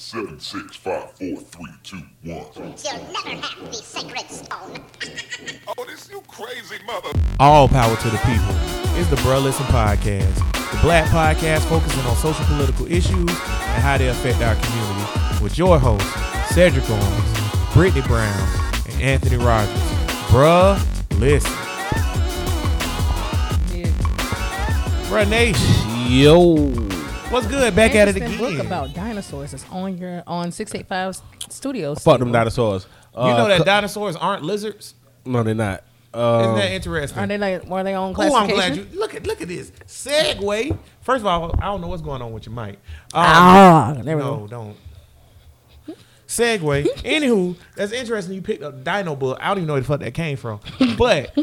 Seven, six, five, four, three, two, one. You'll never have the sacred stone. Oh, this you crazy mother. All power to the people. It's the Bruh Listen Podcast, the black podcast focusing on social political issues and how they affect our community. With your hosts, Cedric Owens, Brittany Brown, and Anthony Rogers. Bruh, listen. Bruh Nation, Yo. What's good? Back at it Interesting again. book about dinosaurs is on your on six eight five studios. Fuck them dinosaurs. you know Uh, that dinosaurs aren't lizards? No, they're not. Uh, Isn't that interesting? Are they like are they on Oh, classification? I'm glad you look at look at this segue. First of all, I don't know what's going on with your mic. Um, Ah, there we no, go. don't. Segue. Anywho, that's interesting. You picked up Dino book. I don't even know where the fuck that came from. But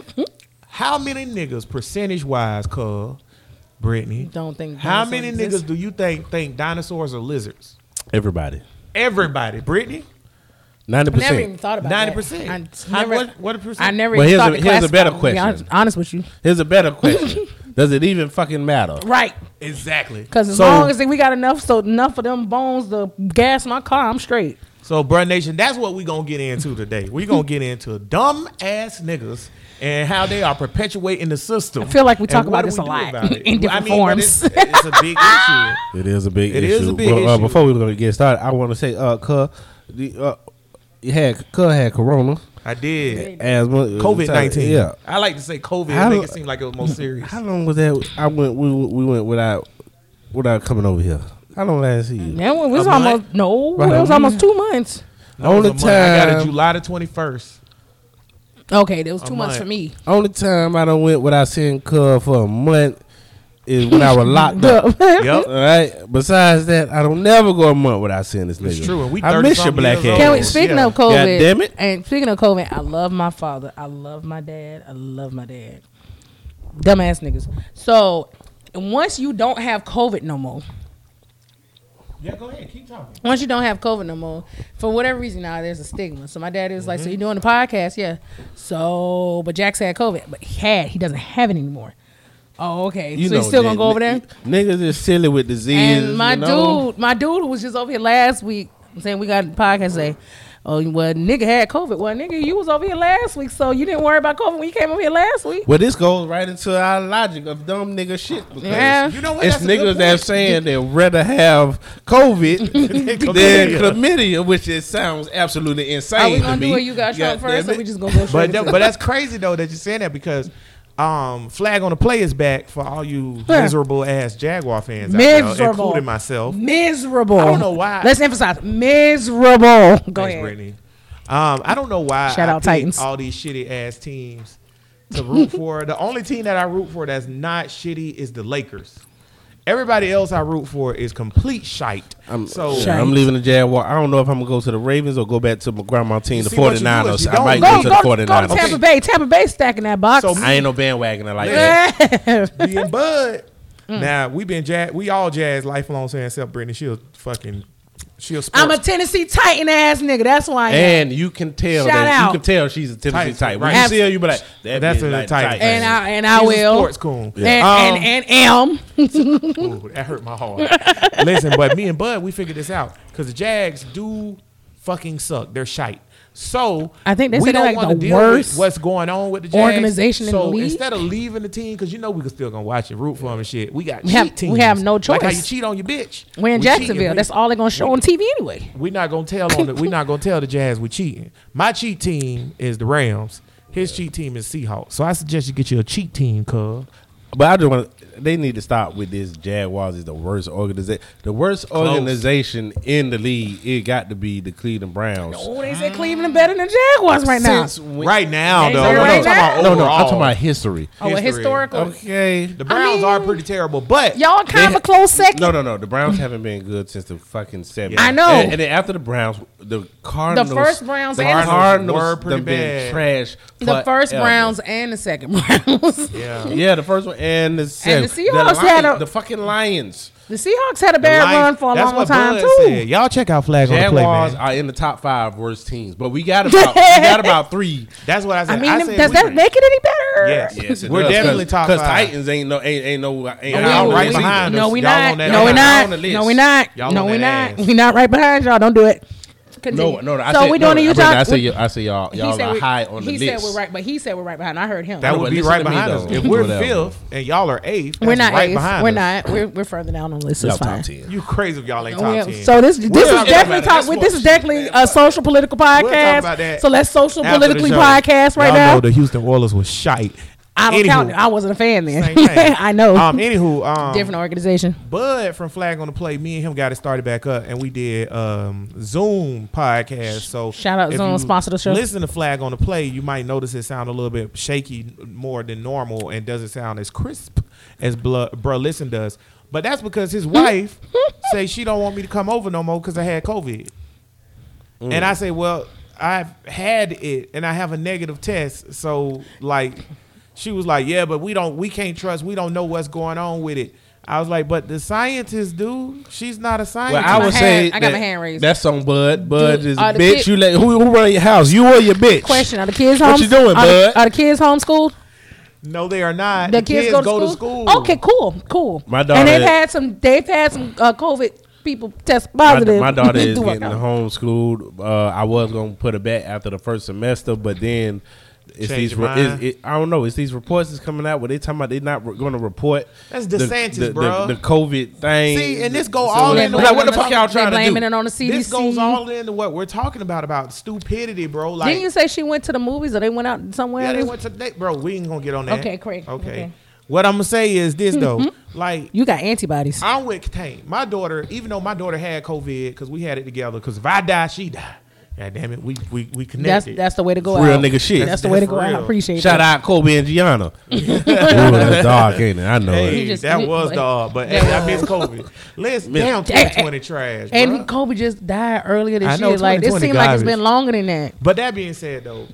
how many niggas, percentage wise, cuz Brittany? Don't think How many exist? niggas do you think think dinosaurs are lizards? everybody. Everybody, Brittany. Ninety I never even thought about Ninety percent. I never- what? What a percent? I never. Well, even here's thought a- here's a better them, be question. Honest, honest with you, Here's a better question. Does it even fucking matter? right? exactly. Because as So- long as we got enough, so enough of them bones to gas my car, I'm straight. So, Bruh Nation, that's what we gonna get into today. we gonna get into dumb ass niggas and how they are perpetuating the system. I feel like we talk what about this a lot it? in different I mean, forms. It's, it's a big issue. It is a big It issue. is a big But, uh, issue. before we're gonna get started, I want to say, uh, Cuh, the, uh, you had Cuh had Corona, I did. asthma, COVID nineteen. Yeah. I like to say COVID. How make do- it seem like it was more serious. How long was that? I went. We, we went without without coming over here. How long last see you? That one was A almost month? no. Right. It was almost two months. No, Only a month. I got it July the twenty first. Okay, that was A two months for me. Only time I don't went without seeing Cuh for a month is when I was locked up. Yep. All right. Besides that, I don't never go a month without seeing this nigga. It's true, we I miss your black years head. old. Can we, Yeah. speaking of God COVID, damn it. and speaking of COVID, I love my father. I love my dad. I love my dad. Dumbass niggas. So once you don't have COVID no more, Yeah, go ahead. Keep talking. once you don't have COVID no more, for whatever reason now there's a stigma. So my dad is like, so Mm-hmm. you doing the podcast? Yeah. So, but Jack's had COVID, but he had, he doesn't have it anymore. Oh, okay. You so know you still gonna go over there? Niggas is silly with disease. And my you know? dude, my dude was just over here last week saying we got a podcast say, oh well, nigga had COVID. Well, nigga, you was over here last week, so you didn't worry about COVID when you came over here last week. Well, this goes right into our logic of dumb nigga shit. Because Yeah. You know what? It's That's niggas that point. saying they'd rather have COVID than Chlamydia. chlamydia, which it sounds absolutely insane Are we to gonna me. do where you got Trump God first, damn or we just gonna go straight? But that, but that's crazy though that you're saying that because um, flag on the player's back for all you miserable ass Jaguar fans, out there, including myself. miserable. I don't know why. Let's emphasize miserable. Go Thanks, ahead. Brittany. Um, I don't know why Shout I out Titans. all these shitty ass teams to root for. The only team that I root for that's not shitty is the Lakers. Everybody else I root for is complete shite. I'm, so Shite. I'm leaving the Jaguar. I don't know if I'm gonna go to the Ravens or go back to my grandma team, the see, what 49ers. I might don't- go, Go, to go, the go to 49ers. Tampa Bay. Tampa Bay stacking that box. So I ain't no bandwagoner like that. me and Bud. Mm. Now we been Jags. We all Jags lifelong saying except Brittany. She'll fucking she'll. I'm a Tennessee Titan ass nigga. That's why I am. And you can tell Shout that out. you can tell she's a Tennessee Titan, type. When right. you see her, you be like, that That's a like Titan Titan. and I and I She's a will. sports coon. And, Um, and and am. Ooh, that hurt my heart. Listen, but me and Bud, we figured this out because the Jags do fucking suck. They're shite. So I think they we said don't like wanna the deal worst with what's going on with the Jags. organization in so the league. instead of leaving the team, because you know we can still gonna watch it, root for them and shit. We got We cheat have- we have no choice. Like how you cheat on your bitch. We're in We. Jacksonville. We- That's all they're gonna show on TV anyway. We're not gonna tell on the. We're not gonna tell the Jags we're cheating. My cheat team is the Rams. His cheat team is Seahawks. So I suggest you get you a cheat team, cuz. But I just want they need to stop with this. Jaguars is the worst organization. The worst organization in the league. It got to be the Cleveland Browns. Oh, they said Cleveland better than Jaguars right now. Since when- Right now, They though. say we're right talking about now? no, no, I'm talking about history. Oh, history. historical. Okay. The Browns mean- are pretty terrible, but Y'all kind of a close second. No, no, no. The Browns haven't been good since the fucking 70s. I know. And, and then after the Browns, the Cardinals, the first Browns the and the- Cardinals were pretty done been bad. trash. The first forever. Browns and the second Browns. Yeah. yeah, the first one and the second. Seahawks the, had a- the fucking Lions. The Seahawks had a bad Lions- run for a that's long time Bud too. said. Y'all check out Flag on the Play, man. are in the top five worst teams, but we got about we got about three. That's what I I said. mean, I them- said does that make it any better? Yes. Yes, it We're does, definitely cause, top Because. Titans ain't no ain't, ain't no ain't no, we- right we- behind no, we Y'all not. No, we ass. not. on the list. No, we not. No, we that not. We not right behind y'all. Don't do it. Continue. No, no, I so said, we no, doing the I, Utah. I say we- y- I say y'all y'all said are we- high on the he list. said we're right, but he said we're right behind. I heard him. That No, would be right to me, behind us. though. If we're fifth and y'all are eighth, we're not right eighth. behind We're us. not. We're we're further down on the list. Y'all It's fine. top ten. You crazy if y'all ain't top ten. So this this We'll is definitely about talk. This is definitely a social political podcast. so let's social politically podcast right y'all now. know the Houston Oilers was shite. I don't Anywho, count. it. I wasn't a fan then. I know. Um, anywho, um, Different organization. Bud from Flag on the Play, me and him got it started back up, and we did um, Zoom podcast. So Shout out if Zoom, sponsor the show. Listen to Flag on the Play, you might notice it sound a little bit shaky more than normal, and doesn't sound as crisp as Bro, Bro Listen does. But that's because his wife say she don't want me to come over no more because I had COVID, and I say, well, I've had it, and I have a negative test, so like. She was like, "Yeah, but we don't, we can't trust. We don't know what's going on with it." I was like, "But the scientists do. She's not a Well, scientist." I my would hand- say I got my hand raised. That's on Bud. Bud Dude, is a bitch. kid- you let who, who run your house? You or your bitch? Question: Are the kids home? What home? you doing, are the, bud? are the kids homeschooled? no, they are not. The, kids, go, to, school? Okay, cool, cool. My daughter and they've had some. They've had some uh, COVID people test positive. my daughter is Do getting out. homeschooled. Uh, I was gonna put her back after the first semester, but then it's Change these. your Re- mind? it's, it, I don't know. It's these reports that's coming out where they talking about they're not re- going to report. That's the- DeSantis, the, bruh. The, the COVID thing. See, and this go So all like, in like, what the fuck y'all on- trying they to blaming do? it on the CDC. This goes all into what we're talking about about stupidity, bro. Like, Didn't you say she went to the movies or they went out somewhere? yeah, they went to they, bro. We ain't gonna get on that. Okay, Craig. Okay. Okay. What I'm gonna say is this though, mm-hmm. like. you got antibodies. I'm with Tane. My daughter, even though my daughter had COVID, because we had it together. Because if I die, she die. God damn it, we we we That's connected. that's that's the way to go Real out. nigga shit. That's, That's- the way to go for out. I real. appreciate Shout that. out Kobe and Gianna. Ooh, that's dark, ain't it? I know Hey, He just- that he- was but- dog, but hey, I was- miss Kobe. Let's Miss- damn 2020 trash, And bruh. Kobe just died earlier this I know, year. Like this 2020 seems like it's been longer than that. But that being said, though,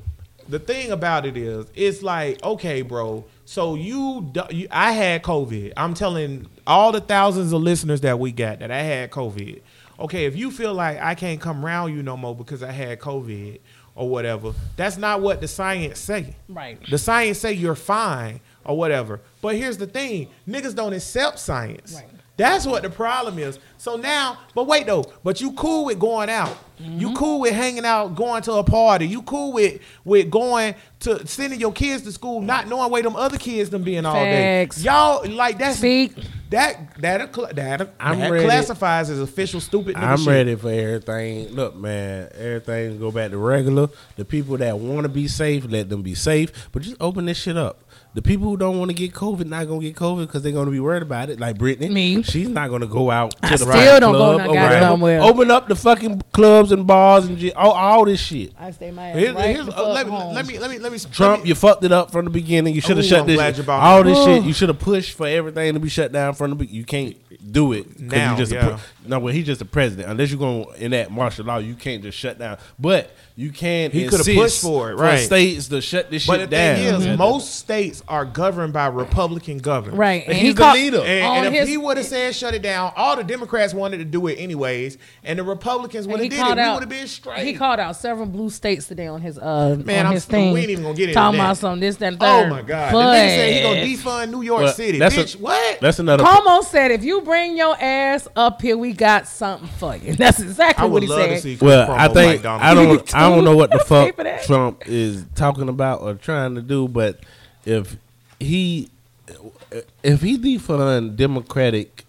the thing about it is, it's like, okay, bro. So you, you, I had COVID. I'm telling all the thousands of listeners that we got that I had COVID. Okay, if you feel like I can't come around you no more because I had COVID or whatever, that's not what the science say. Right. The science say you're fine or whatever. But here's the thing: niggas don't accept science. Right. That's what the problem is. So now, but wait though, but you cool with going out. Mm-hmm. You cool with hanging out, going to a party. You cool with with going to sending your kids to school, not knowing where them other kids them being all Facts. day. Y'all like that's Speak. that that that, I'm that ready. classifies as official stupid. I'm shit. ready for everything. Look, man, everything go back to regular. The people that want to be safe, let them be safe. But just open this shit up. The people who don't want to get COVID, not gonna get COVID because they're gonna be worried about it. Like Brittany, Me. she's not gonna go out to I the still right don't go club no or goddamn Open up the fucking clubs and bars and shit, all, all this shit. I stay my ass Here's, right here's- the uh, fuck let, me, home. let me let me let me Trump, let me- you fucked it up from the beginning. You should have shut I'm this. glad you brought all that this shit. You should have pushed for everything to be shut down from the. be- You can't do it Now, you just yeah. pre- no. Well, he's just a president. Unless you're going to enact martial law, you can't just shut down. But you can. He coulda pushed for it, right. states to shut this But shit the down. thing is, Yeah. most states are governed by Republican governors. Right. And And he's he the leader. And, and if his- he would have said shut it down, all the Democrats wanted to do it anyways, and the Republicans would And have he did it. called We out. would have been straight. He called out several blue states today on his uh Man, on I'm his thing. we ain't even gonna get into talking that. about some this that and oh my god! But the nigga said he gonna defund New York Well, City. that's a- Bitch, what? That's another. Cuomo said, if you bring your ass up here, we got something for you. That's exactly I what would he said. Well, I think like I don't I don't know what the fuck. Trump is talking about or trying to do, but if he if he defund Democratic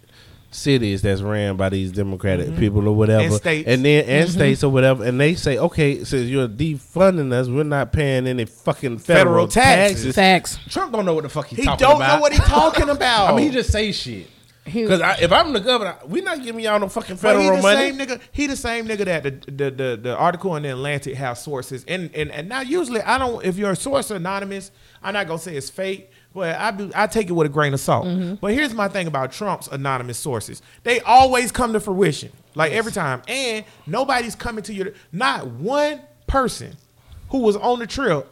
cities that's ran by these Democratic mm-hmm. people or whatever, And states. and then and mm-hmm. states or whatever, and they say, okay, since you're defunding us, we're not paying any fucking federal, Federal taxes. taxes. Facts. Trump don't know what the fuck he, He talking don't know what he's talking about. I mean, he just say shit. He- Because if I'm the governor, we not giving y'all no fucking federal But he the money. same nigga. He the same nigga that the the the, the article in the Atlantic has sources. And, and and now usually I don't. If your source anonymous, I'm not gonna say it's fake. But I be, I take it with a grain of salt. Mm-hmm. But here's my thing about Trump's anonymous sources: they always come to fruition, like every time, and nobody's coming to you. Not one person who was on the trip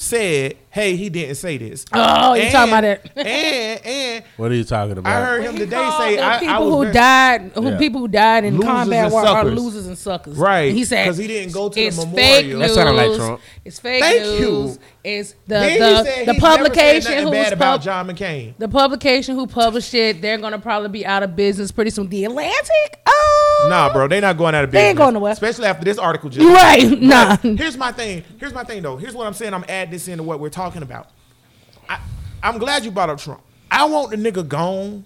said, "Hey, he didn't say this." Oh, you talking about it. and and What are you talking about? I heard him He today called say, "I, people I was who very- died, who Yeah. people who died in Losers combat and war are losers and suckers." Right, And he said 'cause he didn't go to the it's memorial. Fake That sounded like Trump. It's fake Thank news. you. It's the Then the, said the he's never said publication who bad about pub- John McCain. the publication who published it. They're gonna probably be out of business pretty soon. The Atlantic. Oh, Nah, bro, they not going out of business. They ain't going nowhere. Especially after this article just. You right. Nah. Here's my thing. Here's my thing though. Here's what I'm saying. I'm adding this into what we're talking about. I, I'm glad you brought up Trump. I want the nigga gone,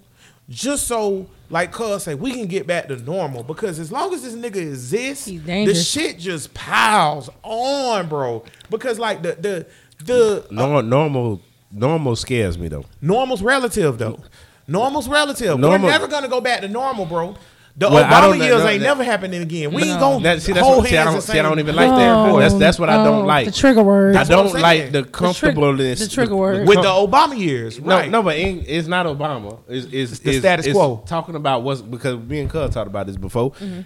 just so like Cuz say we can get back to normal. Because as long as this nigga exists, He's the shit just piles on, bro. Because like the the the uh, No, normal, normal scares me though. Normal's relative though. Normal's relative. Normal- We're never gonna go back to normal, bro. The Well, I Obama don't years no, ain't that- never happening again. We ain't gonna That, see, that's hold what, see, I don't, and see, I don't even like that. That's that's what I don't oh, like. The trigger word. I That's what I'm don't like the The comfortableness. the trigger word. with the Obama years, No, right? no, but it it's not Obama. It's, it's, the it's- status it's quo. Talking about what's because me and Cuz talked about this before, Mm-hmm.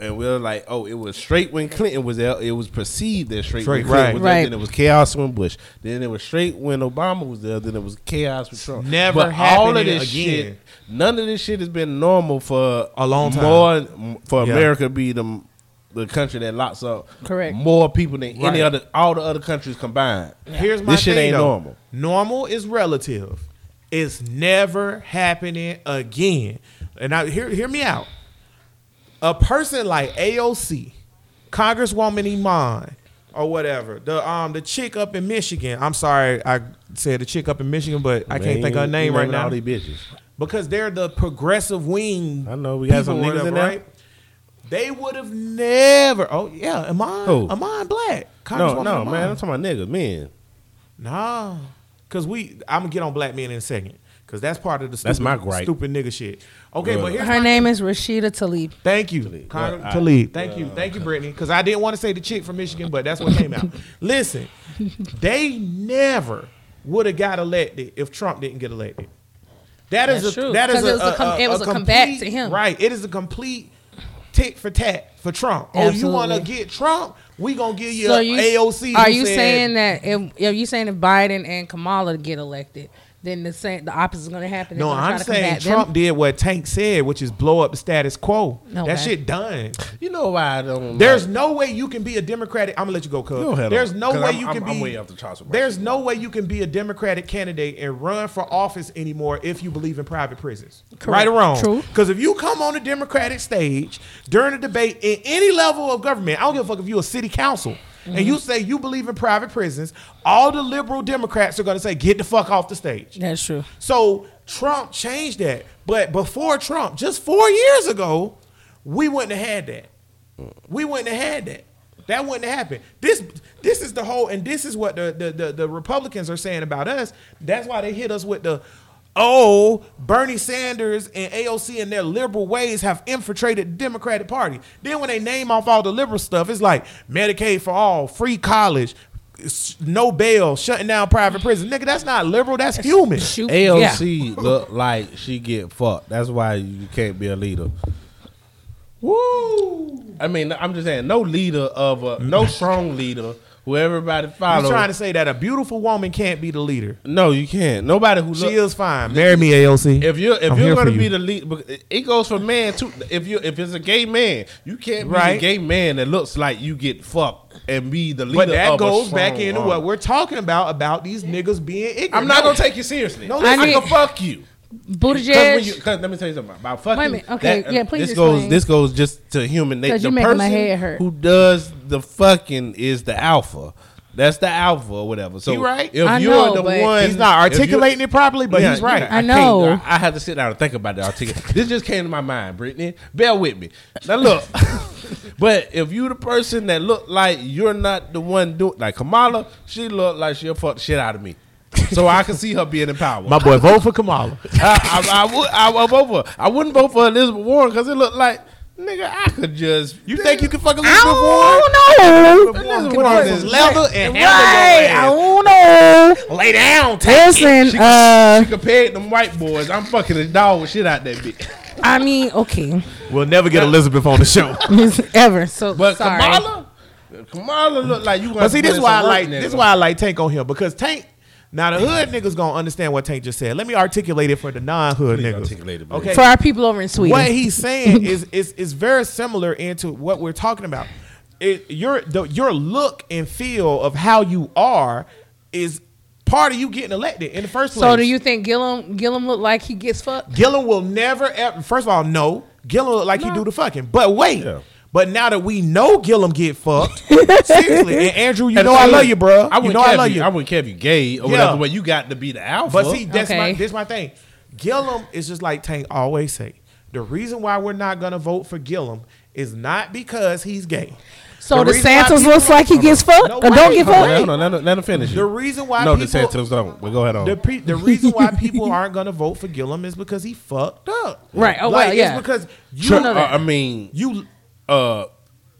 and we are like, oh, it was straight when Clinton was there. It was perceived as straight, Straight, when Clinton right. was there. Right. Then it was chaos when Bush. Then it was straight when Obama was there. Then it was chaos with Trump. Never but all of this again. shit, none of this shit has been normal for A long time. More for Yeah. America to be the the country that locks up Correct. more people than Right. any other all the other countries combined. Here's my this shit thing, ain't though. normal. Normal is relative. It's never happening again. And now hear hear me out. A person like AOC, Congresswoman Iman, or whatever, the um the chick up in Michigan. I'm sorry, I said the chick up in Michigan, but I can't think of her name right now All these bitches. Because they're the progressive wing. I know, we got some people or niggas in there. right? They would have never. Oh yeah, Amon, Who? Amon Black. No, no, man. I'm talking about niggas, men. Nah, cause we. I'm gonna get on black men in a second, cause that's part of the stupid, That's my gripe. stupid nigga shit. Okay, Good. but here's Her my, name is Rashida Tlaib. Thank you, Talib. Con- Well, I- Talib. Thank you, thank you, Brittany. Because I didn't want to say the chick from Michigan, but that's what came out. Listen, they never would have got elected if Trump didn't get elected. That is That's a true. that is 'Cause it was a com- it was a combat to him. Right. It is a complete tit for tat for Trump. Oh, you want to get Trump? We gonna give you, So a you AOC. Are you said- saying that if, if you saying if Biden and Kamala get elected, then the same the opposite is going to happen? They're No, I'm saying Trump them? did what Tank said, which is blow up the status quo. No that way. shit done. You know why I don't? There's like- no way you can be a Democratic. I'm gonna let you go, cuz. Go There's on. no 'Cause way I'm- you I'm- can I'm be. way off the charts there's no way you can be a Democratic candidate and run for office anymore if you believe in private prisons. Right or wrong? True. Because if you come on the Democratic stage during a debate in any level of government, I don't give a fuck if you're a city council. And Mm-hmm. you say you believe in private prisons, all the liberal Democrats are going to say, get the fuck off the stage. That's true. So Trump changed that. But before Trump, just four years ago, we wouldn't have had that. We wouldn't have had that. That wouldn't have happened. This this is the whole, and this is what the the, the, the Republicans are saying about us. That's why they hit us with the oh, Bernie Sanders and AOC and their liberal ways have infiltrated the Democratic Party. Then when they name off all the liberal stuff, it's like Medicaid for all, free college, no bail, shutting down private prison. Nigga, that's not liberal. That's human. Shoot. Yeah. AOC look like she get fucked. That's why you can't be a leader. Woo! I mean, I'm just saying, no leader of a no strong leader who everybody You follows. trying to say that a beautiful woman can't be the leader? no, you can't. Nobody who She look, is fine. Marry me, AOC. If you're if I'm you're gonna for be you. the lead, it goes for man too. If you if it's a gay man, you can't be Right. the gay man that looks like you get fucked and be the leader. But that of a goes back into army. what we're talking about about these niggas being ignorant. I'm not gonna take you seriously. No, No, I, listen. can fuck you. Because Buttigieg. cause let me tell you something about fucking. Wait a minute. Okay, that- uh, yeah, please This goes. This goes just to human nature. 'Cause The you making person my head hurt. who does the fucking is the alpha. That's the alpha or whatever. So He right. If I you're know, the one, He's not articulating it properly, but Yeah, he's right. yeah, I know. I, I have to sit down and think about the articulate. this just came to my mind, Brittany. Bear with me. Now look, but if you the person that look like you're not the one doing, like Kamala, she look like she'll fuck the shit out of me. So I can see her being in power. My boy, vote for Kamala. I, I, I would, I, would vote for. her. I wouldn't vote for Elizabeth Warren because it looked like Nigga, I could just. You think you can fuck I Elizabeth Warren? don't know. Elizabeth Warren is leather and Right, handle I don't know. Lay down, take Listen, She, uh, she compared them white boys. I'm fucking the dog with shit out that bitch. I mean, okay, We'll never get Elizabeth on the show. ever. So But sorry. Kamala, Kamala look like you. gonna But see, this is why I like this is why I like Tank on here because Tank. Now the hood niggas gonna understand what Tank just said. Let me articulate it for the non-hood Please niggas. articulate it, please. okay, for our people over in Sweden. what he's saying is is is very similar into what we're talking about. It, your the, your look and feel of how you are is part of you getting elected in the first place. so do you think Gillum Gillum look like he gets fucked? Gillum will never ever. First of all, no. Gillum look like he do the fucking. But wait. Yeah. But now that we know Gillum get fucked, seriously, and Andrew, you And know I love you, bro. I you wouldn't know I care if love you. you. I wouldn't care if you gay or Yeah. whatever, but you got to be the alpha. But see, that's my Okay. this my thing. Gillum is just like Tank always say. The reason why we're not gonna vote for Gillum is not because he's gay. So The reason why DeSantis looks like he gets fucked No, don't wait, get fucked? No, no, on, let him, let him finish. The reason why no, people, DeSantis don't. But go ahead on. the pre, the reason why people aren't gonna vote for Gillum is because he fucked up. Right. Oh, like, well, yeah. It's because you Sure, know uh, that. I mean, you uh,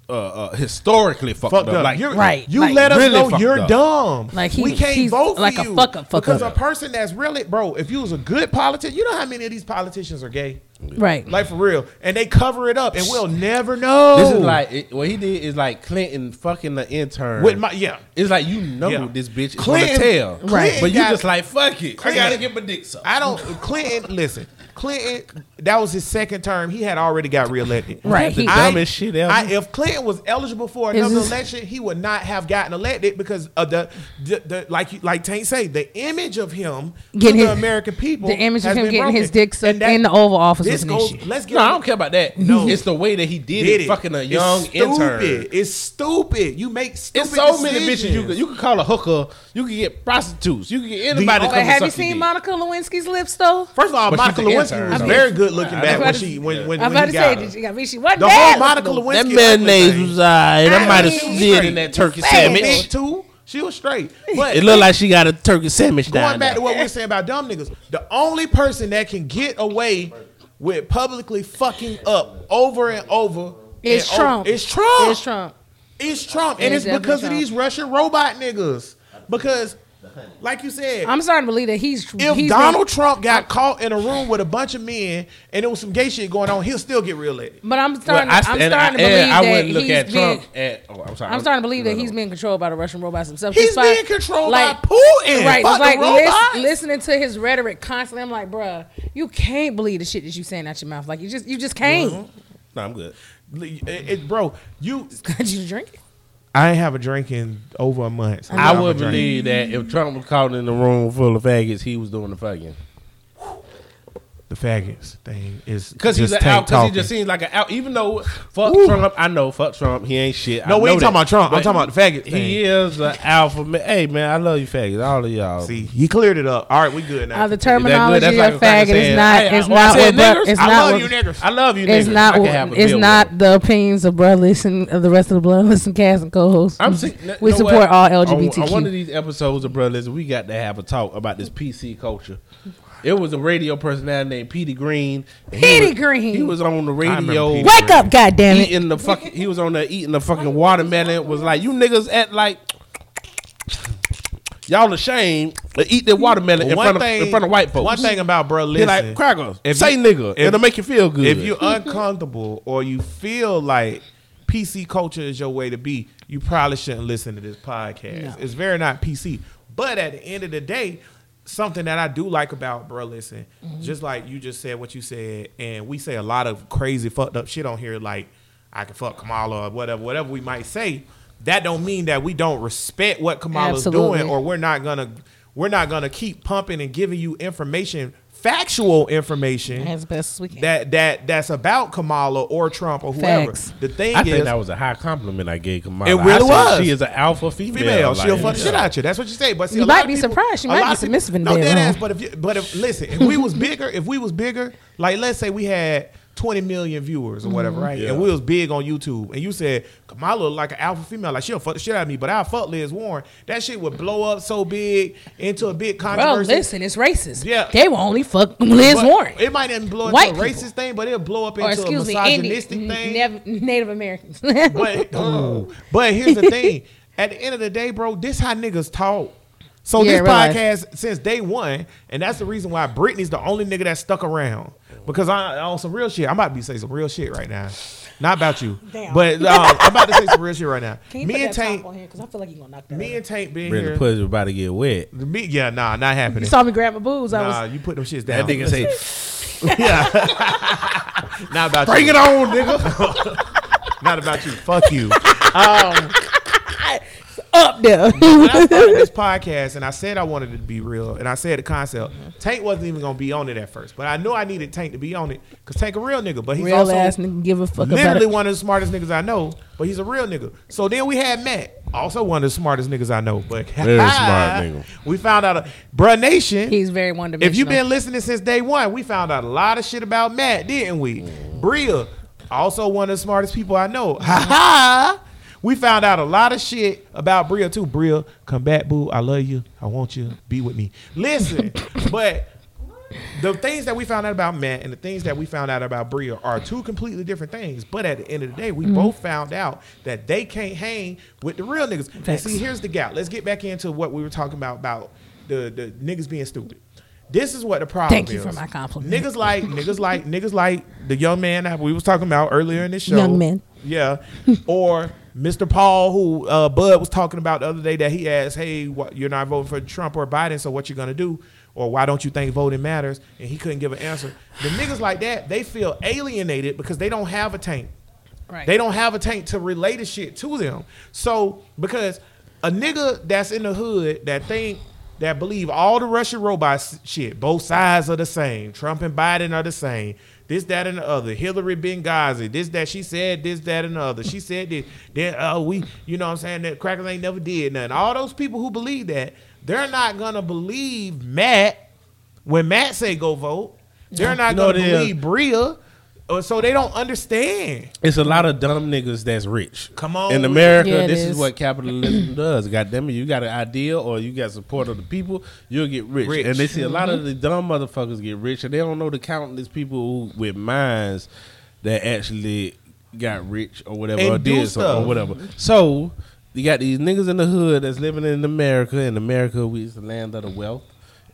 uh, uh, historically fucked, fucked up. up. Like, You're, Right, You like, let us really know you're up. dumb. Like he- we can't he's vote for like a you fuck up, fuck because up. a person that's really bro. If you was a good politician, you know how many of these politicians are gay. Right. Like for real, and they cover it up, and we'll never know. this is like it, what he did is like Clinton fucking the intern. with my yeah. it's like you know Yeah. this bitch is Clinton- gonna tell, Clinton But you got- just like fuck it. I gotta get my dick sucked. I don't. Clinton, listen. Clinton, that was his second term. He had already got reelected. Right, The he- dumbest shit ever. I, if Clinton was eligible for another this- election, he would not have gotten elected because of the, the, the like you- like Tank say, the image of him Getting to the his- American people, the image of him been getting his dick sucked that- in the Oval Office This was an goes. issue. Let's get. no, I don't care about that. No. it's the way that he did, Did it, fucking a It's young stupid. intern. It's stupid. You make stupid. It's so many bitches you decisions. could you could call a hooker. You can get prostitutes. You can get anybody. The- to come But have and you suck your seen. Monica Lewinsky's lips though? First of all, But Monica she's an Lewinsky was though. very good looking I'm back when she when when, I'm when about he to got say, her. did you, I mean, she wasn't The bad whole Monica looking. Lewinsky That ugly mayonnaise thing. was alright. That I might have she slid in that turkey sandwich. Bitch, too. She was straight. But It looked like she got a turkey sandwich going down back there. to what we we're saying about dumb niggas, the only person that can get away with publicly fucking up over and over It's and Trump. Over, it's Trump. It's Trump. It's Trump, and It's it's because of these Russian robot niggas. Because, like you said, I'm starting to believe that he's if he's Donald been- Trump got caught in a room with a bunch of men and there was some gay shit going on, he'll still get reelected. but I'm Well, starting. I, I'm and starting to believe and I that wouldn't look he's at being. Trump at. Oh, I'm sorry. I'm starting to believe that No, no. he's being controlled by the Russian robots himself. He's Just by- being controlled like- by Putin. Right, Fuck it's like the lis- listening to his rhetoric constantly. I'm like, bruh, you can't believe the shit that you saying out your mouth. Like you just, you just can't. Mm-hmm. No, I'm good. It- it- bro, you. Got you to drink it. I ain't have a drink in over a month. so I I'm would believe that if Trump was caught in the room full of faggots, he was doing the fucking. The faggots thing is Because he's just an out. Because he just seems like an out. Even though fuck Trump, I know fuck Trump. He ain't shit. No, I we know ain't talking about Trump. I'm talking about the faggot thing. He is an alpha. Man. Hey man, I love you faggots. All of y'all. See, he cleared it up. All right, we good now. Uh, the terminology That's like of a faggot is not. hey, It's well, I not. said what niggers? It's I not. love what- you niggas. I love you. It's niggas. not. I can have a It's not the opinions of Brother Listen of the rest of the Blood Listen cast and co-hosts. I'm sick. we you support what? all On- LGBTQ. On, one of these episodes of Brothers, we got to have a talk about this PC culture. It was a radio personality named Petey Greene. and he Petey was- Greene. He was on the radio. Petey Wake up, goddamn it! Eating the fucking, he was on there eating the fucking watermelon. Was like, you niggas at like, y'all ashamed to eat the watermelon in One front of thing- in front of white folks. One thing about bro, he listen. like crackers. if say you- nigga, if- it'll make you feel good. if you're uncomfortable or you feel like PC culture is your way to be, you probably shouldn't listen to this podcast. No. It's very not PC. But at the end of the day, something that I do like about bro, listen, mm-hmm. just like you just said what you said, and we say a lot of crazy fucked up shit on here, like I can fuck Kamala or whatever, whatever we might say. That don't mean that we don't respect what Kamala's Absolutely. doing, or we're not gonna we're not gonna keep pumping and giving you information, factual information as best as we can. that that that's about Kamala or Trump or whoever. Facts. The thing I is, think that was a high compliment I gave Kamala. It I really said was. She is an alpha female. female, she'll like, fuck the shit out you. That's what you say. But see, You a might of be people- surprised. She might be of people- submissive in No, bed, dead huh? ass. But if you, but if listen, if we was bigger, if we was bigger, like let's say we had 20 million viewers or whatever, Mm-hmm. right? Yeah. And we was big on YouTube. And you said, Kamala look like an alpha female. Like, she'll fuck the shit out of me, but I'll fuck Liz Warren. That shit would blow up so big into a big Bro, controversy. listen, it's racist. Yeah. They will only fuck Liz But Warren. It might not blow into White a people. racist thing, but it'll blow up or into a excuse me, misogynistic Indian, thing. Nav- Native Americans. But ooh. but here's the thing. At the end of the day, bro, this how niggas talk. So Yeah, this podcast since day one, and that's the reason why Britney's the only nigga that stuck around. Because I on some real shit. I'm about to be say some real shit right now. Not about you. Damn. But um, I'm about to say some real shit right now. Can you Me put and that top Tank, on here? Because I feel like you're going to knock that me over. and Tank being Brenda here. Pussy was about to get wet. me, yeah, nah, not happening. You saw me grab my boobs. I Nah, was you put them shits down. That down. nigga say, yeah, not about you. "Bring you. it on, nigga." Not about you. Fuck you. Up there. when I started this podcast and I said I wanted it to be real and I said the concept, mm-hmm. Tank wasn't even gonna be on it at first. But I knew I needed Tank to be on it because Tank a real nigga. But he's Real also ass nigga give a fuck literally it. one of the smartest niggas I know, but he's a real nigga. So then we had Matt, also one of the smartest niggas I know. But Very smart nigga. We found out, a, bruh Nation. He's very one if you've been listening since day one, we found out a lot of shit about Matt, didn't we? Mm. Bria, also one of the smartest people I know. Ha ha. We found out a lot of shit about Bria too. Bria, come back, boo. I love you. I want you. Be with me. Listen, but the things that we found out about Matt and the things that we found out about Bria are two completely different things. But at the end of the day, we Mm-hmm. both found out that they can't hang with the real niggas. And see, here's the gap. Let's get back into what we were talking about about the the niggas being stupid. This is what the problem Thank you is. for my compliment. Niggas like niggas like niggas like the young man that we was talking about earlier in this show. Young man. Yeah. or Mr. Paul, who uh, Bud was talking about the other day, that he asked, "Hey, what, you're not voting for Trump or Biden, so what you gonna do?" Or why don't you think voting matters? And he couldn't give an answer. The niggas like that, they feel alienated because they don't have a tank. Right. They don't have a tank to relay the shit to them. So because a nigga that's in the hood that think that believe all the Russian robots shit, both sides are the same. Trump and Biden are the same. This, that, and the other. Hillary Benghazi. This, that. She said this, that, and the other. She said this. Then, uh, we, you know what I'm saying? That crackers ain't never did nothing. All those people who believe that, they're not gonna believe Matt when Matt say go vote. They're not know gonna believe Bria. Uh, So they don't understand. It's a lot of dumb niggas that's rich. Come on In America. Yeah, this is. is what capitalism does. God damn it, you got an idea or you got support of the people, you'll get rich. Rich. And they see a lot of the dumb motherfuckers get rich, and they don't know the countless people who, with minds that actually got rich or whatever And or did so, stuff. or whatever. So you got these niggas in the hood that's living in America. In America, we is the land of the wealth.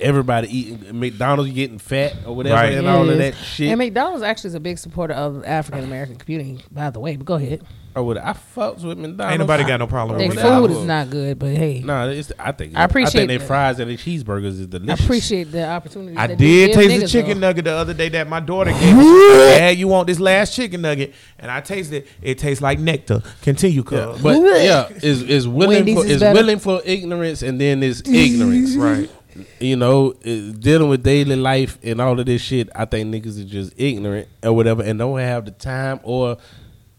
Everybody eating McDonald's, getting fat or whatever, Right. and Yeah, all it of that shit. And McDonald's actually is a big supporter of African American community, by the way. But go ahead. or what? I fucks with McDonald's. Ain't nobody got no problem Their with whatever. that. food is not good, but hey, No, it's, I think I appreciate I think their fries and their cheeseburgers is delicious. I appreciate the opportunity. I that they did give taste the chicken though. nugget the other day that my daughter gave me. Dad, you want this last chicken nugget? And I tasted it. It tastes like nectar. Continue, cuz. Yeah, but yeah, is is willing Wendy's for is is willing for ignorance and then is ignorance. Right. You know, dealing with daily life and all of this shit. I think niggas are just ignorant or whatever, and don't have the time or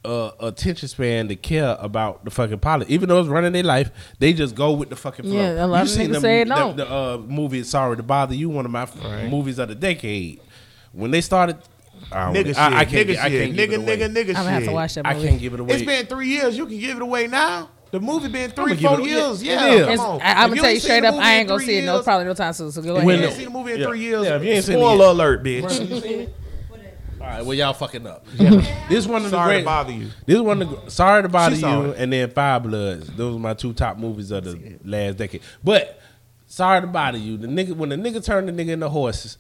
uh, attention span to care about the fucking politics. Even though it's running their life, they just go with the fucking flow. Yeah, a lot you of seen niggas them- say the, no. the uh, movie "Sorry to Bother You," one of my f- movies of the decade. When they started, I, don't Nigga shit. I, I can't, nigga I shit. can't give Nigga, it nigga, nigga shit. I'm gonna have to watch that I can't give it away. It's been three years. You can give it away now. The movie been three, four it- years. yeah, Yeah, come on. I, am gonna tell you straight up, I ain't gonna see it no years- probably no time soon. So go If When you ahead. ain't seen the movie in Yeah. three years, Yeah, if you ain't seen spoiler yet. alert, bitch. All right, well y'all fucking up. This one of the Sorry great, to bother you. This one, of the, sorry to bother you, it. and then Five Bloods. Those are my two top movies of the last decade. But sorry to bother you. The nigga when the nigga turned the nigga into horses,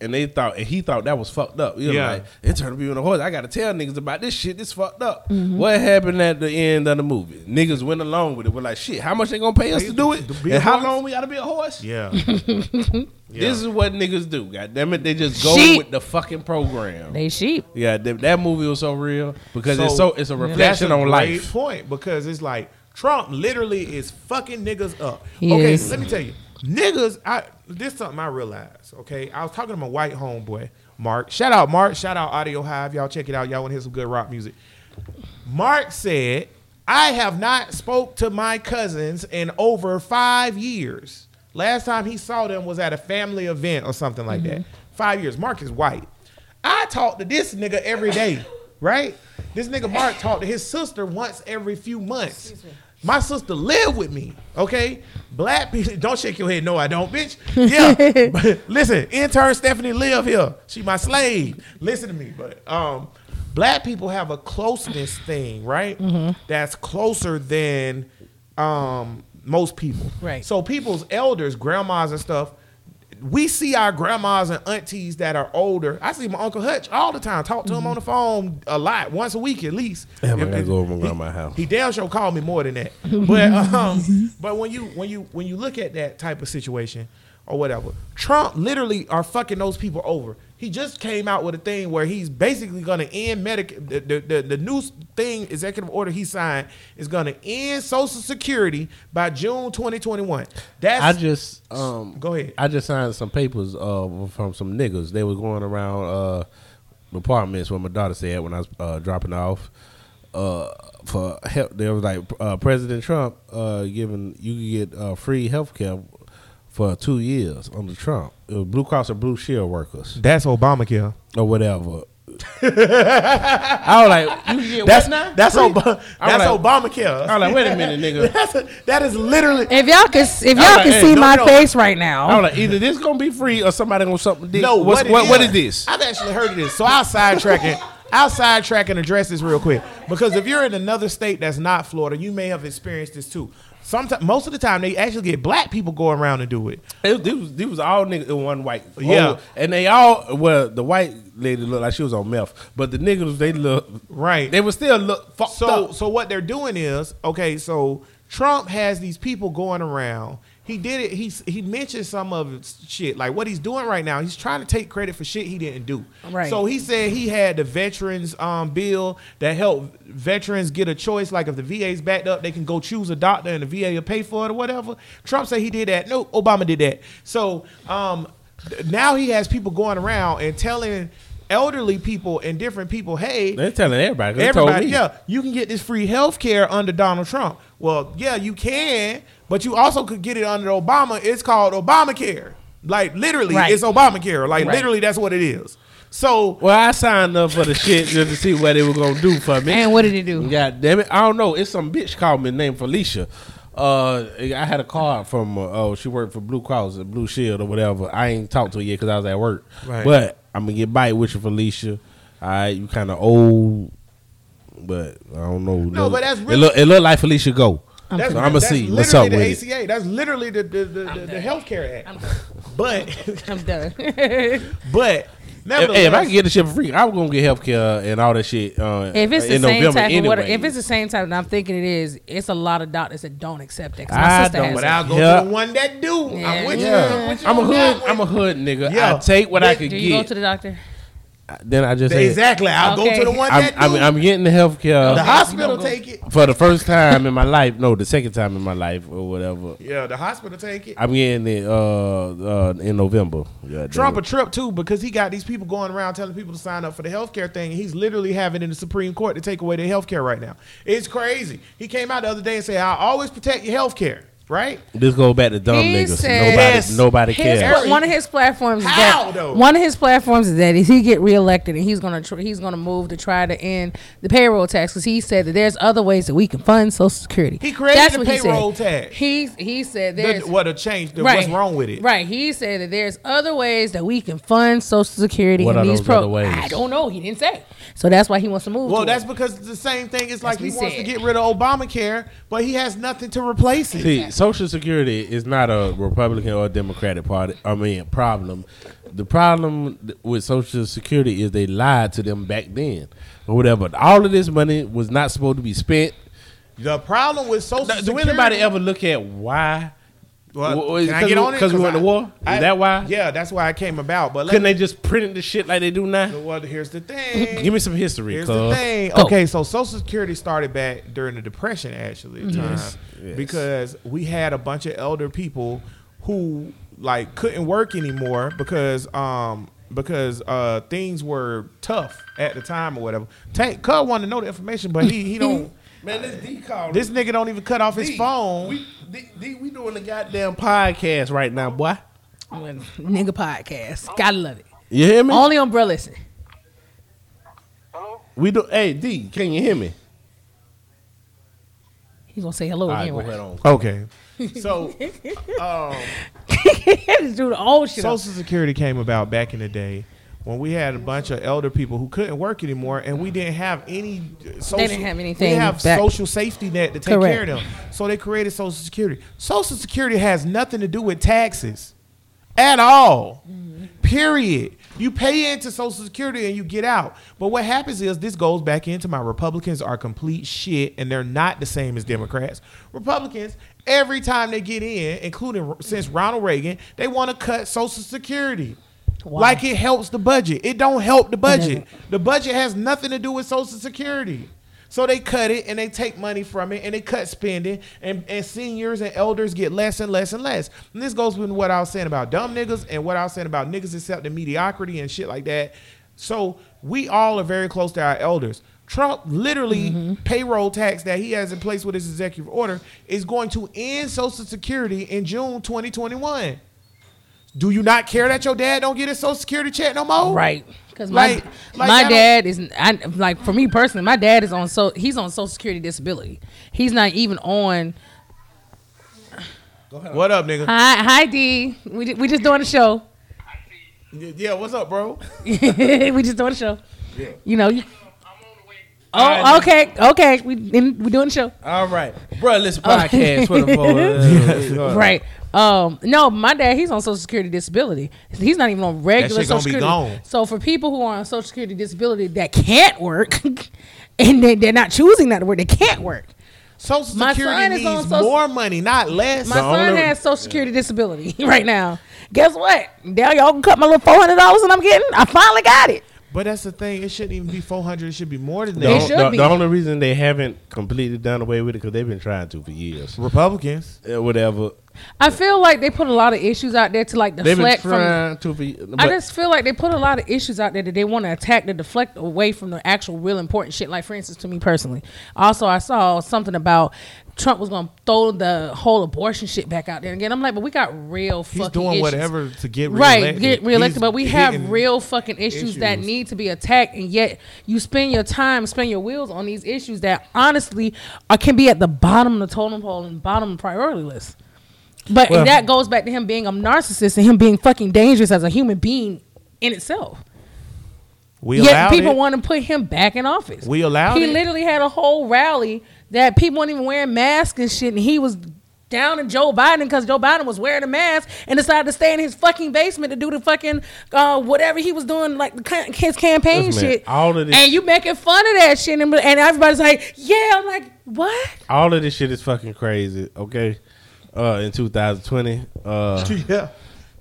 and they thought and he thought that was fucked up. You know, Yeah. like it turned me a horse. I gotta tell niggas about this shit. This fucked up. Mm-hmm. What happened at the end of the movie? Niggas went along with it. We're like, shit. How much they gonna pay us to do it? To And how horse? long we gotta be a horse? Yeah. This is what niggas do. God damn it, they just go Sheep. with the fucking program. They sheep. Yeah, that, that movie was so real because it's So, so it's a That's reflection a on great life. point because it's like Trump literally is fucking niggas up. He okay, is. let me tell you, niggas. I this is something I realized. Okay, I was talking to my white homeboy Mark. Shout out Mark. Shout out Audio Hive. Y'all check it out. Y'all want to hear some good rock music. Mark said, "I have not spoke to my cousins in over five years. Last time he saw them was at a family event or something like mm-hmm. that. Five years. Mark is white." I talk to this nigga every day, right? This nigga Mark talked to his sister once every few months. My sister live with me, okay? Black people, don't shake your head. No, I don't, bitch. Yeah, but listen, intern Stephanie live here. She my slave. Listen to me, but um, black people have a closeness thing, right? That's closer than um most people. Right. So people's elders, grandmas and stuff, we see our grandmas and aunties that are older. I see my uncle Hutch all the time. Talk to him on the phone a lot, once a week at least. Damn, I If- gotta go over my he- grandma's house. He damn sure called me more than that. But um, but when you when you when you look at that type of situation or whatever, Trump literally are fucking those people over. He just came out with a thing where he's basically going to end medic. The, the, the, the new thing, executive order he signed, is going to end Social Security by June 2021. That's I just um Go ahead. I just signed some papers uh from some niggas. They were going around uh apartments where my daughter said when I was uh, dropping off. Uh, for help, they was like uh, President Trump uh, giving you could get uh, free health care for two years under Trump. It was Blue Cross or Blue Shield workers that's Obamacare. or whatever. I was like, you get That's what now? that's Free? Ob- I'm that's like- Obamacare. I'm like, wait a minute, nigga. That's a, that is literally If y'all can, if y'all like, can hey, see no, my no. face right now, I now, was like, either this gonna be free or somebody gonna something. Dick. No, What's, what, what, it what is- is this? I've actually heard of this. So I'll sidetrack it. I'll sidetrack and address this real quick. Because if you're in another state that's not Florida, you may have experienced this too. Sometimes, most of the time, they actually get black people going around and do it. It, it was, it was all niggas and one white. Oh, yeah. Oh, and they all well, the white lady looked like she was on meth, but the niggas they look Right. They were still look fucked So, up. so what they're doing is okay. So Trump has these people going around. He did it. He he mentioned some of his shit like what he's doing right now. He's trying to take credit for shit he didn't do. Right. So he said he had the veterans um bill that helped veterans get a choice. Like if the VA's backed up, they can go choose a doctor and the VA will pay for it or whatever. Trump said he did that. No, Obama did that. So um now he has people going around and telling elderly people and different people, hey, They're telling everybody. 'cause They told Everybody, me. yeah, you can get this free health care under Donald Trump. Well, yeah, you can, but you also could get it under Obama. It's called Obamacare. Like literally, Right. it's Obamacare. Like Right. literally, that's what it is. So Well, I signed up for the shit just to see what they were gonna do for me. and what did he do? God damn it! I don't know. It's some bitch called me named Felicia. Uh, I had a card from uh, oh she worked for Blue Cross and Blue Shield or whatever. I ain't talked to her yet because I was at work. Right. But I'm gonna get bite with you, Felicia. All right, you kind of old, but I don't know. No, but that's it look it look like Felicia go. That's, so I'm gonna that's see what's up the with it. That's literally the the the, the, the Healthcare Act. But I'm done. but If, hey, if I can get the shit for free, I was gonna get health care and all that shit. Uh, if it's the same November type of water, if it's the same type, that I'm thinking it is. It's a lot of doctors that don't accept it. 'cause My I sister don't, has but it. I'll go Yeah. to the one that do. Yeah. I'm with you. I'm, with you I'm a hood. I'm a hood nigga. Yeah. I take what I But could Do you go to the doctor? Then I just say Exactly. I'll Okay. go to the one I'm, that. I'm, I'm getting the health care the hospital You don't go- take it. for the first time in my life. No, the second time in my life or whatever. Yeah, the hospital take it. I'm getting it uh, uh, in November. Yeah, Trump a trip too because he got these people going around telling people to sign up for the healthcare thing. And he's literally having in the Supreme Court to take away their healthcare right now. It's crazy. He came out the other day and said, "I always protect your healthcare." Right? This go back to dumb He niggas. said- nobody, Yes. nobody His, cares. Harry- one of his platforms is How, that though? one of his platforms is that if he get reelected and he's gonna tr- he's gonna move to try to end the payroll tax because he said that there's other ways that we can fund Social Security. He created That's the what he said. payroll tax. He he said The, there's what a change. The, right, What's wrong with it? Right. He said that there's other ways that we can fund Social Security What and are these those pro- other ways? I don't know. He didn't say. So that's why he wants to move. Well, to that's it. because the same thing. It's like he he wants to get rid of Obamacare, but he has nothing to replace it. See, Social Security is not a Republican or Democratic party. I mean, problem. The problem with Social Security is they lied to them back then, or whatever. All of this money was not supposed to be spent. The problem with Social Now, do anybody ever look at why? Well, Well, it can I 'cause get we- on it? 'cause we went to war? Is that why? Yeah, that's why it came about. But let Couldn't me, they just print the shit like they do now? well, here's the thing. Give me some history, Here's the thing. Go. Okay, so Social Security started back during the Depression, actually, time, Yes. because we had a bunch of elder people who like couldn't work anymore because um because uh things were tough at the time or whatever. Tank Cub wanted to know the information, but he he don't. Man, this D call. this nigga don't even cut off his phone. We, D, D, we doing the goddamn podcast right now, boy. nigga podcast. Gotta love it. You hear me? Only on Bro Listen. We do. Hey D, can you hear me? He's gonna say hello All right, go anyway. ahead on. Okay. So, um, Just do the old shit. Social Security came about back in the day when we had a bunch of elder people who couldn't work anymore, and we didn't have any. Social, didn't have We anything didn't have back- social safety net to take Correct. care of them, so they created Social Security. Social Security has nothing to do with taxes at all. Period. You pay into Social Security and you get out. But what happens is this goes back into my Republicans are complete shit and they're not the same as Democrats. Republicans, every time they get in, including since Ronald Reagan, they want to cut Social Security. Why? Like it helps the budget. It don't help the budget. The budget has nothing to do with Social Security. So they cut it and they take money from it and they cut spending and, and seniors and elders get less and less and less. And this goes with what I was saying about dumb niggas and what I was saying about niggas accepting mediocrity and shit like that. So we all are very close to our elders. Trump literally mm-hmm. payroll tax that he has in place with his executive order is going to end Social Security in June 2021. Do you not care that your dad don't get his Social Security check no more? Right. Because my Like- like my dad is I, like for me personally, my dad is on so he's on Social Security disability. He's not even on. What up, nigga? Hi, hi D. We we just doing a show. Yeah, what's up, bro? we just doing a show. Yeah. You know. You, oh, Alright. okay, okay. We in, we doing the show. All right, bro. Listen, oh. podcast for the folks. Right. Um. No, my dad. He's on Social Security disability. He's not even on regular Social Security. gone. So for people who are on Social Security disability that can't work, and they, they're not choosing that to work, they can't work. Social My Security son on needs Social- more money, not less. My son only- has Social Security disability right now. Guess what? Now y'all can cut my little four hundred dollars, and I'm getting. I finally got it. but that's the thing. It shouldn't even be four hundred. It should be more than that. on- should the- be. the only reason they haven't completely done away with it because they've been trying to for years. Republicans. Uh, whatever. I feel like they put a lot of issues out there to like deflect from. to. But I just feel like they put a lot of issues out there that they want to attack to deflect away from the actual real important shit. Like for instance, to me personally, also I saw something about Trump was gonna throw the whole abortion shit back out there again. I'm like, but we got real fucking. He's doing issues. whatever to get Right, get reelected, He's but we have real fucking issues, that need to be attacked, and yet you spend your time, spend your wheels on these issues that honestly are, can be at the bottom of the totem pole and bottom of the priority list. But Well- that goes back to him being a narcissist and him being fucking dangerous as a human being in itself. We allowed him. Yet people it. want to put him back in office. We allowed him. He it. literally had a whole rally that people weren't even wearing masks and shit, and he was down in Joe Biden because Joe Biden was wearing a mask and decided to stay in his fucking basement to do the fucking uh, whatever he was doing, like the his campaign Listen, man, shit. all of this- and you making fun of that shit, and, and everybody's like, "Yeah," I'm like, "What?" all of this shit is fucking crazy. Okay. Uh, in 2020, uh, yeah.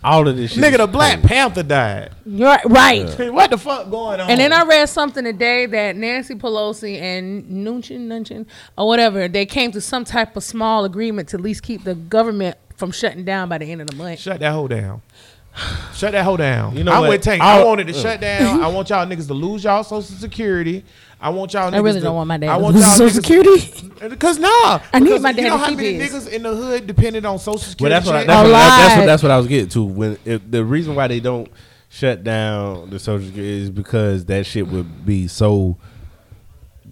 all of this shit. Nigga, the Black crazy. Panther died. You're right. right. What the fuck going on? And then I read something today that Nancy Pelosi and Nunchin, Nunchin, or whatever, they came to some type of small agreement to at least keep the government from shutting down by the end of the month. shut that hoe down. Shut that hoe down. You know I'm what? with Tank. I I'll- wanted to shut down. I want y'all niggas to lose y'all social security. I want y'all. I niggas really to, don't want my dad I want y'all Social niggas- Security. Cause nah, I need because my You dad know to how keep many his. niggas in the hood depended on social Well, security? that's what, I, check? that's, A what, that's what that's what I was getting to. When if, the reason why they don't shut down the social security is because that shit would be so.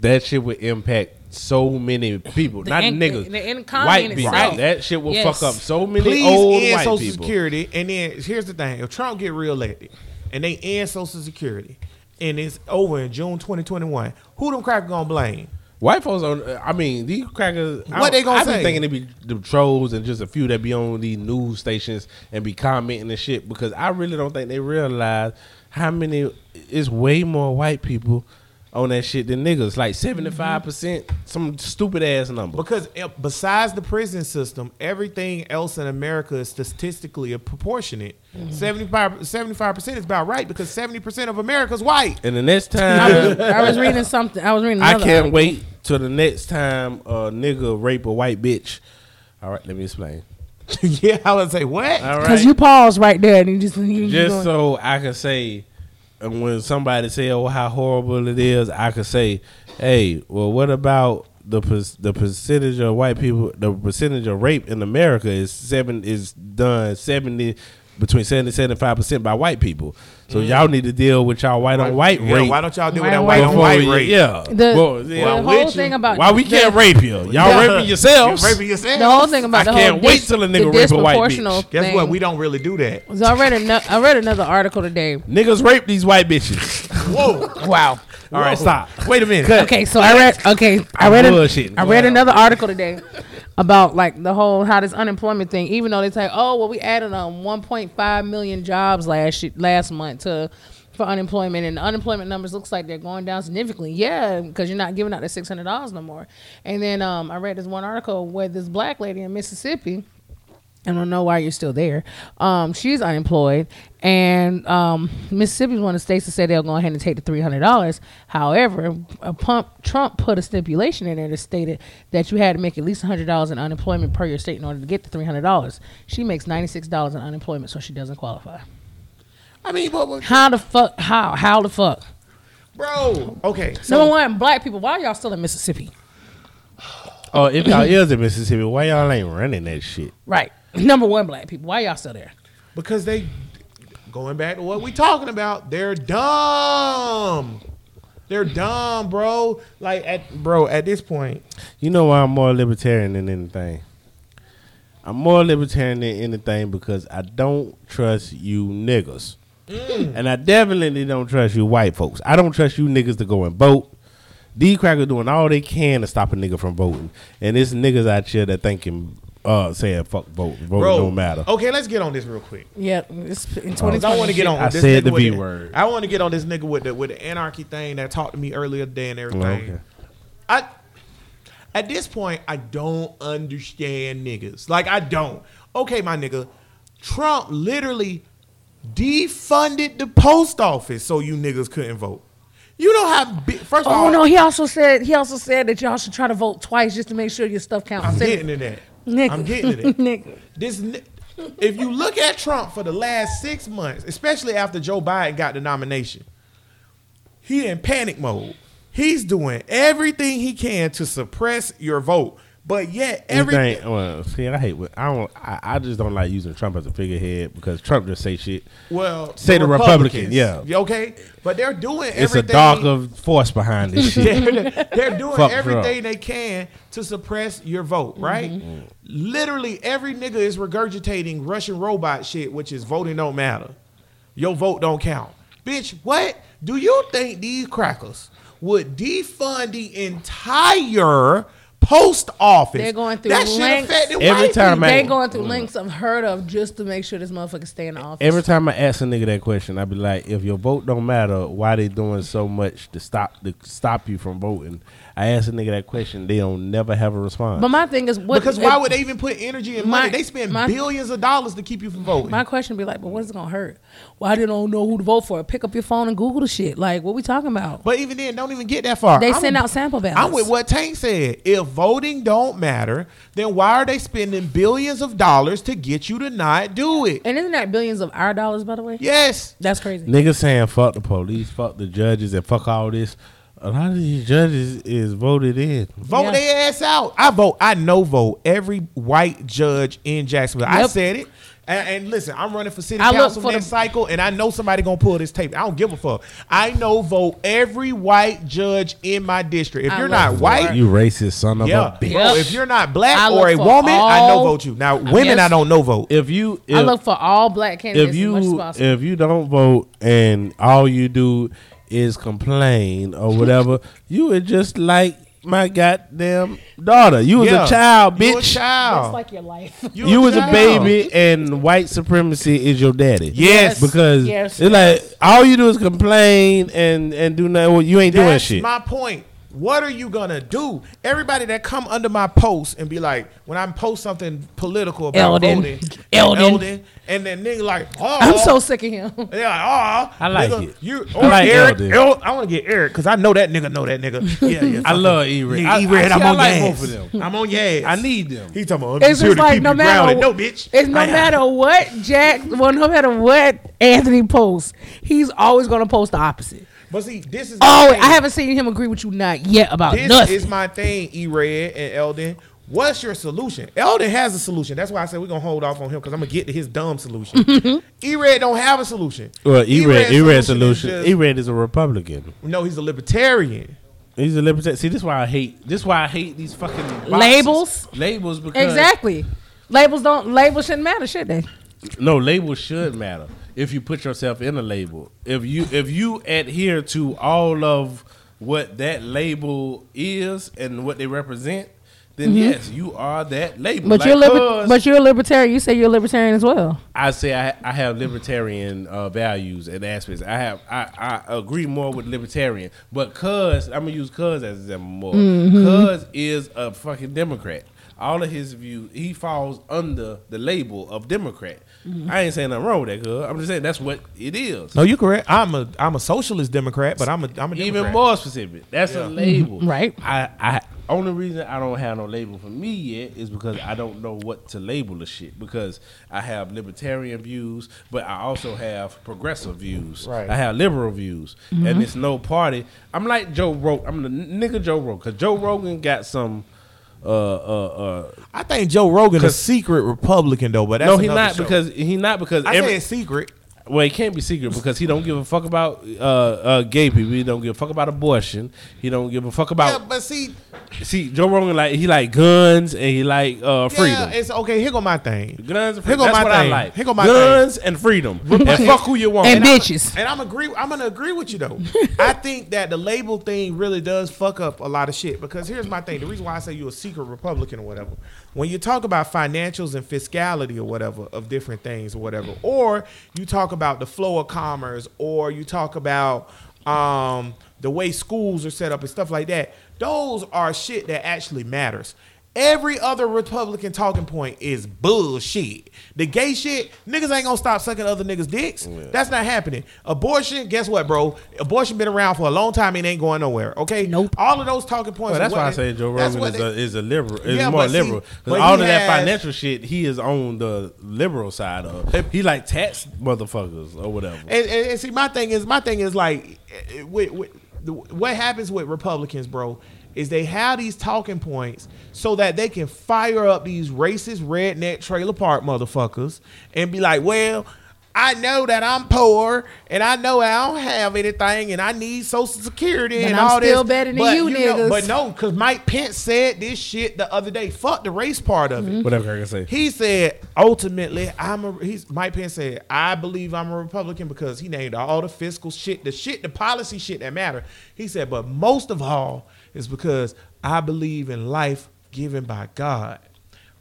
That shit would impact so many people, The not in- niggas, the economy white people. itself. That shit will Yes. fuck up so many Please old end white Social people. Security, and then here's the thing: if Trump get reelected, and they end Social Security, and it's over in June 2021, who them crackers gonna blame? White folks on. I mean, these crackers. What they gonna I say? be thinking they be the trolls and just a few that be on these news stations and be commenting and shit because I really don't think they realize how many. It's way more white people on that shit than niggas. Like seventy five percent, some stupid ass number. Because uh, besides the prison system, everything else in America is statistically proportionate. 75 percent is about right because seventy percent of America's white. And the next I was, time, I was reading something. I was reading. I can't article. wait till the next time a nigga rape a white bitch. All right, let me explain. yeah, I would say what? All right, Because you pause right there and you just you, you just going- so I can say, and when somebody say, "Oh, how horrible it is," I could say, "Hey, well, what about the the percentage of white people? The percentage of rape in America is seven is done seventy between 70 and 75 percent by white people. So y'all need to deal with y'all white on white Yeah, rate. why don't y'all deal with that on white on before white we- rate? Yeah. The, Well, the yeah, whole thing you. about Why we the- can't rape you? Y'all Yeah. raping yourselves. You raping yourself. The whole thing about I the can't whole wait dis- till a the nigga rape a white bitch. disproportional Guess what? We don't really do that. So I read ano- I read another article today. Niggas rape these white bitches. Whoa. Wow. All right, stop. Wait a minute. Okay, so I read. Okay, I read. A, bullshitting. I read another article today about like the whole how this unemployment thing. Even though they say, oh well, we added um 1.5 million jobs last last month to for unemployment, and the unemployment numbers looks like they're going down significantly. Yeah, because you're not giving out the six hundred dollars no more. And then um, I read this one article where this black lady in Mississippi. I don't know why you're still there. Um, she's unemployed, and um, Mississippi's one of the states that said they'll go ahead and take the three hundred dollars. However, a pump, Trump put a stipulation in there that stated that you had to make at least hundred dollars in unemployment per your state in order to get the three hundred dollars. She makes ninety six dollars in unemployment, so she doesn't qualify. I mean, but, but- How the fuck? How? How the fuck? bro. Okay. So Number one, black people. Why y'all still in Mississippi? Oh, if y'all is in Mississippi, why y'all ain't running that shit? Right. Number one, black people. Why y'all still there? because they going back to what we talking about, they're dumb. They're dumb, bro. Like at bro, at this point, You know why I'm more libertarian than anything? I'm more libertarian than anything because I don't trust you niggas. Mm. And I definitely don't trust you white folks. I don't trust you niggas to go and vote. D cracker doing all they can to stop a nigga from voting. And it's niggas out here that thinking uh saying fuck vote. Vote bro. don't matter. Okay, let's get on this real quick. Yeah, it's in 'Cause 2020. I want to get on. I this said nigga the with B the- word. I want to get on this nigga with the with the anarchy thing that talked to me earlier today and everything. Okay. I at this point I don't understand niggas. Like I don't. Okay, my nigga, Trump literally defunded the post office so you niggas couldn't vote. You know how big. First of all. Oh all, no, he also said he also said that y'all should try to vote twice just to make sure your stuff counts. I'm getting to that. Nigga. I'm getting that. Nigga. This, if you look at Trump for the last six months, especially after Joe Biden got the nomination, he in panic mode. He's doing everything he can to suppress your vote, but yet everything. Everything. Well, see, I hate. what- I don't. I, I just don't like using Trump as a figurehead because Trump just say shit. Well, Say the Republican, yeah. Okay, but they're doing It's a everything. darker force behind this shit. they're, they're doing Fuck everything Trump. they can to suppress your vote, right? Mm-hmm. Literally, every nigga is regurgitating Russian robot shit, which is voting don't matter. Your vote don't count. Bitch, what? Do you think these crackers would defund the entire post office? They're going through that shit Every white time people. I- They going through links I've heard of just to make sure this motherfucker stay in the office. Every time I ask a nigga that question, I be like, if your vote don't matter, why they doing so much to stop to stop you from voting? I ask a nigga that question, they don't never have a response. but my thing is, what? because why would they even put energy and money? My- They spend my- billions of dollars to keep you from voting. My question be like, but what is it gonna hurt? Why they don't know who to vote for? Pick up your phone and Google the shit. Like, what we talking about? But even then, don't even get that far. They I'm- send out sample ballots. I'm with what Tank said. If voting don't matter, then why are they spending billions of dollars to get you to not do it? And isn't that billions of our dollars, by the way? Yes. That's crazy. Niggas saying fuck the police, fuck the judges, and fuck all this. A lot of these judges is voted in. Vote Yeah. their ass out. I vote. I no vote every white judge in Jacksonville. I said it. And, and listen, I'm running for city I council for next the- cycle, and I know somebody gonna pull this tape. I don't give a fuck. I know vote every white judge in my district. If I you're not white. You racist son of yeah, a bitch. bro. Yep. If you're not black I or a look for woman, I no vote you. Now, women, Yes. I don't no vote. If you if, I look for all black candidates if as much as you possible. if you don't vote and all you do is complain or whatever, you are just like my goddamn daughter. You was Yeah. a child, You a bitch. child. That's like your life. You, was a child. baby, and white supremacy is your daddy. Yes. because Yes. it's like all you do is complain and and do nothing. Well, you ain't doing shit. my point. What are you gonna do? Everybody that come under my post and be like, when I post something political about Eldon. voting, Eldon. and then nigga like, oh, I'm so sick of him. And they're like, oh, I like nigga, it. You I or like Eric? El- oh, I want to get Eric because I know that nigga know that nigga. Yeah, yeah. I love him. E-Red. Nigga, I- E-Red, I- I'm I on like your both ass. of them. I'm on your ass. I need them. He talking about. I'm It's just here to like keep no you matter grounded. No, bitch. It's no I- matter what Jack. Well, no matter what Anthony posts, he's always gonna post the opposite. But see, this is. Oh, thing. I haven't seen him agree with you not yet about This nothing. is my thing, E Red and Eldon. What's your solution? Eldon has a solution. That's why I said we're gonna hold off on him because I'm gonna get to his dumb solution. E-Red don't have a solution. Well, E-Red, E-Red solution. just- E-Red is a Republican. no, he's a libertarian. He's a libertarian. See, this is why I hate. This is why I hate these fucking boxes. Labels? Labels because Exactly. Labels don't labels shouldn't matter, should they? No, labels should matter if you put yourself in a label. If you if you adhere to all of what that label is and what they represent, then yes, you are that label. Mm-hmm. But Like, you're liber- but you're a libertarian. You say you're a libertarian as well. I say I, I have libertarian uh, values and aspects. I have I, I agree more with libertarian, but cuz I'm gonna use cuz as an example more. Mm-hmm. Cuz is a fucking Democrat. All of his views, he falls under the label of Democrat. Mm-hmm. I ain't saying nothing wrong with that, cuz I'm just saying that's what it is. No, you're correct. I'm a I'm a socialist Democrat, but I'm a I'm a Even more specific, that's a label, Right. I, I only reason I don't have no label for me yet is because I don't know what to label the shit. Because I have libertarian views, but I also have progressive views. Right. I have liberal views, and it's no party. I'm like Joe Rogan. I'm the nigga Joe Rogan because Joe Rogan got some. Uh, uh, uh, I think Joe Rogan a secret Republican though, but that's no, he not because he not because I every, say secret. Well, it can't be secret because he don't give a fuck about uh, uh, gay people. He don't give a fuck about abortion. He don't give a fuck about Yeah, but see, See, Joe Rogan like he like guns and he like uh freedom. yeah, it's okay. Here go my thing. guns and Here go That's my what I thing. like. Here go my guns and freedom. and fuck who you want. And I'm- bitches. And I'm agree. I'm gonna agree with you though. I think that the label thing really does fuck up a lot of shit. Because here's my thing. The reason why I say you're a secret Republican or whatever. When you talk about financials and fiscality or whatever of different things or whatever, or you talk about the flow of commerce, or you talk about um, the way schools are set up and stuff like that. Those are shit that actually matters. Every other Republican talking point is bullshit. The gay shit, niggas ain't gonna stop sucking other niggas' dicks. That's not happening. Abortion, guess what, bro? Abortion been around for a long time and ain't going nowhere. Okay. Nope. All of those talking points. Well, that's why I say Joe that's Rogan what is they- a, is a liberal. Is Yeah, more but see, liberal. 'Cause but all he of that financial shit, he is on the liberal side of. He like tax motherfuckers or whatever. And, and, and see, my thing is, my thing is like, eh, with, with, what happens with Republicans, bro, is they have these talking points so that they can fire up these racist redneck trailer park motherfuckers and be like, well. I know that I'm poor and I know I don't have anything and I need Social Security But and I'm all this. still better than but you know- niggas. but no, because Mike Pence said this shit the other day. Fuck the race part of it. Mm-hmm. Whatever I can say. He said ultimately, I'm a. He's Mike Pence said I believe I'm a Republican because he named all the fiscal shit, the shit, the policy shit that matter. He said, but most of all is because I believe in life given by God.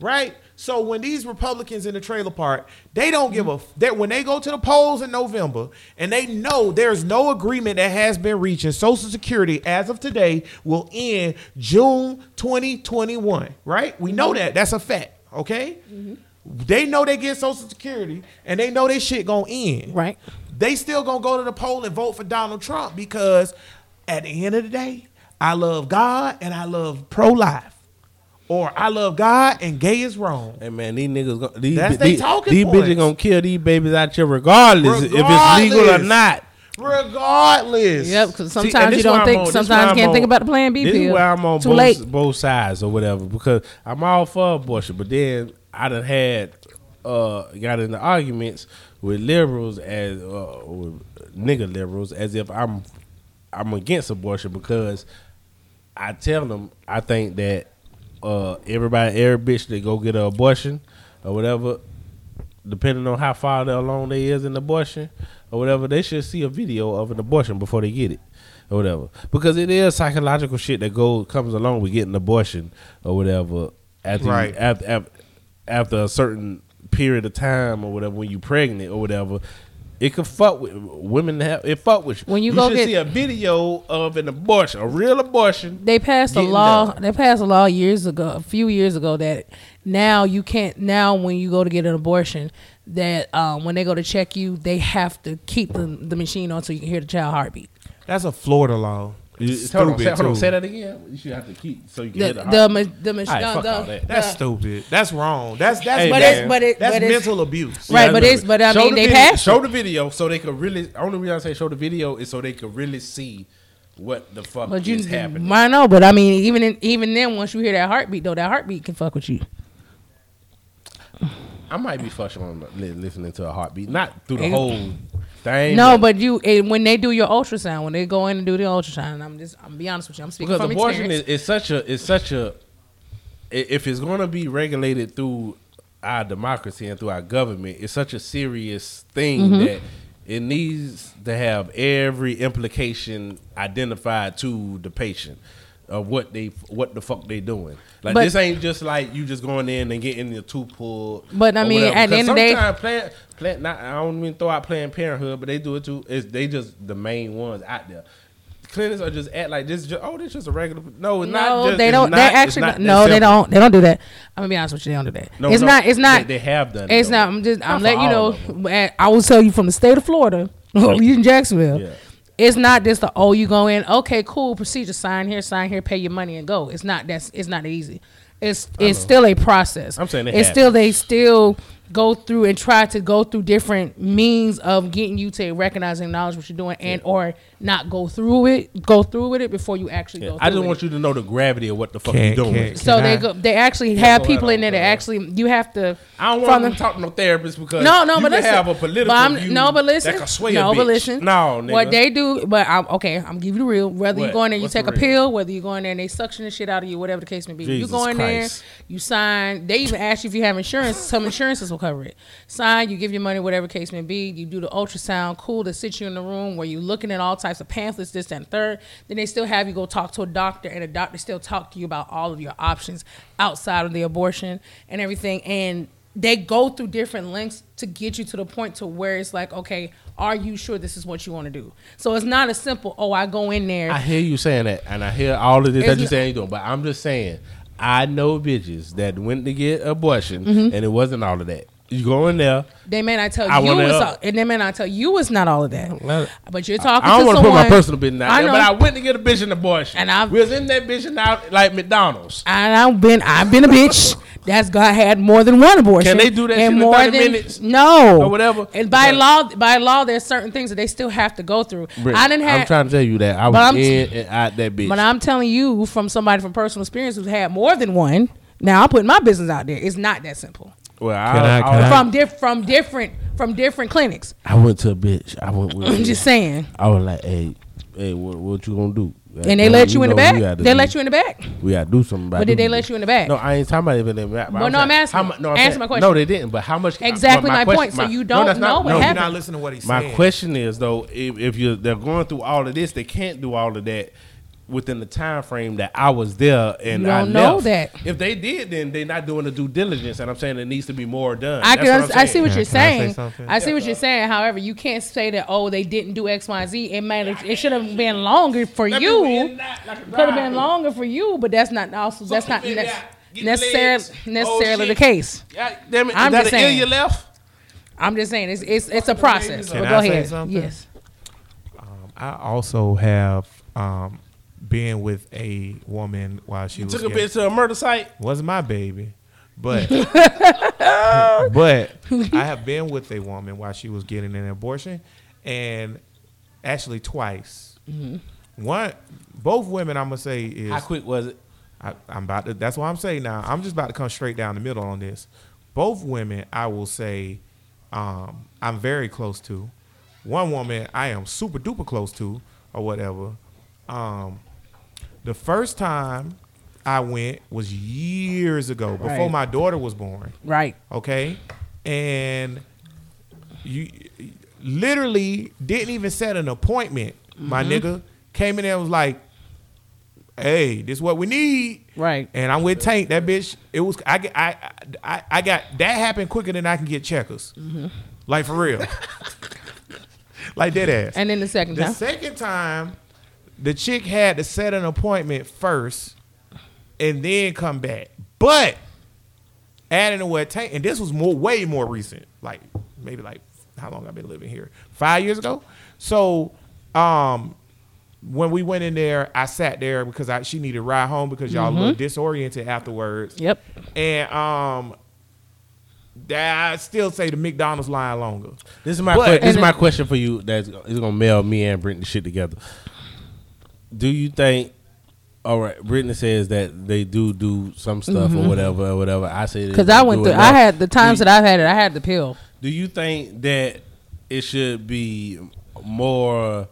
Right. So when these Republicans in the trailer park, they don't give a that when they go to the polls in November and they know there's no agreement that has been reached and Social Security as of today will end June 2021. Right? We know mm-hmm. that. That's a fact. Okay. Mm-hmm. They know they get Social Security and they know this shit gonna end. Right. They still gonna go to the poll and vote for Donald Trump because at the end of the day, I love God and I love pro life. Or I love God and gay is wrong. Hey man, these niggas, gon- these, That's they these, talking these bitches gonna kill these babies out here regardless, if it's legal or not. Regardless. Yep, because sometimes this you don't think. on- sometimes you can't think about the Plan B This pill. is where I'm on Too both, late. both sides or whatever because I'm all for abortion, but then I done had uh got into arguments with liberals as uh, with nigga liberals as if I'm I'm against abortion because I tell them I think that uh everybody every bitch that go get an abortion or whatever depending on how far along they is in abortion or whatever, they should see a video of an abortion before they get it or whatever. Because it is psychological shit that goes comes along with getting an abortion or whatever after Right. you, after, after after a certain period of time or whatever when you pregnant or whatever. It could fuck with women. Have it fuck with you. When you go should get- see a video of an abortion, a real abortion. They passed a law. done. They passed a law years ago, a few years ago, that now you can't. Now when you go to get an abortion, that um, when they go to check you, they have to keep the, the machine on so you can hear the child heartbeat. That's a Florida law. You- It's hold on, stupid, say, hold on, say that again. You should have to keep so you can The hear the, the heart. ma- the machine. Alright, fuck all the, that. That's the- stupid. That's wrong. That's that's Hey, But man. it's but it that's but it's mental abuse. Right, I but it's- but I Show mean, the they video, passed Show the video so they could really. Only reason I say show the video is so they could really see what the fuck But you, is happening. I know, but I mean, even in, even then, once you hear that heartbeat, though, that heartbeat can fuck with you. I might be fucking on listening to a heartbeat, not through the whole No, but you eh, when they do your ultrasound, when they go in and do the ultrasound, I'm just I'm be honest with you, I'm speaking because from abortion experience. is, is such a is such a if it's going to be regulated through our democracy and through our government, it's such a serious thing Mm-hmm. that it needs to have every implication identified to the patient of what they what the fuck they doing. Like But- this ain't just like you just going in and getting your tooth pulled. But, I mean, whatever. at the end of the day- sometimes Planned, Planned, not, I don't even throw out Planned Parenthood, but they do it too. It's, they just the main ones out there. Clinics are just act like this. Is just, oh, this just a regular. No, it's not. no, Just, they don't. Not, they actually not no, they don't. They don't do that. I'm gonna be honest with you. They don't do that. No, it's no, not. It's not. They, they have done. It's it, not. I'm just. I'm letting you know. at- I will tell you from the state of Florida. You in Jacksonville. Yeah. It's not just the oh you go in okay cool procedure sign here sign here pay your money and go. It's not that's it's not easy. It's it's still a process. I'm saying it it's still they still go through and try to go through different means of getting you to recognize and acknowledge what you're doing and or not go through it go through with it before you actually Yeah, go through I just want it. you to know the gravity of what the fuck Can- you doing. can- with. So Can they I- go. They actually have go people in there that actually you have to. I don't want the- to talk to no therapist because No, no, you but can listen. have a political but I'm, view no, but listen. that can sway no, a bitch. but listen. No, nigga. What they do, but I'm okay. I'm giving you the real. Whether you What? go in there, you What's take the a real? pill. Whether you go in there and they suction the shit out of you, whatever the case may be. you go in Christ. there, you sign. They even ask you if you have insurance. Some insurances will cover it. Sign. You give your money, whatever case may be. You do the ultrasound. Cool. They sit you in the room where you're looking at all types of pamphlets, this that, and third. Then they still have you go talk to a doctor, and the doctor still talk to you about all of your options outside of the abortion and everything. And they go through different lengths to get you to the point to where it's like, okay, are you sure this is what you want to do? So it's not a simple, oh, I go in there. I hear you saying that, and I hear all of this that you're saying you doing, but I'm just saying, I know bitches that went to get abortion, Mm-hmm. and it wasn't all of that. You go in there. they may not tell I you know. all, and they may not tell you was not all of that. But you're talking I don't want to put my personal business out there, but I went to get a bitch an abortion, And we was in that bitch out like McDonald's. and I've been I've been a bitch that's got had more than one abortion. Can they do that and shit in more 30 than minutes? no Or whatever? And by Because- law, by law, there's certain things that they still have to go through. Britt, I didn't I'm trying to tell you that I was I'm, in and out that bitch. but I'm telling you from somebody from personal experience who's had more than one. Now I'm putting my business out there. It's not that simple. well, Can I- I, can I- From diff, from different from different clinics. I went to a bitch. I went with. I'm just saying. I was like, hey, hey, what, what you gonna do? And they let you in the back. They do. let you in the back. We gotta do something about. But did they let you in the back? No, I ain't talking about even in the back. but Well, no, I'm asking. how no, I'm Answer saying- my question. No, they didn't. But how much? Exactly but my question- point. So you don't that's know not- what no, You're not listening to what he's My saying. question is though, if, if you they're going through all of this, they can't do all of that within the time frame that I was there and You I don't know left. that. If they did, then they're not doing the due diligence, and I'm saying there needs to be more done. I can. I'm understand- I see what Can- you're can I say saying. I see what you're saying. However, you can't say that. Oh, they didn't do X, Y, Z. It might. It should have been longer for Let me you. like Could have been longer for you, but that's not also. That's not Fuck the nec- baby out. Get the necessarily necessarily Oh, the case. God damn it! I'm is that just an saying. ear you left? I'm just saying it's it's it's a process. Can But I go say ahead. something? Yes. I also have um, been with a woman while she was Took a getting- bitch to a murder site. wasn't my baby, but but I have been with a woman while she was getting an abortion, and actually twice. One, both women, I'm gonna say is How quick was it? I, I'm about to. That's what I'm saying now. I'm just about to come straight down the middle on this. Both women, I will say, um, I'm very close to. One woman, I am super duper close to, or whatever. Um, the first time I went was years ago, before Right. my daughter was born. Right. Okay, and you literally didn't even set an appointment. My mm-hmm. nigga came in there and was like, "Hey, this is what we need." Right. And I'm with Tank. That bitch. It was. I. I. I. I got that happened quicker than I can get checkers. Mm-hmm. Like for real. like dead ass. And then the second the time. second time, the chick had to set an appointment first, and then come back. But adding to what Tank, and this was more, way more recent. Like maybe like how long I've been living here? Five years ago. So, um, when we went in there, I sat there because I she needed a ride home because y'all Mm-hmm. looked disoriented afterwards. Yep. And um, that I still say the McDonald's line longer. This is my But- que- this is my question for you. That's gonna mail me and Brent the shit together. Do you think? All right, Brittany says that they do do some stuff or whatever, or whatever. I say Because I went through, I had the times that I've had it, I had the pill. Do you think that it should be more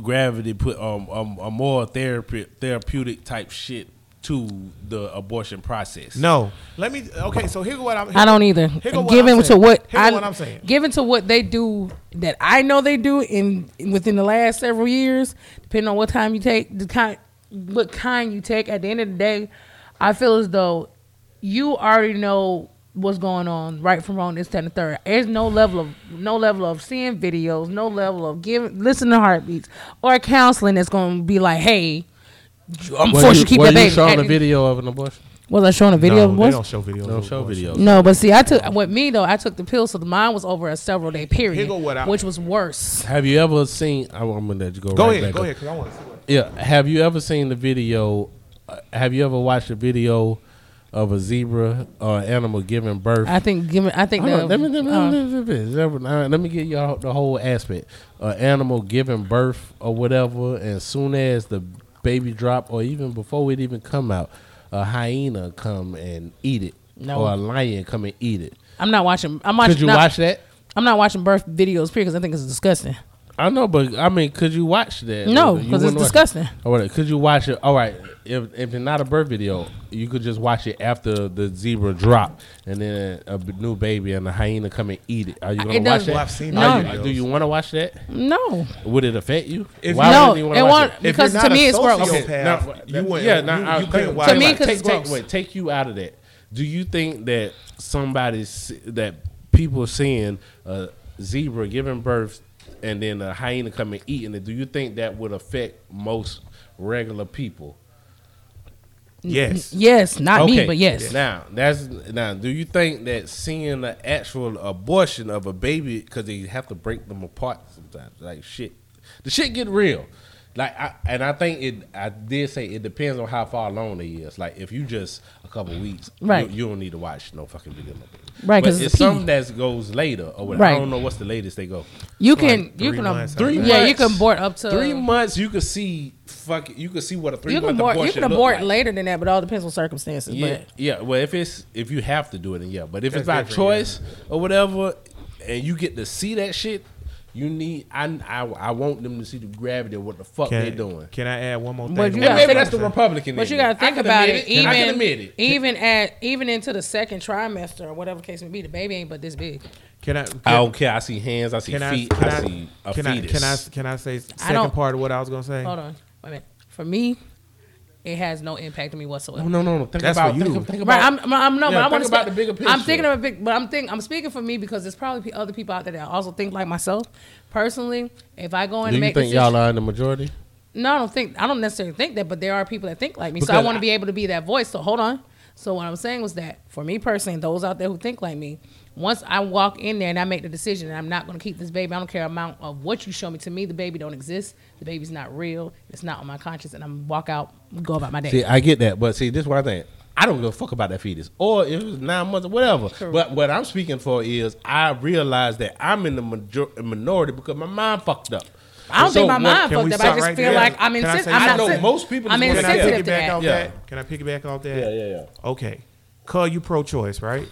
gravity put um, um a more therapy therapeutic type shit to the abortion process? No, let me. Okay, so here's what I'm. I don't either. Here go what given I'm to saying. what Here go I, what I'm saying. given to what they do that I know they do in within the last several years, depending on what time you take, the kind, what kind you take. At the end of the day, I feel as though you already know what's going on, right from wrong, this, that, and the third. There's no level of no level of seeing videos, no level of giving listening to heartbeats or counseling that's going to be like, hey. I'm forced to keep were that baby. you showing a video of an abortion? Was I showing a video? No, of they don't show videos. Don't show abortion. videos. no, but see, I took with me though. I took the pill, so the mine was over a several day period, Here go what I- which was worse. Have you ever seen? I'm gonna let you go. Go right ahead, back go up. ahead, because I want to see what. Yeah. Have you ever seen the video? Uh, have you ever watched a video of a zebra or animal giving birth? I think, given, I think the, let me let uh, let uh, get y'all the whole aspect. An animal giving birth or whatever, and soon as the baby drop, or even before it even come out, a hyena come and eat it, No. or a lion come and eat it. I'm not watching. I'm watching. Could you not- watch that? I'm not watching birth videos period because I think it's disgusting. I know, but I mean, could you watch that? No, because it's wouldn't it? disgusting. Oh, All right, could you watch it? All right, if if it's not a birth video, you could just watch it after the zebra drop, and then a b- new baby and the hyena come and eat it. Are you gonna It watch doesn't- that? Well, I've seen Are you- videos. do you want to watch that? No, Would it affect you? If Why no, wouldn't you it want to watch won't it? If because you're to not me a it's gross. sociopath, Okay, you wouldn't- yeah, you- now, you I- couldn't watch To me, about it. 'cause take, it's take- gross. wait, take you out of that. Do you think that somebody s- that people seeing a zebra giving birth and then a hyena come and eating it? Do you think that would affect most regular people? Yes. Yes, not me, but yes. Now that's now. Do you think that seeing the actual abortion of a baby because they have to break them apart sometimes, like shit, the shit get real. Like, I, and I think it. I did say it depends on how far along they is. Like, if you just a couple weeks, Right. You, you don't need to watch no fucking video. No more. Right, because it's it's pee. that goes later or whatever. I don't know what's the latest they go. You Like can, you can, um, months, three, I think. yeah, you can abort up to Three months, you can see fuck. You can see what a three You can month abort, you can abort like. later than that, but all depends on circumstances. Yeah, But yeah. Well, if it's if you have to do it, then yeah. But if it's by different, choice or whatever, and you get to see that shit, you need. I I, I want them to see the gravity of what the fuck they're doing. can I add one more thing? But you gotta maybe that's the? Republican. But you got to think about admit it. Even I can admit it. even at even into the second trimester or whatever case may be, the baby ain't but this big. Can I? Can, I don't care. I see hands. I see can I? feet. Can I, I? see a Can I? fetus. Can I? Can I say second don't- part of what I was gonna say? Hold on, wait a minute. For me, it has no impact on me whatsoever. No, no, no. Think That's about you. Think, think about. Right, I'm, I'm, I'm no, Yeah, but I want to about the bigger picture. I'm thinking of a big, but I'm think I'm speaking for me because there's probably other people out there that also think like myself. Personally, if I go in do and you make think decisions, y'all are in the majority? No, I don't think I don't necessarily think that, but there are people that think like me. so I want to be able to be that voice. So hold on. So what I'm saying was that for me personally, those out there who think like me, once I walk in there and I make the decision and I'm not going to keep this baby, I don't care amount of what you show me. To me, the baby don't exist. The baby's not real. It's not on my conscience, and I'm walk out, go about my day. See, I get that, but see, this is what I think. I don't give a fuck about that fetus, or if it was nine months or whatever. But what I'm speaking for is, I realize that I'm in the major- minority because my mind fucked up. I don't So think my what- mind fucked up. I just right feel there? like I'm Can I insensitive. say I'm not I know sen- most people I'm just Can I wanna- insensitive to that. off Yeah. that? Can I piggyback off that? Yeah, yeah, yeah. Okay. Cuz you pro-choice, right?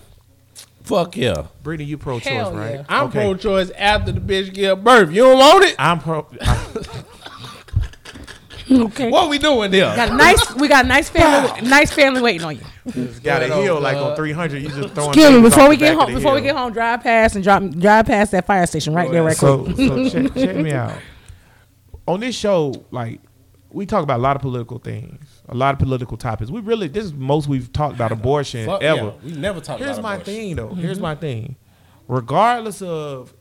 Fuck yeah. Brittany, you pro-choice, Hell right? yeah. I'm Okay. pro-choice after the bitch give birth. You don't want it? I'm pro. I- Okay. What we doing there? Got a nice. We got a nice family. nice family waiting on you. got a Going on, hill like on 300. You just throwing. Excuse me. Before we get home, the before we get home, drive past and drop drive past that fire station right there, right so, quick. so check, check me out. On this show, like we talk about a lot of political things, a lot of political topics. We really this is most we've talked about abortion Fuck ever. yeah. We never talk about. Here's about my abortion. thing though. Mm-hmm. Here's my thing. Regardless of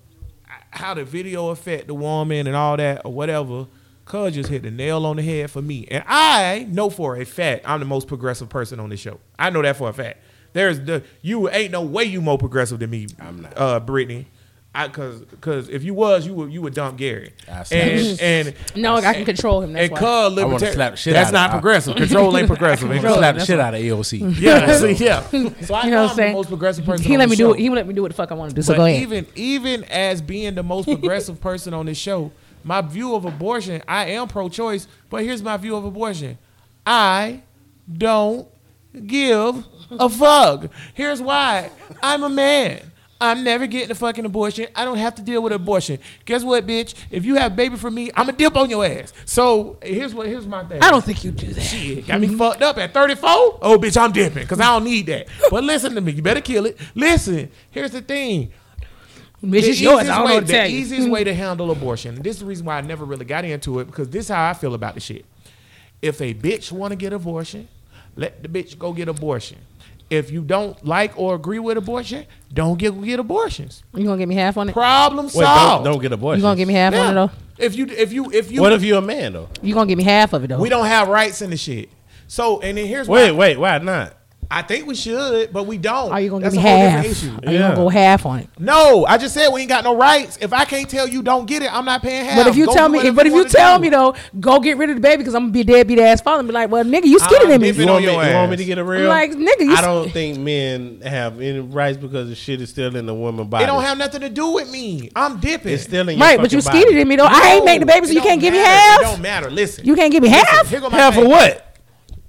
how the video affect the woman and all that or whatever, Cuz just hit the nail on the head for me. And I know for a fact I'm the most progressive person on this show. I know that for a fact. There's the you ain't no way you more progressive than me. I'm not. Uh, Brittany. I cause cause if you was you would you would dump Gary. I slap And and No, I can control him. That's and why. Cuz wanna libertarian. slap shit That's out of- not I- progressive. Control ain't progressive. ain't it? Slap the shit out of AOC. Yeah, see, yeah. So I You know, know what I'm I'm the saying? most progressive person. He on let me show. do it. He let me do what the fuck I want to do. So but go ahead. even even as being the most progressive person on this show, my view of abortion, I am pro-choice, but here's my view of abortion. I don't give a fuck. Here's why. I'm a man. I'm never getting a fucking abortion. I don't have to deal with abortion. Guess what, bitch? If you have a baby for me, I'ma dip on your ass. So here's what here's my thing. I don't think you do that. Shit, got me fucked up at 34. Oh, bitch, I'm dipping because I don't need that. But listen to me, you better kill it. Listen, here's the thing. Bitch, The it's yours. easiest I don't way, know the tell you. easiest way to handle abortion. and This is the reason why I never really got into it because this is how I feel about the shit. If a bitch want to get abortion, let the bitch go get abortion. If you don't like or agree with abortion, don't get get abortions. You gonna give me half on it? Problem Wait, don't, solved. don't get abortion. You gonna give me half on it though? If you if you if you What if you're a man though? You gonna give me half of it though? we don't have rights in the shit. So and then here's Wait, why wait, why not? I think we should, but we don't. Are you gonna That's give me half? different issue. Are you Yeah. gonna go half on it? No, I just said we ain't got no rights. If I can't tell you don't get it, I'm not paying half. But if you Go tell do me, whatever but if you wanna tell do. me though, go get rid of the baby because I'm gonna be a deadbeat ass father and be like, well, nigga, you skinny I'm than me. dipping You on want, me, your you want me ass. to get a I'm real? like, nigga, you I don't think men have any rights because the shit is still in the woman body. it don't have nothing to do with me. I'm dipping. It's still in your right, but you fucking skinny body. than me though. I ain't make the baby, so It you don't can't give me matter. half. It don't matter. Listen. You can't give me half Here go my Half thing. for what?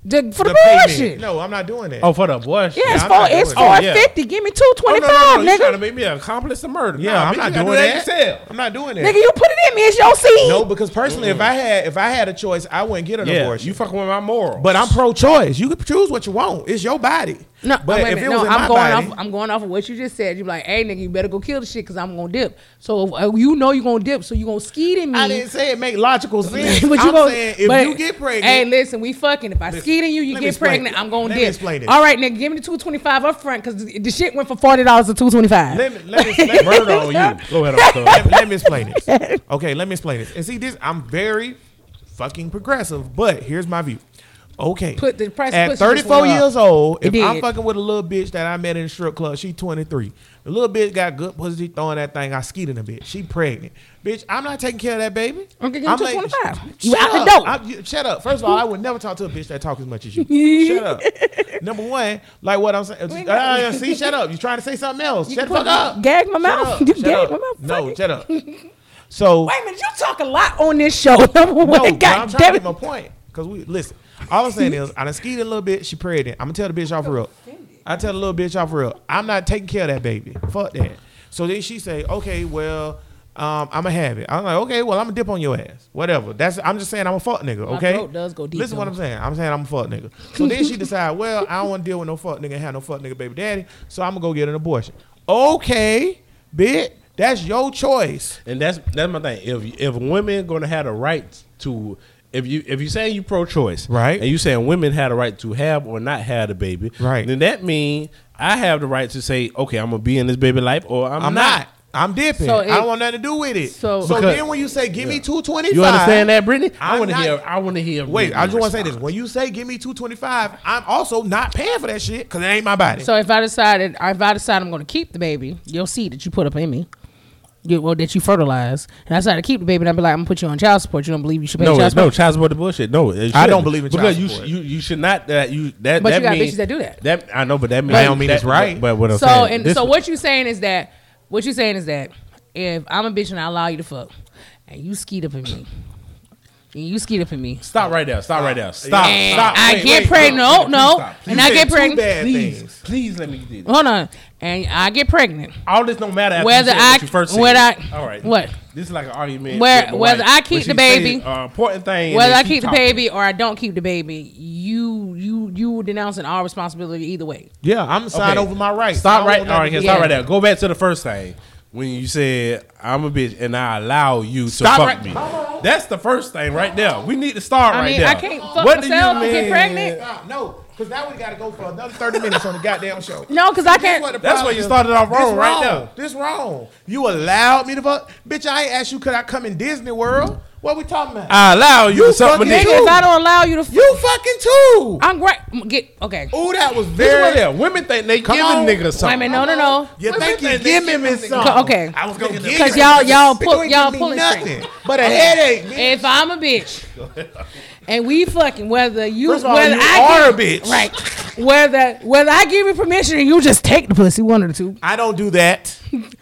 The- for the, The payment. bullshit. No, I'm not doing that. Oh, for the abortion. Yeah, it's I'm four. not It's doing oh, four that. Yeah. Give me two Oh, twenty no, five, no, no, You trying to make me an accomplice to murder? yeah, Nah, I'm bitch, not doing do that. yourself. I'm not doing that. Nigga, you put it in me. It's your seed. no, because personally, if I had if I had a choice, I wouldn't get an Yeah, abortion. you fucking with my moral. but I'm pro-choice. You can choose what you want. It's your body. No, but wait a if minute. it no, was in I'm my going body, off. I'm going off of what you just said. You're like, hey, nigga, you better go kill the shit because I'm gonna dip. So uh, you know you're gonna dip, so you gonna skeet in me. I didn't say it make logical sense. but you I'm gonna, saying if but- you get pregnant, Hey, listen, we fucking. If I skeet in you, you get pregnant. it. I'm gonna Let me dip. explain it. All right, nigga, give me the two twenty five up front because the, the shit went from forty dollars to two twenty five. let me let me, let murder on you. Go ahead, Uncle. let, let me explain this. Okay, let me explain this. And see, this I'm very fucking progressive, but here's my view. Okay, Put the price at 34 years up. old, if I'm fucking with a little bitch that I met in the strip club, she 23. The little bitch got good pussy, throwing that thing. I skeeted a bitch. She pregnant, bitch. I'm not taking care of that baby. Okay, I'm me like, 225. sh- You shut out the up. door. I- you- shut up. First of all, I would never talk to a bitch that talk as much as you. shut up. Number one, like what I'm saying. Uh, see, shut up. You trying to say something else? You shut the fuck up. gag my Shut mouth. up. You Shut gag up. my mouth. No, shut up. So Wait a minute, you talk a lot on this show. Number no, one, but I'm God trying to get my point. Cause we listen. All I'm saying is, I done skied a little bit. She prayed pregnant. I'm gonna tell the bitch off real. I tell the little bitch off real. I'm not taking care of that baby. Fuck that. So then she say, okay, well, um, I'm gonna have it. I'm like, okay, well, I'm gonna dip on your ass. Whatever. That's. I'm just saying, I'm a fuck nigga. My Okay. throat does go deep, Listen, what. I'm saying. I'm saying I'm a fuck nigga. So then she decide, well, I don't want to deal with no fuck nigga and have no fuck nigga baby daddy. So I'm gonna go get an abortion. Okay, bitch. That's your choice. And that's that's my thing. If if women gonna have the right to if you if you saying you pro choice, Right. and you saying women had a right to have or not have a baby, Right. then that means I have the right to say, okay, I'm gonna be in this baby life or I'm, I'm not. not. I'm dipping. So I don't want nothing to do with it. so- So, Because- then when you say give me two twenty five, You understand that, Brittany? I want to hear. I want to hear. Wait, I just want to say this: when you say give me two twenty five, I'm also not paying for that shit because it ain't my body. So if I decided, if I decide I'm going to keep the baby, you'll see that you put up in me, you, well, that you fertilize, and I decide to keep the baby, and I be like, I'm gonna put you on child support. You don't believe you should pay No, child it's no support? child support. The bullshit. No, it I don't believe in child because you support. sh- you you should not. That you that. But that you got mean- bitches that do that. That I know, but that means That don't mean it's right. But, but what I'm so saying, and this- so what you saying is that what you saying is that if I'm a bitch and I allow you to fuck, and you skeet up in me, and you skeet up in me, Stop right there. Stop right there. Stop. and stop. I Wait, get wait, pregnant. wait, No, please no, stop. and I get pregnant. bad Please, things. please let me do this. Hold on, and I get pregnant. All this don't matter after Whether you said I- what you first said. whether I- all right. what? This is like an argument. Where- whether wife. I keep the baby- say, uh, important thing. Whether I she keep the baby or I don't keep the baby, you you you denouncing all responsibility either way. yeah, I'm signing Okay. over my rights. Stop don't right. want All right, here, Yeah. stop right there. Go back to the first thing when you said I'm a bitch and I allow you to fuck right- me. That's the first thing right there. We need to start I right mean, there. I can't fuck What do you myself and get mean? pregnant. Nah, no, because now we got to go for another thirty minutes on the goddamn show. No, because I can't. what the That's problem where you is. started off This wrong right there. This wrong. You allowed me to fuck, bitch. I ain't asked you could I come in Disney World. What we talking about? I allow you, You to suck my fucking dick. Nigga, if I don't allow you to, f- you fucking too. I'm great. Get okay. Ooh, that was This right very. there. Women think they Come giving on. niggas Wait a something. minute, no, no, no. You Women think you think they giving me giving something? Okay. I was gonna give Because you y'all- y'all Bitch, pull- you ain't y'all give pulling nothing strings. but a headache. bitch. If I'm a bitch and we fucking whether you First of all, whether you I are give, a bitch. right whether whether I give you permission and you just take the pussy one or the two I don't do that.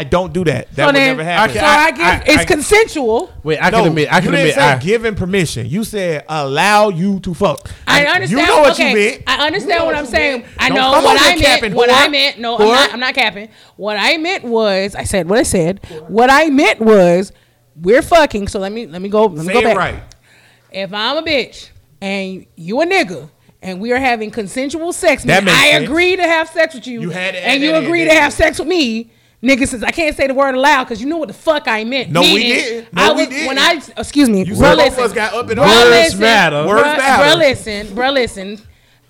I don't do that. That so would then, never happen. so I, give I- it's I- consensual. Wait, I no, can admit. I you can didn't admit. say I, giving permission. You said allow you to fuck. I understand. You know what okay, you meant. I understand You know what I'm saying. meant. I Don't know what I here meant. capping, What whore. I meant. No, I'm Whore. not, I'm not capping. What I meant was, I said what I said. What I meant was, we're fucking. So let me let me go. Let me Say go it back. right. If I'm a bitch and you a nigga. And we are having consensual sex. That meaning I sense. agree to have sex with you, You had to and you agree to have sex with me, nigga. Since I can't say the word aloud because you know what the fuck I meant. No, we didn't. No, I we didn't. When I excuse me, You bruh, said both of listen. us got up and Bruh. Words listen. matter. Words Bruh, matter. bruh, listen, bruh, listen,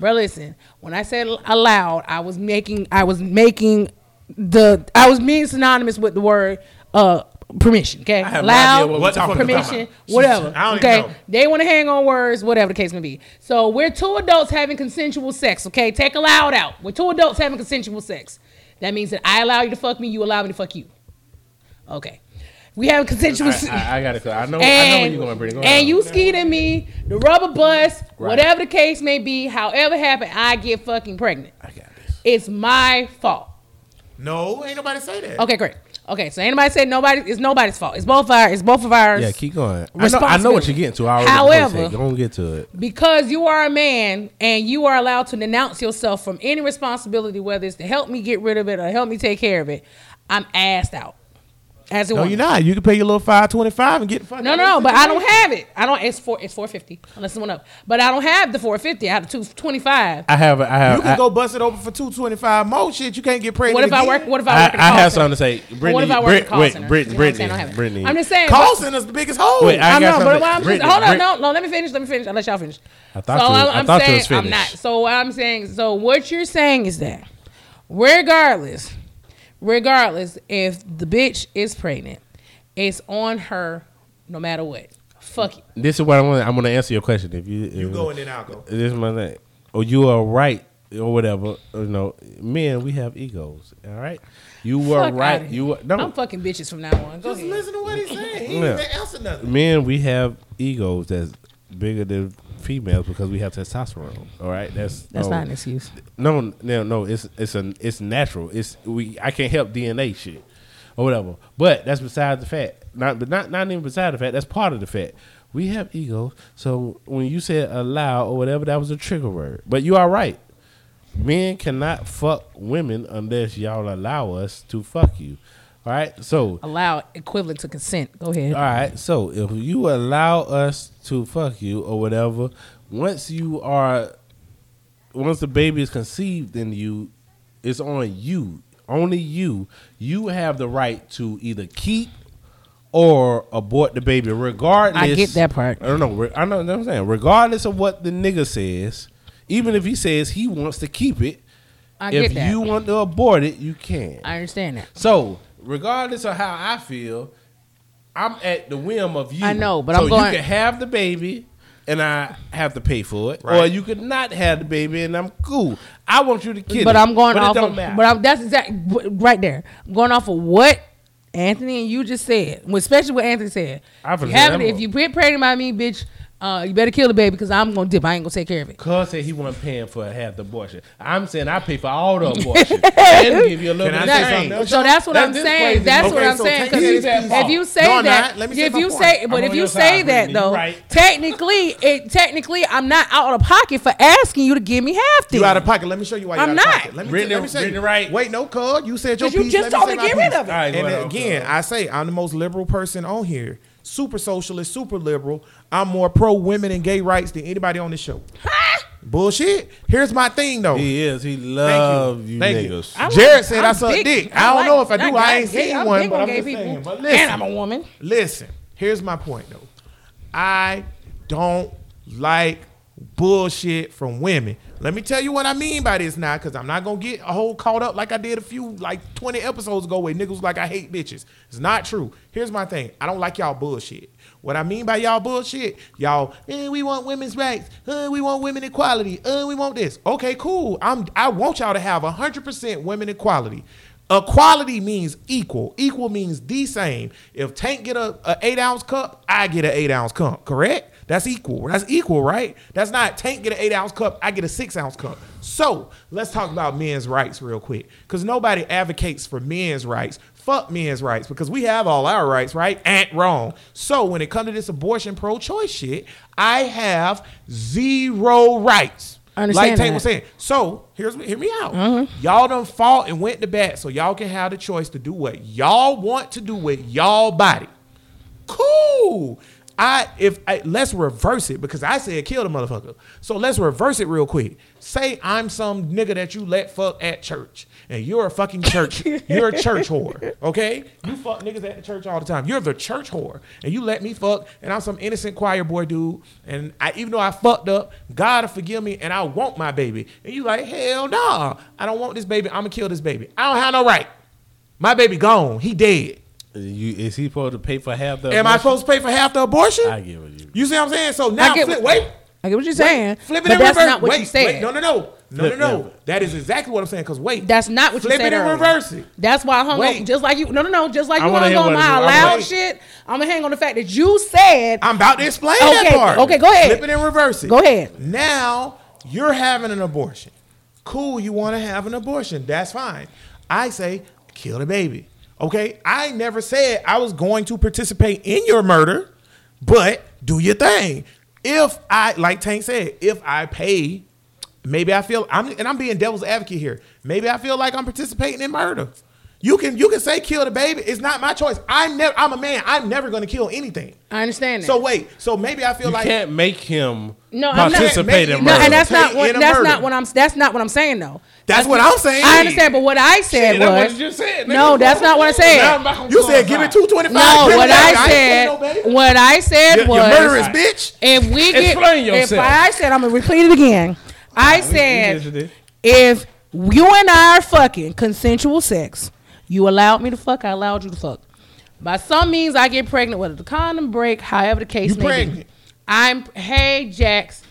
bruh, listen. When I said aloud, I was making, I was making the, I was being synonymous with the word uh permission. Okay, have no loud, idea what we're permission, whatever. I don't even okay, know. they want to hang on words, whatever the case may be. So we're two adults having consensual sex. Okay, take aloud out. We're two adults having consensual sex. That means that I allow you to fuck me, you allow me to fuck you. Okay. We have consensual sex. I, I got it. I know. I know where And, you're going, Brittany. Go and ahead. you skied at me, the rubber bust, Right. whatever the case may be, however happened, I get fucking pregnant. I got this. It's my fault. No, ain't nobody say that. Okay, great. Okay, so anybody said nobody it's nobody's fault. It's both our it's both of ours. Yeah, keep going. I know, I know what you're getting to. I already However- don't get to it. because you are a man and you are allowed to denounce yourself from any responsibility, whether it's to help me get rid of it or help me take care of it, I'm assed out. As a No, woman. you're not. You can pay your little five twenty five and get the fuck. No, no, but I don't have it. I don't. It's four. It's four fifty. Unless it went up, but I don't have the four fifty. I have the two twenty five. I have. I have. You can I, go bust it open for two twenty five more shit. You can't get pregnant. What if I work? What if I I, work? in a I call have center? something to say. Brittany, what if I work Brit, in a call wait, center? Brit, You know what I'm saying? Brittany, I don't have it. Brittany. I'm just saying. Call but- center's the biggest hole. Wait, I, I know, but I'm just, Brittany, hold on, Brit- no, no. Let me finish. Let me finish. I'll let y'all finish. I thought so you was- I'm, I I'm you saying was I'm not. So what I'm saying. So what you're saying is that, regardless, regardless, if the bitch is pregnant, it's on her, no matter what. Fuck it. This is what I want. I'm going to answer your question. If you, You if- go and then I'll go. This is my thing. Or you are right or whatever. You know, men we have egos. All right. You were Fuck right. You were no. I'm fucking bitches from now on. Go Just ahead. listen to what he's saying. He Yeah. didn't answer nothing. men we have egos that's bigger than females because we have testosterone. All right. That's That's not an excuse. No, no, no. It's it's a it's natural. It's we. I can't help DNA shit or whatever. But that's beside the fact. Not but not not even beside the fact. That's part of the fact. We have egos. So when you said allow or whatever, that was a trigger word. But you are right. Men cannot fuck women unless y'all allow us to fuck you. All right. So Allow equivalent to consent. Go ahead. all right. So if you allow us to fuck you or whatever, once you are, once the baby is conceived in you, it's on you. Only you. You have the right to either keep or abort the baby, regardless. I get that part. I don't know. I know what I'm saying. Regardless of what the nigga says, even if he says he wants to keep it, I if get that. you want to abort it, you can. I understand that. So, regardless of how I feel, I'm at the whim of you. I know, but so I'm going- you can have the baby, and I have to pay for it, or you could not have the baby, and I'm cool. I want you to kill but it, I'm going but off It don't of, matter. but I'm that's exactly right there. I'm going off of what Anthony and you just said, especially what Anthony said. I If you, forget have it, that if you get pregnant by me, bitch, uh, you better kill the baby because I'm gonna dip. I ain't gonna take care of it. Cuz said he wasn't paying for half the abortion. I'm saying I pay for all the abortion and give you a little Can I bit say something So that's what That's I'm saying. That's Okay, what I'm so saying. Because if, if you say No, that, not. Let me if you point. say, I'm but if you say that Brittany. though, right. technically, it technically, I'm not out of pocket for asking you to give me half. You out of pocket. Let me show you why you I'm out not. pocket. Let me, Brittany- let me say. Brittany right. Wait, no, cuz. You said your 'Cause you piece. just let me told say me get rid of it. All right, go And again. I say I'm the most liberal person on here. Super socialist, super liberal. I'm more pro women and gay rights than anybody on this show. Bullshit. Here's my thing though. He is. He Thank love you, Thank niggas. I like- Jared said i I'm suck big- dick. I I don't like- know if I do. I ain't gay- seen I'm one, but on I'm just people. saying. But and listen, I'm a woman. Listen, here's my point though. I don't like bullshit from women. Let me tell you what I mean by this now, because I'm not gonna get a whole caught up like I did a few like 20 episodes ago where niggas like I hate bitches. It's not true. Here's my thing. I don't like y'all bullshit. What I mean by y'all bullshit, y'all, eh, we want women's rights, uh, we want women equality, uh, we want this. Okay, cool. I'm I want y'all to have 100% women equality. Equality means equal. Equal means the same. If Tank get a, a eight ounce cup, I get an eight ounce cup. Correct? That's equal. That's equal, right? That's not Tank get an eight ounce cup, I get a six ounce cup. So let's talk about men's rights real quick, because nobody advocates for men's rights. Fuck men's rights because we have all our rights, right? Ain't wrong. So when it comes to this abortion pro-choice shit, I have zero rights. I understand like Tank was saying. So here's hear me out. Mm-hmm. Y'all done fought and went to bat, so y'all can have the choice to do what y'all want to do with y'all body. Cool. I if I, let's reverse it because I said kill the motherfucker. So let's reverse it real quick. Say I'm some nigga that you let fuck at church, and you're a fucking church. you're a church whore. Okay, you fuck niggas at the church all the time. You're the church whore, and you let me fuck, and I'm some innocent choir boy dude. And I even though I fucked up, God will forgive me, and I want my baby. And you like hell nah, I don't want this baby. I'm gonna kill this baby. I don't have no right. My baby gone. He dead. You, is he supposed to pay for half the? Am I supposed to pay for half the abortion? I get what you. You see what I'm saying? So now, I get flip, wait, I get what you're saying. wait, flip it but in that's reverse. not what wait, you said. wait, no, no, no, no, Flip, no, no. yeah. That is exactly what I'm saying. Cause wait, That's not what you saying. flip it and reverse it. That's why I hung Wait. on. Just like you, no, no, no. Just like I you wanna hung on my it is. I'm loud wait. shit. I'm gonna hang on the fact that you said I'm about to explain Okay, that part. okay, go ahead. Flip it and reverse it. Go ahead. Now you're having an abortion. Cool, you want to have an abortion. That's fine. I say kill the baby. Okay? I never said I was going to participate in your murder, but do your thing. If I like Tank said, if I pay, maybe I feel I'm and I'm being devil's advocate here. Maybe I feel like I'm participating in murder. You can you can say kill the baby. It's not my choice. I'm never I'm a man. I'm never going to kill anything. I understand that. So wait, so maybe I feel You like you can't make him No, I'm not- participate in Make- no, murder. and that's not what that's murder. not what I'm that's not what I'm saying though. That's what I'm saying. I understand, but what I said Shit, that's what was you just said, nigga. no, that's not what I said. you said give it two twenty five. No, what I said, what I said you was murderous bitch. If we get, Explain if. I said, I'm gonna repeat it again. I said, if you and I are fucking consensual sex, you allowed me to fuck, I allowed you to fuck. By some means, I get pregnant, whether the condom break, however the case You may be. I'm, hey, Jax,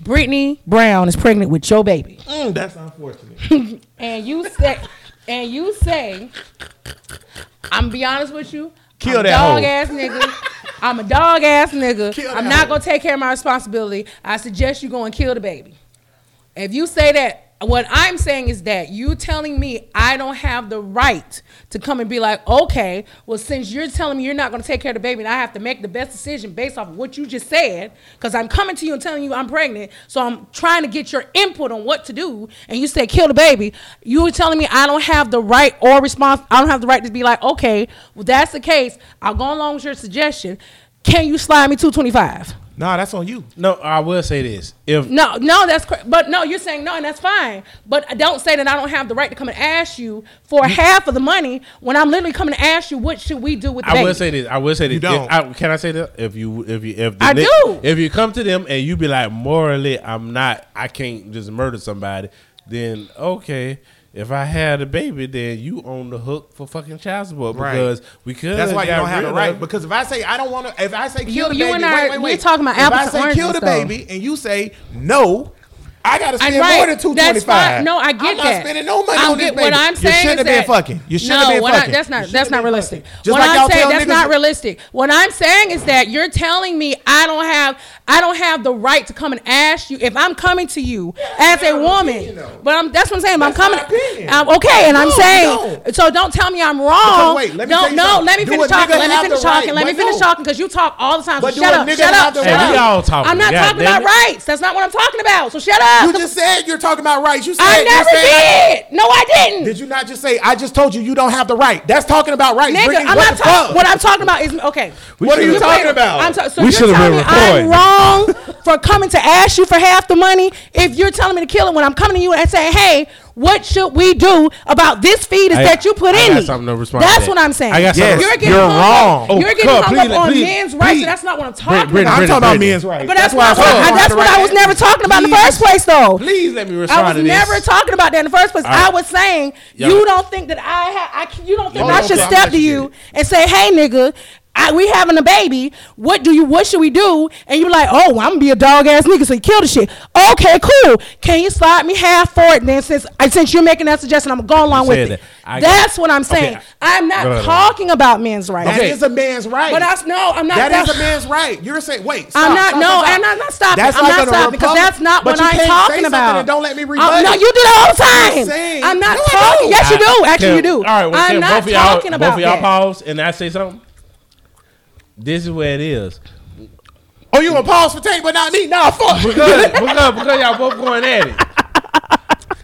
Brittany Brown is pregnant with your baby. Mm, that's unfortunate. And you say, and you say, I'm be honest with you. Kill I'm a that dog hoe. ass nigga. I'm a dog ass nigga. Kill I'm not hoe. gonna take care of my responsibility. I suggest you go and kill the baby. If you say that, what I'm saying is that you telling me I don't have the right to come and be like, okay, well, since you're telling me you're not going to take care of the baby, and I have to make the best decision based off of what you just said, because I'm coming to you and telling you I'm pregnant, so I'm trying to get your input on what to do, and you say kill the baby, you were telling me I don't have the right or response, I don't have the right to be like, okay, well, that's the case. I'll go along with your suggestion. Can you slide me 225? Nah, that's on you. No, I will say this: if No, no, that's cra- but no, you're saying no, and that's fine. But don't say that I don't have the right to come and ask you for half of the money when I'm literally coming to ask you what should we do with the I baby. will say this. I will say this. You don't. If I, can I say that? If you, if you, if the I ni- do. If you come to them and you be like, morally, I'm not. I can't just murder somebody. Then okay. If I had a baby, then you own the hook for fucking child support Right. because we could. That's why you don't have rid the right. Because if I say I don't want to, if I say kill You- the you baby, and I- wait, wait, we wait. talking about apples if I and say kill the though. baby and you say no, I got to spend right, more than two twenty that's fine. No, I get I'm that. not spending no money I on this get- baby. What I'm you saying shouldn't is have been that- fucking. You should no, have been what I- fucking. that's not that's not realistic. fucking. Just what like I'm y'all saying tell that's not realistic. What I'm saying is that you're telling me I don't have I don't have the right to come and ask you if I'm coming to you as a woman. opinion. But I'm that's what I'm saying. I'm coming. I'm, okay, and I'm saying don't. so. Don't tell me I'm wrong. wait, let me don't no. Let me finish talking. Let me finish talking. right? Let me But finish no. talking because you talk all the time. So shut up. Shut up. Shut up. We all talking. I'm not talking about rights. That's not what I'm talking about. So shut up. You just said you're talking about rights. You said I never saying- did. No, I didn't. Did you not just say I just told you you don't have the right? That's talking about rights. Nigga, Brittany, I'm what not talking. What I'm talking about is okay. What are you talking about? I'm ta- so We should've been me I'm wrong for coming to ask you for half the money if you're telling me to kill it when I'm coming to you and saying, "Hey, what should we do about this fetus I- that you put I in got me?" something to respond to That's that. what I'm saying. I got something- You're getting you're wrong. Up, Oh, you're getting come, hung please, up on please, men's rights, please. and that's not what I'm talking Brit- about. I'm Brittany, talking about Brittany. men's rights. But that's, why I what, you I, that's what I was never talking about in the first place, though. Please let me respond I was to this. never talking about that in the first place. All I was saying Yo. you don't think that I have. I, c- you don't think Hold I should okay, step gonna to let you you and say, "Hey, nigga." I, we having a baby. What do you? What should we do? And you're like, oh, well, I'm gonna be a dog ass nigga, so you kill the shit. Okay, cool. Can you slide me half for it? Then since I since you're making that suggestion, I'm gonna go along with it. that. That's what I'm saying. Okay. I'm not Go ahead. talking about men's rights. That is a man's right. But that's no, I'm not. That is that's- a man's right. You're saying, wait. I'm not. stop, no, stop, stop. I'm not, not stopping. That's I'm like not on a stopping because that's not what I'm can't say talking about. and don't let me Um, rebut no, it. you do the whole time. saying- I'm not No, talking. Yes, you do. Actually, Can- you do. All right, well, I'm can not both of y'all, talking about both of y'all pause and I say something. This is where it is Oh, you gonna pause for Tank, but not me? Nah, fuck. because because because y'all both going at it.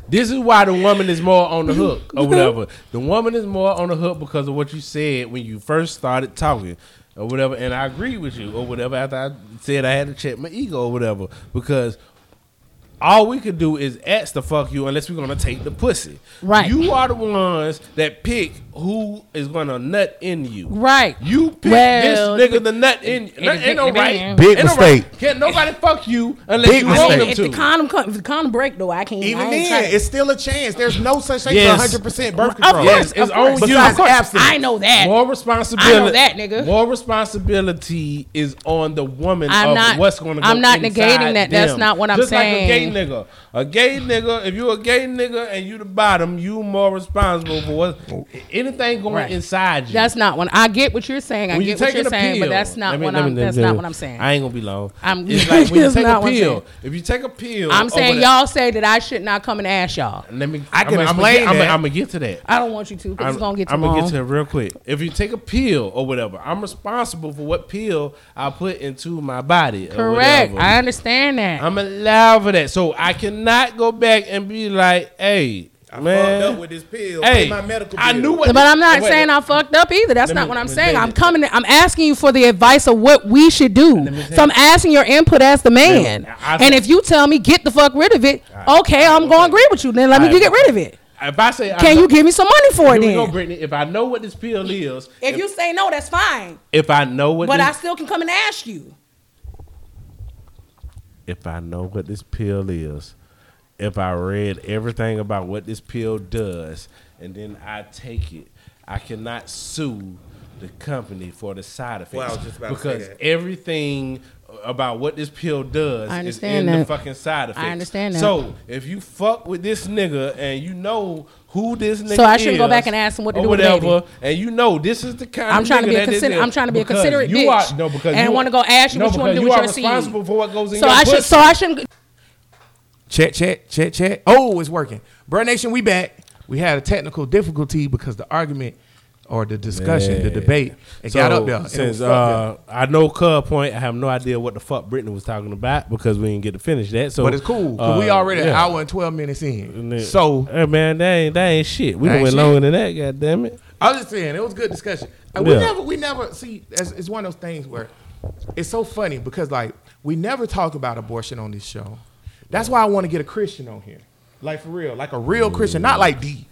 This is why the woman is more on the hook or whatever. The woman is more on the hook because of what you said when you first started talking or whatever. And I agree with you or whatever after I said I had to check my ego or whatever because all we could do is ask to fuck you unless we're gonna take the pussy. Right. You are the ones that pick who is gonna nut in you. Right. You pick Well, this nigga the nut in. it Ain't no depends. right. Big Ain't no mistake. right. Can't nobody fuck you unless Big you I want mean, them if to. the condom, come- if the condom break though, I can't. Even I then, trying- it's still a chance. There's no such thing Yes. as 100% birth Of control. course, Yes, it's of on you. Of Besides course. abstinence. I know that. More responsibility. I know that, nigga. More responsibility is on the woman I'm of not- what's going to go I'm not negating that. That's not what I'm Just like a gay saying. nigga. A gay nigga, if you're a gay nigga and you the bottom, you more responsible for what anything going Right. inside you. That's not one. I get what you're saying. I when get what you're saying, pill, but that's not me- what I'm. me- That's not what I'm saying. I ain't gonna be long. I'm- it's like when you take a pill. If you take a pill, I'm saying y'all say that I should not come and ask y'all. Let me. I can I'm, explain I'm. I'm gonna get to that. I don't want you to because it's gonna get I'm gonna get to it real quick. If you take a pill or whatever, I'm responsible for what pill I put into my body. Correct. I understand that. I'm allowed for that, so I cannot go back and be like, "Hey, man, fucked up with this pill. Hey, my medical I bill. knew what." but I'm not wait, saying I fucked up either. That's Let not me- what I'm saying. I'm you. coming. I'm asking you for the advice of what we should do. So I'm asking your input as the man. I- and if you tell me get the fuck rid of it, okay, I'm gonna agree with you. Then let me get rid of it. If I say, Can know- you give me some money for it Here we go. Brittany. If I know what this pill is, If you say no, that's fine. if I know what, But this, I still can come and ask you. if I know what this pill is, if I read everything about what this pill does, and then I take it, I cannot sue the company for the side effects Well, I was just about to say because that. everything about what this pill does I is understand in the fucking side effects. I understand that. So if you fuck with this nigga and you know who this nigga is, So I shouldn't go back and ask him what to or do whatever, baby. and you know this is the kind I'm of trying to be a that this consider- I'm trying to be a considerate you bitch. Are, no, because And you wanna go ask you no, what you wanna because do you with are your seed. responsible for what goes in So your I should. So I shouldn't. Check, check, check, check. Oh, it's working. Bird Nation, we back. We had a technical difficulty because the argument or the discussion, the debate, it So, got up there. and it Since was up. uh, I know Cub Point, I have no idea what the fuck Brittany was talking about because we didn't get to finish that. So, but it's cool. 'cause we uh, already an yeah. hour and 12 minutes in. Then- So hey man, that ain't that ain't shit. We That done ain't went shit. longer than that. God damn it. I was just saying, it was good discussion. And we Yeah. never, we never see. It's, it's one of those things where it's so funny because like we never talk about abortion on this show. That's why I want to get a Christian on here, like for real, like a real Christian, not like D.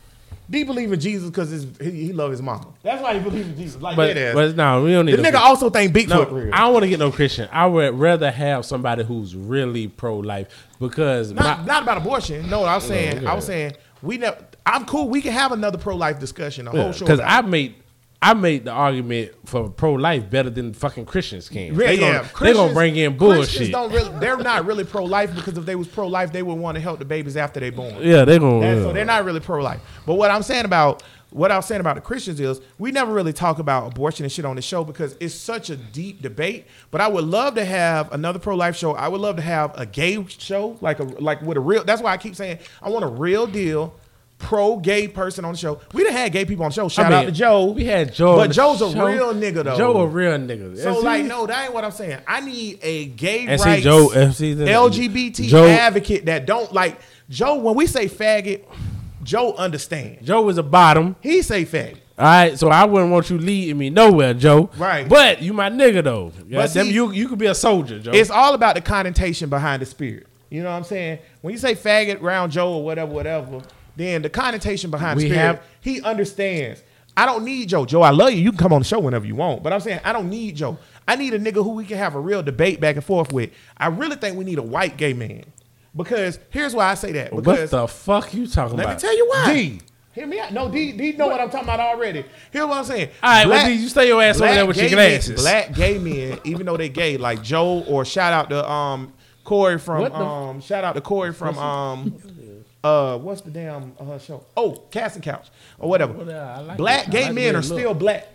D believe in Jesus because he, he love his mama. That's why he believe in Jesus. Like But, that but no, we don't need. The no nigga also think Bigfoot No, real. I don't want to get no Christian. I would rather have somebody who's really pro life because not, my, not about abortion. No, I was saying, okay. I was saying we never. I'm cool. We can have another pro life discussion. A whole show because about I made I made the argument for pro life better than fucking Christians can. Yeah, they yeah. gonna, they Christians- gonna bring in bullshit. Christians don't really, they're not really pro life because if they was pro life, they would want to help the babies after they born. Yeah, they gonna. Yeah. So they're not really pro life. But what I'm saying about what I was saying about the Christians is we never really talk about abortion and shit on the show because it's such a deep debate. But I would love to have another pro life show. I would love to have a gay show, like a like with a real. That's why I keep saying I want a real deal. Pro gay person on the show. We done had gay people on the show. Shout mean, out to Joe. We had Joe, but Joe's a show. real nigga though. Joe a real nigga. So Is like, he? no, that ain't what I'm saying. I need a gay And rights Joe- LGBT Joe- advocate that don't like Joe. When we say faggot, Joe understand. Joe is a bottom. He say faggot. All right, so I wouldn't want you leading me nowhere, Joe. Right. But you my nigga though. Yeah, see- you you could be a soldier, Joe. It's all about the connotation behind the spirit. You know what I'm saying? When you say faggot round Joe or whatever, whatever, then the connotation behind We spirit, have- he understands. I don't need Joe. Joe, I love you. You can come on the show whenever you want. But I'm saying I don't need Joe. I need a nigga who we can have a real debate back and forth with. I really think we need a white gay man. Because here's why I say that. what the fuck you talking Let about? Let me tell you why. D, Hear me out. No, D, D know what I'm talking about already. Hear what I'm saying. All right, well, D, you stay your ass over there with your gay men- glasses. black gay men, even though they gay, like Joe or shout out to um Corey from What um shout out to Corey from um uh what's the damn uh, show? Oh, Casting Couch or whatever. Well, like black gay like men are still black.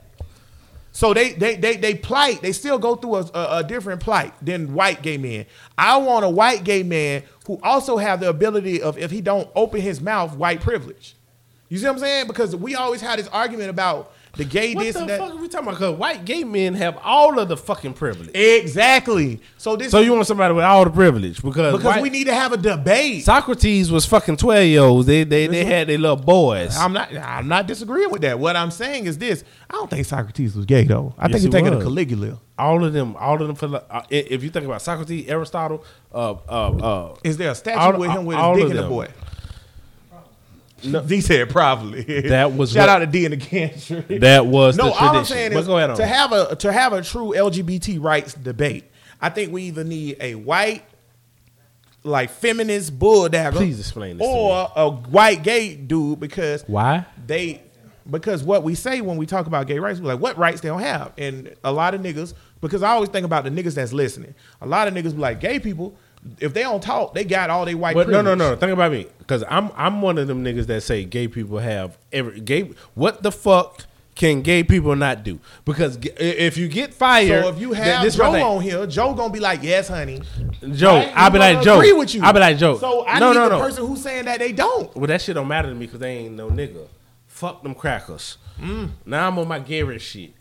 So they they they they plight. They still go through a, a, a different plight than white gay men. I want a white gay man who also have the ability of if he don't open his mouth, white privilege. You see what I'm saying? Because we always had this argument about the gay What this the and that. fuck are we talking about? Because white gay men have all of the fucking privilege. Exactly. So this So you want somebody with all the privilege because because white- we need to have a debate. Socrates was fucking twelve year olds. They they they had their little boys. I'm not. I'm not disagreeing with that. What I'm saying is this: I don't think Socrates was gay though. I Yes, think he he's thinking of. Caligula. all of them, all of them. For, uh, if you think about Socrates, Aristotle, uh, uh, uh, Is there a statue All- with him with his all dick of in the them. Boy? D said probably. That was shout what- out to D in the cancer. that was no, the all I'm saying is go ahead on. to have a to have a true LGBT rights debate. I think we either need a white, like feminist bulldagger, Please explain this or a white gay dude because Why? they because what we say when we talk about gay rights, we're like, what rights they don't have? And a lot of niggas, because I always think about the niggas that's listening. A lot of niggas be like, gay people, if they don't talk, they got all they white. But no, no, no. Think about me, because I'm I'm one of them niggas that say gay people have every gay. What the fuck can gay people not do? Because if you get fired, So if you have this Joe on here, Joe gonna be like, yes, honey. Joe, Right? I'll be like Joe. Agree with you. I'll be like Joe. So I no, need no, the no. person who's saying that they don't. Well, that shit don't matter to me because they ain't no nigga. Fuck them crackers. Mm. Now I'm on my Garrett shit.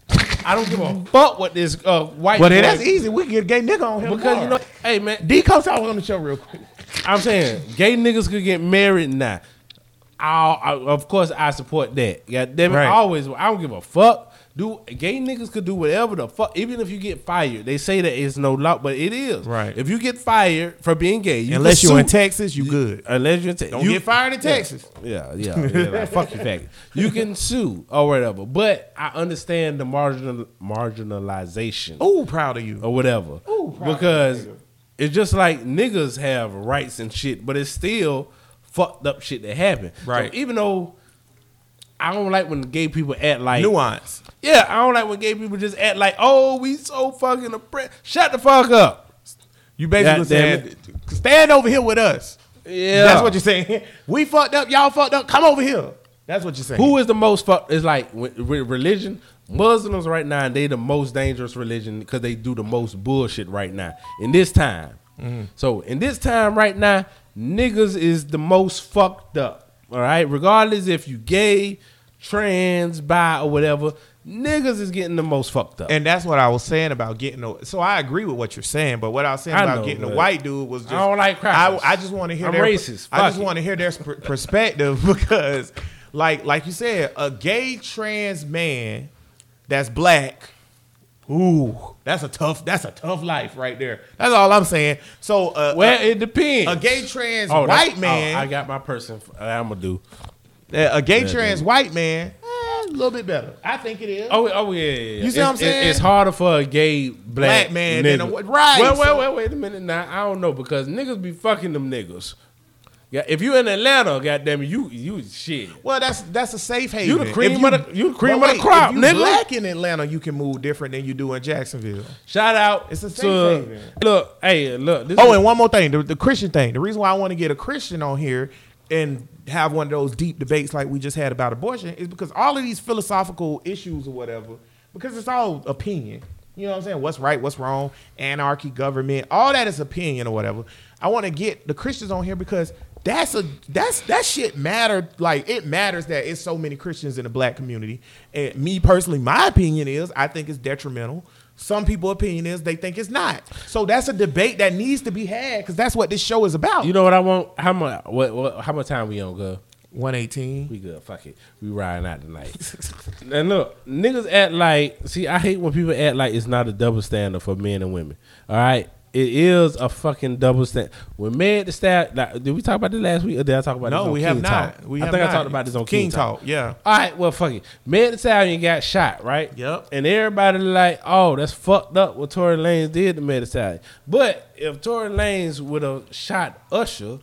I don't give a fuck what this uh, white. But boy- that's easy. We can get a gay nigga on him because you know, hey man, D come talk on the show real quick. I'm saying gay niggas could get married now. I, I of course I support that. Damn it, Right. I always I don't give a fuck. Do gay niggas could do whatever the fuck, even if you get fired. They say that it's no law, but it is. Right. If you get fired for being gay, you Unless you're in Texas, you good. Unless you're in Texas, Don't get fired in Texas. Yeah, yeah, yeah. like, fuck you, faggot. You can sue or whatever, but I understand the marginal marginalization Oh, proud of you. or whatever Ooh, proud because nigga. it's just like niggas have rights and shit, but it's still fucked up shit that happen. So Right. even though I don't like when gay people act like Nuance. Yeah, I don't like when gay people just act like, oh, we so fucking oppressed. Shut the fuck up. You basically saying, stand over here with us. Yeah, That's what you're saying. We fucked up, y'all fucked up. Come over here. That's what you're saying. Who is the most fucked? It's like with, with religion. Muslims right now, they the most dangerous religion because they do the most bullshit right now in this time. Mm-hmm. So in this time right now, niggas is the most fucked up. All right, regardless if you gay, trans, bi, or whatever, niggas is getting the most fucked up. And that's what I was saying about getting a. So I agree with what you're saying, but what I was saying I about know, getting a white dude was just. I don't like I, crackers. I just want to hear I'm their. racist. I just want to hear their sp- perspective because, like, like you said, a gay trans man that's black. Ooh, that's a tough. That's a tough life right there. That's all I'm saying. So, uh, well, a, it depends. a gay trans Oh, white man, oh, I got my person. I'm gonna do. uh, a gay Yeah, trans white man, eh, a little bit better. I think it is. Oh, oh yeah, yeah, yeah. You see what I'm saying? It's harder for a gay black, Black man than a- right, Well, so- well, well, wait a minute now. I don't know because niggas be fucking them niggas. Yeah, if you in Atlanta, goddamn it, you you shit. Well, that's that's a safe haven. You the cream If of the- you the cream but of the crop, if you nigga. Black in Atlanta, you can move different than you do in Jacksonville. Shout out. It's a safe to, haven. Look, hey, look. This Oh, is- and one more thing, the, the Christian thing. The reason why I want to get a Christian on here and have one of those deep debates like we just had about abortion is because all of these philosophical issues or whatever, because it's all opinion. You know what I'm saying? What's right, what's wrong, anarchy, government, all that is opinion or whatever. I want to get the Christians on here because that's a that's that shit mattered. Like it matters that it's so many Christians in the black community. And me personally, my opinion is I think it's detrimental. Some people' opinion is they think it's not. So that's a debate that needs to be had because that's what this show is about. you know what I want? How much? What, what? How much time we on, girl? 118. We good. Fuck it. We riding out tonight. and look, niggas act like. See, I hate when people act like it's not a double standard for men and women. All right, it is a fucking double standard. When Meg the Stallion, like, did we talk about this last week or did I talk about this No, we King have not. Talk? We I think not. I talked about this on King, King Talk. Talk, yeah. All right, well, fuck it. Meg the Stallion got shot, right? Yep. And everybody like, oh, that's fucked up what Tory Lanez did to Meg the Stallion. But if Tory Lanez would have shot Usher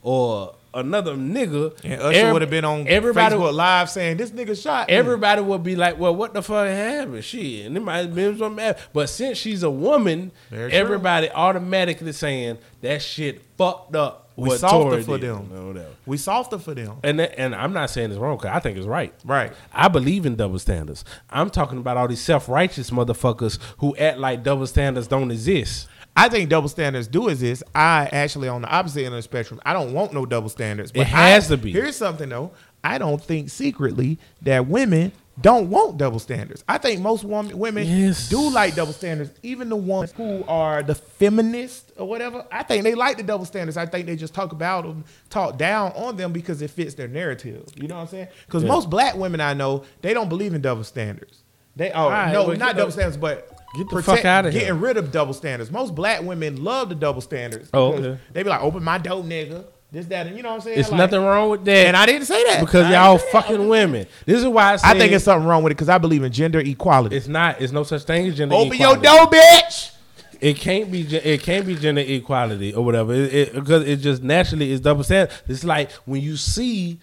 or another nigga, And Usher every- would have been on everybody. Facebook Live saying this nigga shot. me." Everybody would be like, "Well, what the fuck happened?" Shit, and it might have been something. But since she's a woman, Very true. everybody automatically saying that shit fucked up. We softer for them. No, we softer for them. And that, and I'm not saying it's wrong because I think it's right. Right. I believe in double standards. I'm talking about all these self righteous motherfuckers who act like double standards don't exist. I think double standards do exist. I actually on the opposite end of the spectrum. I don't want no double standards. It has I- to be. Here's something though. I don't think secretly that women don't want double standards. I think most woman, women Yes. do like double standards. Even the ones who are the feminists or whatever. I think they like the double standards. I think they just talk about them, talk down on them because it fits their narrative. You know what I'm saying? Because most black women I know they don't believe in double standards. They oh right, no, well, not double standards, but get the fuck outta here. Getting rid of double standards. Most black women love the double standards. Oh, okay. They be like, open my door, nigga. This, that, and you know what I'm saying? It's Like- nothing wrong with that. And I didn't say that because I y'all didn't say that. fucking women. This is why I, say I think it's something wrong with it because I believe in gender equality. it's not. It's no such thing as gender Open equality. your door, bitch. It can't be. It can't be gender equality or whatever. It, it, because it just naturally is double standard. It's like when you see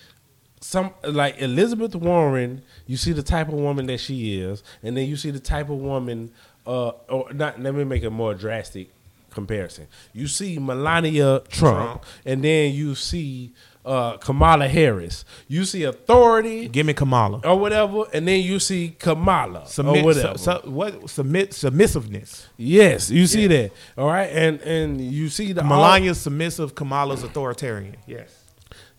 some like Elizabeth Warren, you see the type of woman that she is, and then you see the type of woman. Uh, or not. Let me make a more drastic comparison. You see Melania Trump, Trump. and then you see uh, Kamala Harris. You see authority Give me Kamala. or whatever, and then you see Kamala Submit, or whatever. su- su- what submit submissiveness. Yes, you see that. All right, and and you see the Melania's submissive, Kamala's authoritarian. Yes.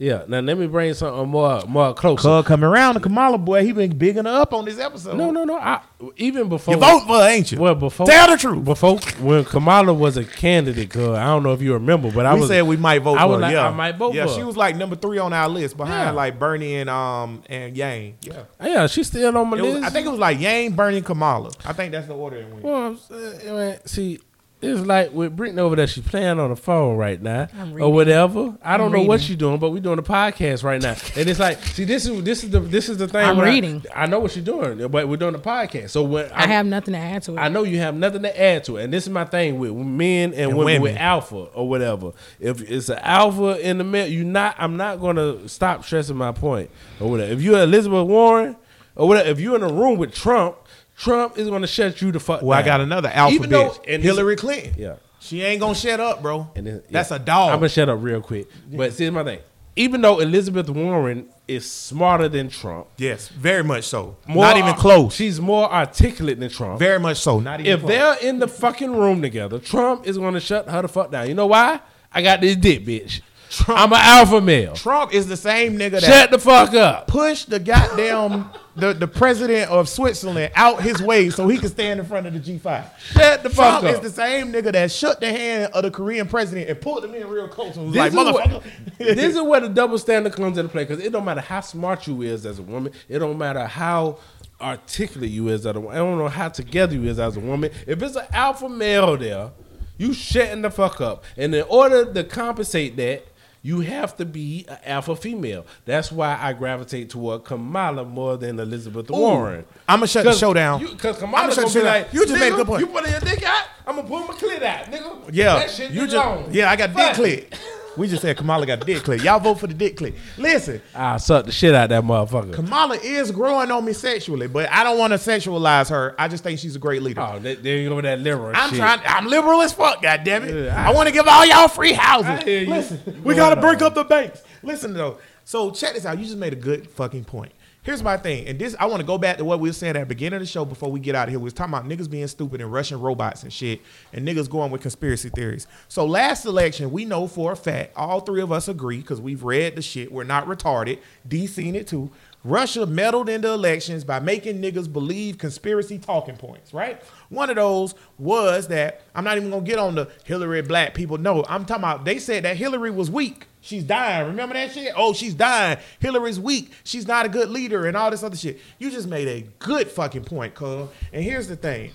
Yeah. Now let me bring something more more closer. Cuz coming around the Kamala boy, he been bigging her up on this episode. No, no, no. I, even before You vote for her, ain't you? Well, before Tell the truth. Before when Kamala was a candidate, cause I don't know if you remember, but I we was said we might vote I for was her. like, yeah, I might vote Yeah, she her. was like number three on our list behind Yeah. like Bernie and um and Yang. Yeah. yeah, she's still on my It was, list. I think it was like Yang, Bernie, Kamala. I think that's the order it went. Well, I'm saying, man, see, it's like with Brittany over there. She's playing on the phone right now, I'm or whatever. I don't I'm know what she's doing, but we're doing a podcast right now, and it's like, see, this is this is the this is the thing. I'm when I- reading. I, know what she's doing, but we're doing a podcast. So when I have nothing to add to it. I know you have nothing to add to it, and this is my thing with men and, And women, women. with alpha or whatever. If it's an alpha in the middle, you not. I'm not gonna stop stressing my point or whatever. If you're Elizabeth Warren or whatever, if you're in a room with Trump, Trump is gonna shut you the fuck. Down. Well, I got another alpha Even though- bitch. and Hillary Clinton. Yeah. She ain't gonna shut up, bro. And then, That's yeah. a dog. I'm gonna shut up real quick. But see, my thing. Even though Elizabeth Warren is smarter than Trump, yes, very much so. more Not even close. She's more articulate than Trump. very much so. Not even if close. they're in the fucking room together, Trump is gonna shut her the fuck down. You know why? I got this dick, bitch. I'm an alpha male. Trump is the same nigga that Shut the fuck up. Push the goddamn the, the president of Switzerland out his way so he can stand in front of the G5. Shut the fuck up. Trump is the same nigga that shook the hand of the Korean president and pulled him in real close and was This, like, motherfucker. this is where the double standard comes into play because it don't matter how smart you is as a woman. It don't matter how articulate you is as a woman. I don't know how together you is as a woman. If it's an alpha male there, you shutting the fuck up. And in order to compensate that, you have to be an alpha female. That's why I gravitate toward Kamala more than Elizabeth Warren. I'ma shut the show down. Because Kamala's shut gonna the be like, You just made a good point." You putting your dick out? I'm gonna pull my clit out, nigga. Yeah, that shit you just long. yeah. I got dick Fuck. We just said Kamala got a dick clip. Y'all vote for the dick clip. Listen, I suck the shit out that motherfucker. Kamala is growing on me sexually, but I don't want to sexualize her. I just think she's a great leader. Oh, there you go with that liberal I'm shit. trying. I'm liberal as fuck. God damn it! Yeah, I, want to give all y'all free houses. I. Listen, we gotta break up the banks. Listen though. So check this out. You just made a good fucking point. Here's my thing, and this I want to go back to what we were saying at the beginning of the show before we get out of here. We was talking about niggas being stupid and Russian robots and shit, and niggas going with conspiracy theories. So last election, we know for a fact, all three of us agree because we've read the shit. We're not retarded. D seen it too. Russia meddled in the elections by making niggas believe conspiracy talking points, right? One of those was that I'm not even gonna get on the Hillary black people. No, I'm talking about they said that Hillary was weak. She's dying. Remember that shit? Oh, she's dying. Hillary's weak. She's not a good leader and all this other shit. You just made a good fucking point, cuz. And here's the thing.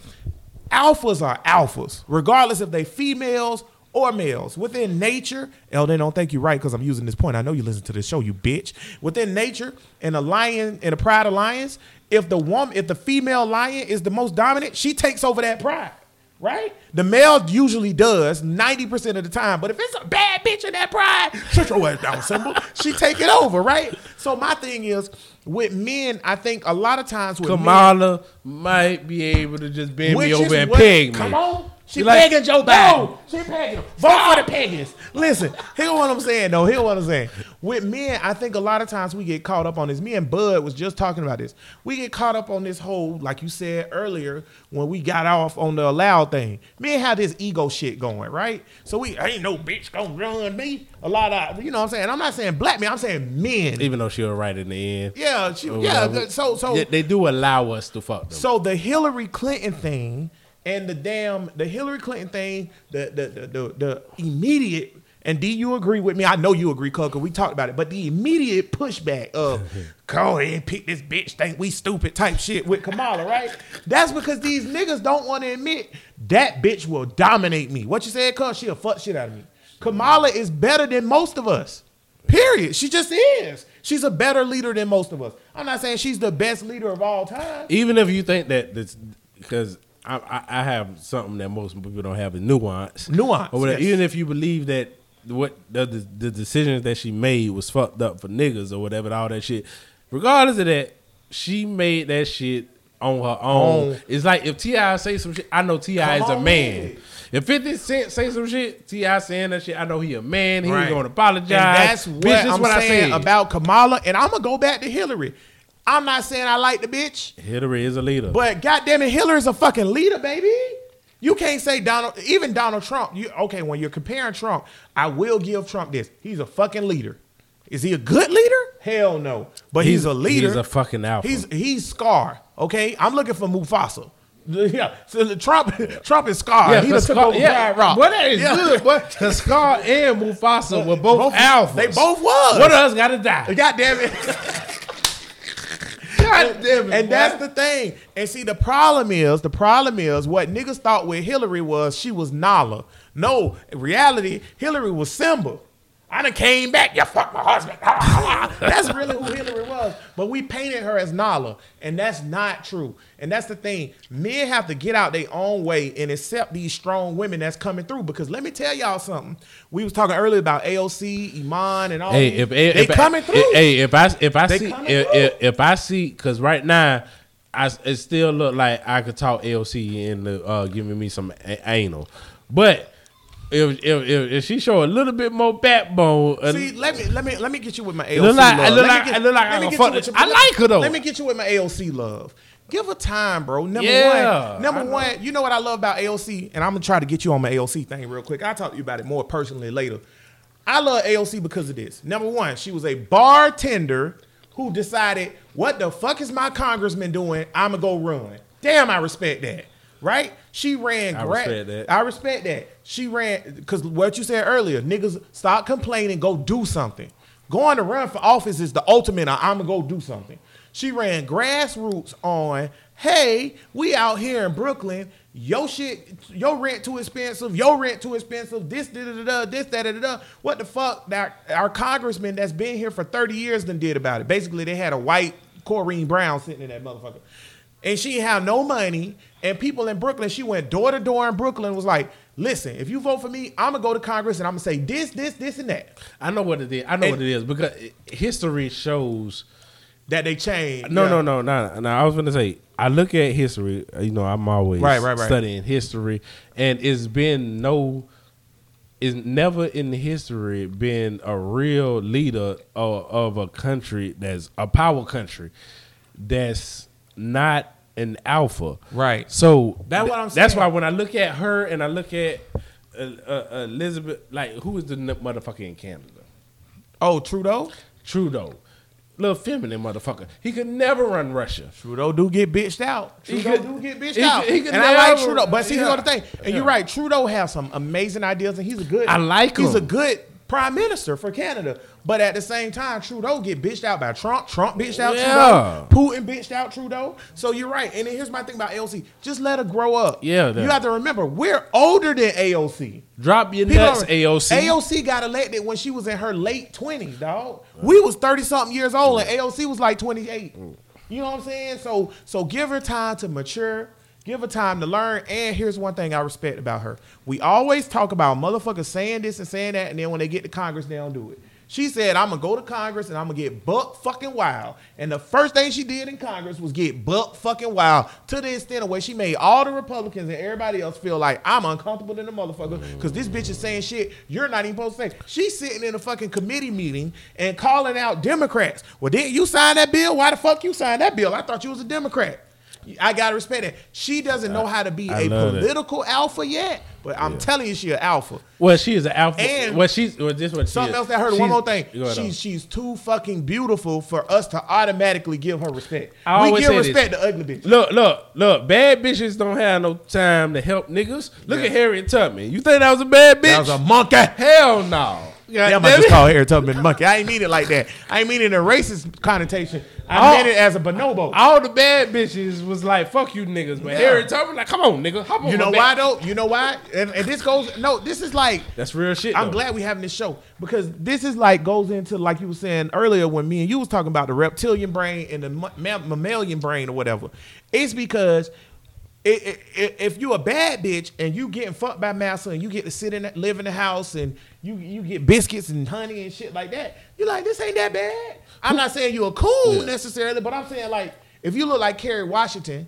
Alphas are alphas, regardless if they females or males. Within nature, Elden, don't think you're right because I'm using this point. I know you listen to this show, you bitch. Within nature, in a lion, in a pride of lions, if the woman, if the female lion is the most dominant, she takes over that pride. Right? The male usually does 90% of the time. But if it's a bad bitch in that pride, shut your ass down, symbol. She take it over, right? So my thing is, with men, I think a lot of times with men, Kamala might be able to just bend me over and what- peg me. Come on. She You like- pegging Joe No. Biden. She pegging him. Vote for the pagans. Listen, hear what I'm saying though. Hear what I'm saying. With men, I think a lot of times we get caught up on this. Me and Bud was just talking about this. We get caught up on this whole, like you said earlier, when we got off on the allowed thing. Men have this ego shit going, right? So we ain't no bitch gonna run me. A lot of you know what I'm saying. I'm not saying black men. I'm saying men. Even though she was right in the end. Yeah, she, Or yeah. So so They- they do allow us to fuck them. so the Hillary Clinton thing and the damn the Hillary Clinton thing, the the the the, the immediate and D, you agree with me? I know you agree, Cause we talked about it. But the immediate pushback of go ahead pick this bitch, think we stupid type shit with Kamala, right? That's because these niggas don't want to admit that bitch will dominate me. What you said, cuz she'll fuck shit out of me. Kamala is better than most of us. Period. She just is. She's a better leader than most of us. I'm not saying she's the best leader of all time. even if you think that this because I, I, I have something that most people don't have is nuance. Nuance, Or whatever. yes. Even if you believe that what the, the the decisions that she made was fucked up for niggas or whatever, all that shit. Regardless of that, she made that shit on her own. It's like if T.I. say some shit, I know T.I. is a man. with. If 50 Cent say some shit, T.I. saying that shit, I know he a man. He Right. ain't gonna apologize. And that's what Bitch, I'm what I saying said. about Kamala. And I'm gonna go back to Hillary. I'm not saying I like the bitch, Hillary is a leader. but goddamn it, Hillary's a fucking leader, baby. You can't say Donald, even Donald Trump. You okay? When you're comparing Trump, I will give Trump this. He's a fucking leader. Is he a good leader? Hell no. But he's, He's- a leader. he's a fucking alpha. He's he's Scar. Okay, I'm looking for Mufasa. Yeah, so Trump Trump is Scar. he done cause took Scar- over yeah, Pride Rock. That is Yeah. good. Boy, Cause Scar and Mufasa were both, Both- alphas. They both was. One of us got to die. God damn it. God damn it, and that's the thing. And see, the problem is, the problem is what niggas thought with Hillary was she was Nala. No, in reality, Hillary was Simba. I done came back. You fucked my husband. that's really who Hillary was. But we painted her as Nala, and that's not true. And that's the thing. Men have to get out their own way and accept these strong women that's coming through. Because let me tell y'all something. We was talking earlier about AOC, Ilhan, and all. Hey, these. if, they if coming through. If, hey, if I if I They see if, if, if I see because right now I it still look like I could talk AOC into uh, giving me some a- anal, but if, if if if she show a little bit more backbone, uh, See, let me let me let me get you with my AOC look like- love. look like- get- look like I me gonna get fuck you with this- your- I like her, though. Let me get you with my AOC love. Give her time, bro. Number Yeah, one, number one. You know what I love about AOC, and I'm gonna try to get you on my AOC thing real quick. I'll talk to you about it more personally later. I love AOC because of this. Number one, she was a bartender who decided, what the fuck is my congressman doing? I'ma go run. Damn, I respect that. Right? She ran. I gra- respect that. I respect that. She ran because what you said earlier, niggas stop complaining, go do something. Going to run for office is the ultimate. Uh, I'm gonna go do something. She ran grassroots on. Hey, we out here in Brooklyn. Your shit, your rent too expensive. Your rent too expensive. This, da, da, da, da, this, da, da, da. What the fuck? That our congressman that's been here for 30 years then did about it. Basically, they had a white Corrine Brown sitting in that motherfucker and she had no money. And people in Brooklyn, she went door to door in Brooklyn, was like, "Listen, if you vote for me, I'm gonna go to Congress and I'm gonna say this, this, this, and that." I know what it is. I know And- what it is because history shows. That they change. No, Yeah. no, no, no, no. I was gonna say I look at history. You know, I'm always Right, right, right. studying history, and it's been no, it's never in history been a real leader of, of a country that's a power country that's not an alpha. Right. So That's what I'm That's why when I look at her and I look at uh, uh, Elizabeth, like who is the n- motherfucker in Canada? Oh, Trudeau. Trudeau. Little feminine motherfucker. He could never run Russia. Trudeau do get bitched out. He Trudeau could- do get bitched he out. could- he could and I like Trudeau. But see, here's yeah. the thing. And Yeah. you're right. Trudeau has some amazing ideas, and he's a good. I like He's him. He's a good prime minister for Canada. But at the same time, Trudeau get bitched out by Trump. Trump bitched out Yeah. Trudeau. Putin bitched out Trudeau. So you're right. And then here's my thing about AOC. Just let her grow up. Yeah, You have to remember, we're older than AOC. Drop your People nuts, don't- AOC. AOC got elected when she was in her late twenties, dog. We was thirty something years old, and AOC was like twenty eight. You know what I'm saying? So so give her time to mature Give her time to learn. And here's one thing I respect about her. We always talk about motherfuckers saying this and saying that, and then when they get to Congress, they don't do it. She said, I'm gonna go to Congress and I'm gonna get buck fucking wild. And the first thing she did in Congress was get buck fucking wild to the extent of where she made all the Republicans and everybody else feel like I'm uncomfortable in the motherfucker because this bitch is saying shit you're not even supposed to say. She's sitting in a fucking committee meeting and calling out Democrats. Well, didn't you sign that bill? Why the fuck you signed that bill? I thought you was a Democrat. I gotta respect that. She doesn't know how to be I a love it. political alpha yet, but I'm telling you, she an alpha. Well, she is an alpha. And- well, she's well, this what Something is. else that I heard. One more thing. Go ahead, She's she's too fucking beautiful for us to automatically give her respect. I we give say this. respect to ugly bitch. Look, look, look. Bad bitches don't have no time to help niggas. Look Yeah. at Harriet Tubman. You think that was a bad bitch? That was a monkey. Hell no. Yeah, I God might damn just call Harry Tubman monkey. I ain't mean it like that. I ain't mean it in a racist connotation. I Oh. meant it as a bonobo. All the bad bitches was like, "Fuck you, niggas." But Yeah. Harriet Tubman, like, "Come on, nigga, hop on You my know back." why though? You know why? And, and this goes. No, this is like That's real shit. I'm though. glad we having this show because this is like goes into like you were saying earlier when me and you was talking about the reptilian brain and the ma- ma- mammalian brain or whatever. It's because if you a bad bitch and you getting fucked by massa and you get to sit in that, live in the house and you you get biscuits and honey and shit like that, you like this ain't that bad. I'm not saying you're a coon necessarily, but I'm saying like if you look like Kerry Washington.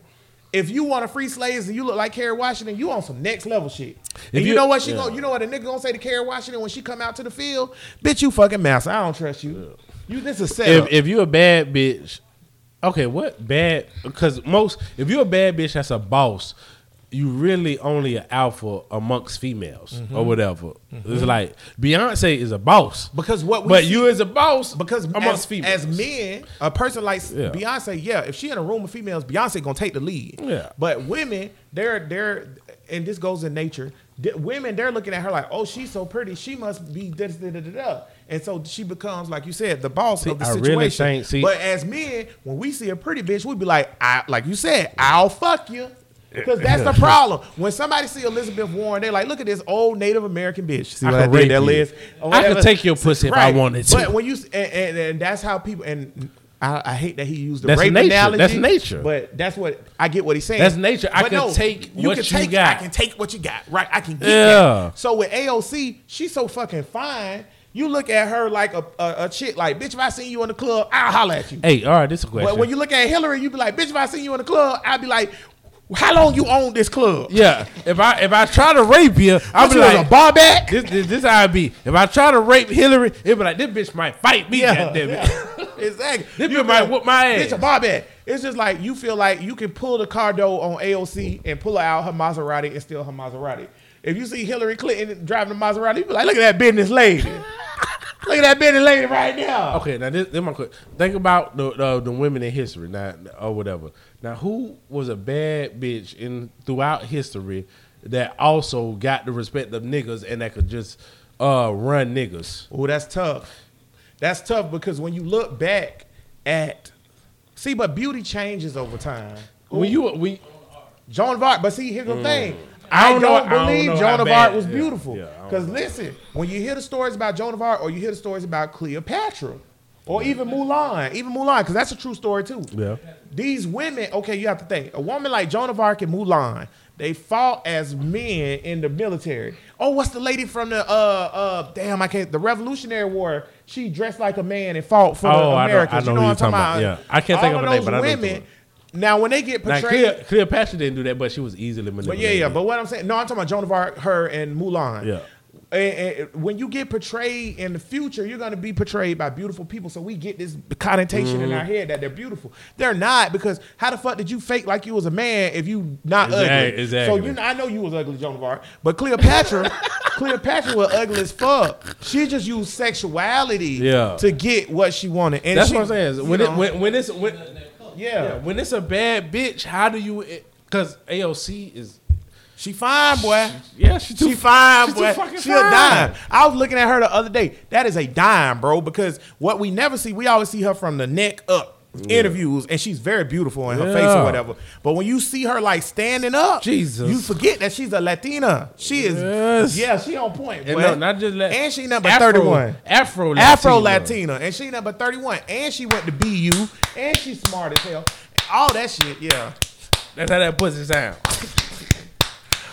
If you want to free slaves and you look like Kerry Washington, you on some next level shit. And you, you- know what she yeah. gonna, you know what a nigga gonna say to Kerry Washington when she come out to the field? Bitch, you fucking massa. I don't trust you. You this is setup. If if you a bad bitch, okay, what bad? Because most, if you're a bad bitch that's a boss, you really only an alpha amongst females Mm-hmm. or whatever. It's like Beyonce is a boss, because what we but see- you as a boss because amongst as, females. as men, a person like Yeah. Beyonce, yeah, if she in a room of females, Beyonce gonna take the lead. Yeah. But women, they're they're and this goes in nature. women, they're looking at her like, oh, she's so pretty, she must be da da da da. And so she becomes, like you said, the boss See, of the I really situation. think- see- but as men, when we see a pretty bitch, we be like, I, like you said, I'll fuck you. Because that's the problem. When somebody see Elizabeth Warren, they're like, look at this old Native American bitch. See I what I, can did rape there, you. Liz? I could take your pussy if I wanted to. But when you and, and, and that's how people and I, I hate that he used the That's rape nature. analogy. That's nature. But that's what I get what he's saying. That's nature. I But can take what can you take, got. I can take what you got. Right. I can get Yeah. that. So with AOC, she's so fucking fine. You look at her like a, a, a chick, like, bitch, if I seen you in the club, I'll holler at you. hey, all right, this is a question. But when you look at Hillary, you be like, bitch, if I seen you in the club, I'll be like, how long you own this club? yeah, if I if I try to rape you, I'll be like, a bar back? this, this this how I be. If I try to rape Hillary, it'll be like this bitch might fight me. Yeah, goddamn it. yeah. exactly. This You bitch might whoop my ass. It's a bar back. It's just like you feel like you can pull the car door on AOC and pull her out her Maserati and steal her Maserati. If you see Hillary Clinton driving a Maserati, you be like, look at that business lady. Look at that business lady right now. Okay, now this, this my question. Think about the, the the women in history, now or whatever. Now, who was a bad bitch in throughout history that also got the respect of niggas and that could just uh run niggas? Oh, that's tough. That's tough because when you look back at, see, but beauty changes over time. When you we Joan of Arc. But see, here's the thing. Mm. I I don't don't, know- I don't believe Joan of Arc was yeah, beautiful. yeah, I Because know. listen, when you hear the stories about Joan of Arc or you hear the stories about Cleopatra or even Mulan, even Mulan, because that's a true story too. Yeah. These women, okay, you have to think. A woman like Joan of Arc and Mulan, they fought as men in the military. Oh, what's the lady from the uh uh damn I can't the Revolutionary War? She dressed like a man and fought for Oh, the I know- Americans. I know you know what I'm talking about? about. Yeah. I can't think All of her those name, but I know who you're women. talking Now, when they get now portrayed, Cleo, Cleopatra didn't do that, but she was easily manipulated. but yeah, yeah. But what I'm saying, no, I'm talking about Joan of Arc, her, and Mulan. Yeah. And, and when you get portrayed in the future, you're going to be portrayed by beautiful people. So we get this connotation in our Mm-hmm. head that they're beautiful. They're not because how the fuck did you fake like you was a man if you not Exact- ugly? exactly. So you, I know you was ugly, Joan of Arc, but Cleopatra, Cleopatra was ugly as fuck. She just used sexuality Yeah. to get what she wanted. And That's she- what I'm saying. When it, when when it's when yeah. yeah, when it's a bad bitch, how do you? Because AOC is she fine, boy. yeah, she too She fine, she's boy. She a dime. I was looking at her the other day. That is a dime, bro. Because what we never see, we always see her from the neck up. Interviews and she's very beautiful in her face or whatever. But when you see her like standing up, Jesus. you forget that she's a Latina. She is, Yes. yeah, she on point. And no, not just La- and she number Afro- thirty-one. Afro Afro Latina. Latina, and she number thirty-one, and she went to BU, and she's smart as hell. All that shit, yeah. That's how that pussy sound.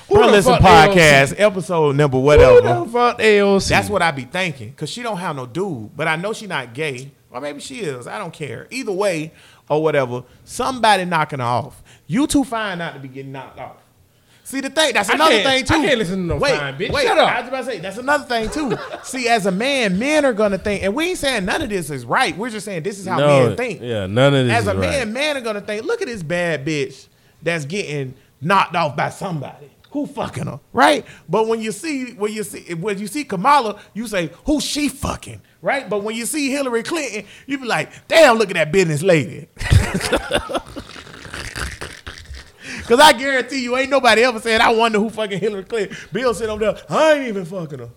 Who Bro, listen podcast episode number Who whatever. the fuck AOC? That's what I be thinking. Cause she don't have no dude. But I know she not gay. Or maybe she is. I don't care. Either way, or whatever. Somebody knocking her off. You too fine not to be getting knocked off. See the thing, that's another thing too. I can't listen to no wait, fine bitch. Wait, Shut up. I was about to say that's another thing too. See, as a man, men are gonna think, and we ain't saying none of this is right. We're just saying this is how No, men think. yeah, none of this is right. As a right. man, man are gonna think, look at this bad bitch that's getting knocked off by somebody. Who fucking her, right? But when you see when you see when you see Kamala, you say, "Who's she fucking?" Right? But when you see Hillary Clinton, you be like, "Damn, look at that business lady." Cause I guarantee you, ain't nobody ever said, "I wonder who fucking Hillary Clinton." Bill said over there, "I ain't even fucking her."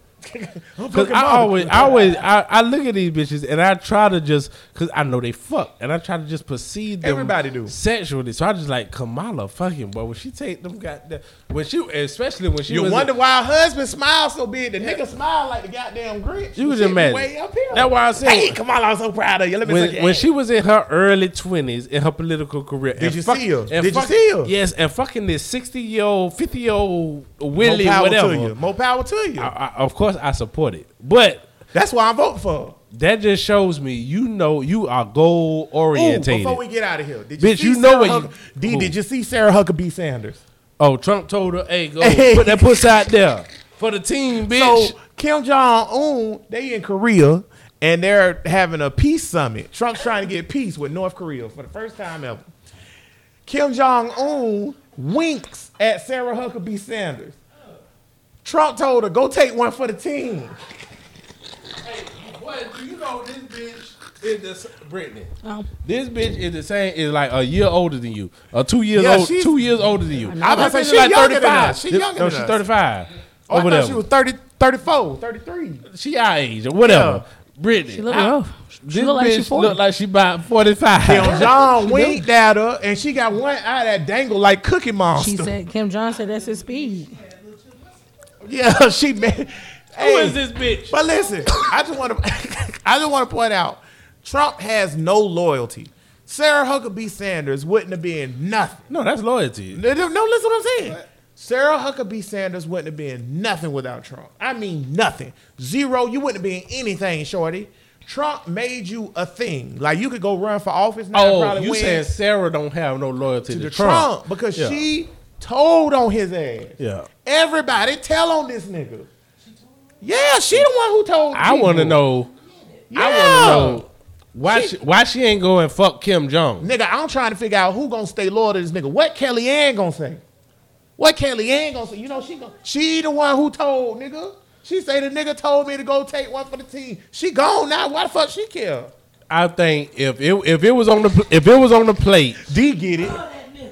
Cause I always, I always, I, I look at these bitches and I try to just, cause I know they fuck, and I try to just perceive them Everybody do. sexually. So I just like Kamala fucking, but when she take them goddamn, when she, especially when she You wonder why her husband smiles so big. The nigga smile like the goddamn Grinch. You was imagine. Way up here. That's why I said- Hey, on, I'm so proud of you. Let me when, when she was in her early twenties in her political career. Did and you fuck- see her? and Did you fuck- see her? Yes, and fucking this sixty year old, fifty year old More Willie, power whatever. to you. More power to you. I, I, of course, I support it, but That's why I vote for. that just shows me you know you are goal Ooh, orientated. before we get out of here, did you Bitch, see you know Sarah what you- D, did you see Sarah Huckabee Sanders? Oh, Trump told her, "Hey, go Hey. put that pussy out there for the team, bitch." So Kim Jong Un, they in Korea and they're having a peace summit. Trump's trying to get peace with North Korea for the first time ever. Kim Jong Un winks at Sarah Huckabee Sanders. Trump told her, "Go take one for the team." Hey boy, do you know this bitch is the Brittany? Oh. This bitch is the same. Is like a year older than you, or two years Yeah, old. Two years older than you. I was gonna say, This she bitch like younger than 35. us. She This- younger no, than she's thirty-five. Oh, or I whatever. thought she was 30, 34, 33. She our age or whatever. Brittany. She look I- rough. She This look like she bitch 40. look like she about forty-five. Kim Jong winked at her, and she got one eye that dangle like Cookie Monster. She said Kim John said that's his speed. "Yeah, she made." Who is this bitch? But listen, I just want to, I just want to point out, Trump has no loyalty. Sarah Huckabee Sanders wouldn't have been nothing. No, that's loyalty. No, listen what I'm saying. Sarah Huckabee Sanders wouldn't have been nothing without Trump. I mean nothing. Zero. You wouldn't have been anything, shorty. Trump made you a thing. Like you could go run for office now. and Oh, you win saying Sarah don't have no loyalty to to, the Trump, because Yeah. she told on his ass. Yeah. Everybody tell on this nigga. Yeah, she the one who told. I want to know. Yeah. I want to know why she, why she ain't going and fuck Kim Jong. Nigga, I'm trying to figure out who gonna stay loyal to this nigga. What Kellyanne gonna say? What Kellyanne gonna say? You know she gonna, she the one who told nigga. She say the nigga told me to go take one for the team. She gone now. Why the fuck she care? I think if it if it was on the if it was on the plate, D get it.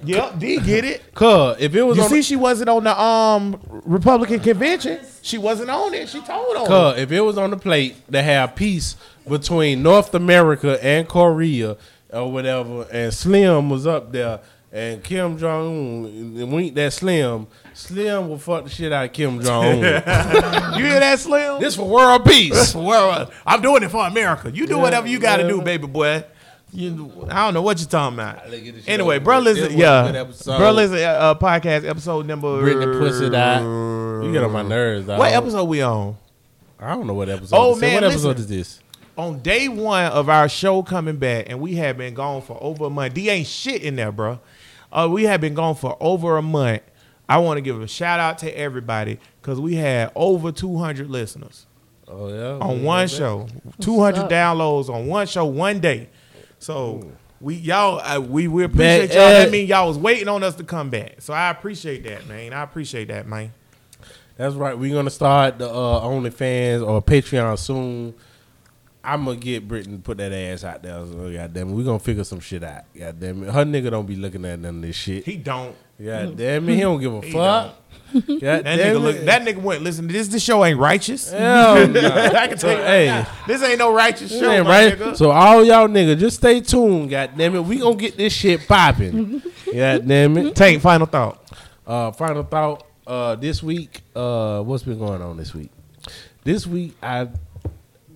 Yep, D get it. cuz if it was You on see, the, she wasn't on the um Republican convention. She wasn't on it. She told on. it. cuz if it was on the plate to have peace between North America and Korea or whatever, and Slim was up there, and Kim Jong Un winked at Slim, Slim will fuck the shit out of Kim Jong Un. You hear that, Slim? this for world peace. Well, I'm doing it for America. You do Yeah, whatever you got to yeah. do, baby boy. You, I don't know what you're talking about. Let's get this shit Anyway, bro, listen, was a good yeah, bro, listen, uh, podcast episode number. Brittany pussy that. You get on my nerves. Dog. What episode we on? I don't know what episode. Oh, man, what episode listen. is this? On day one of our show coming back, and we have been gone for over a month. D ain't shit in there, bro. Uh, we have been gone for over a month. I want to give a shout out to everybody because we had over 200 listeners. Oh yeah, on one show. Two hundred downloads on one show one day. So we y'all uh, we we appreciate Man, y'all. uh, that mean y'all was waiting on us to come back. So I appreciate that, man. I appreciate that, man. That's right. We're gonna start the uh, OnlyFans or Patreon soon. I'm gonna get Britain to put that ass out there. So, goddamn it, we gonna figure some shit out. Goddamn it, her nigga don't be looking at none of this shit. He don't. God damn it, he don't give a fuck. God That nigga look. That nigga went. Listen, this this show ain't righteous. Hell no. I can tell you. Hey. Hey, this ain't no righteous It show, ain't my right. nigga. So all y'all niggas, just stay tuned. God damn it, we gonna get this shit popping. God damn it. Tank, final thought. Uh, final thought. Uh, this week, uh, what's been going on this week? This week, I,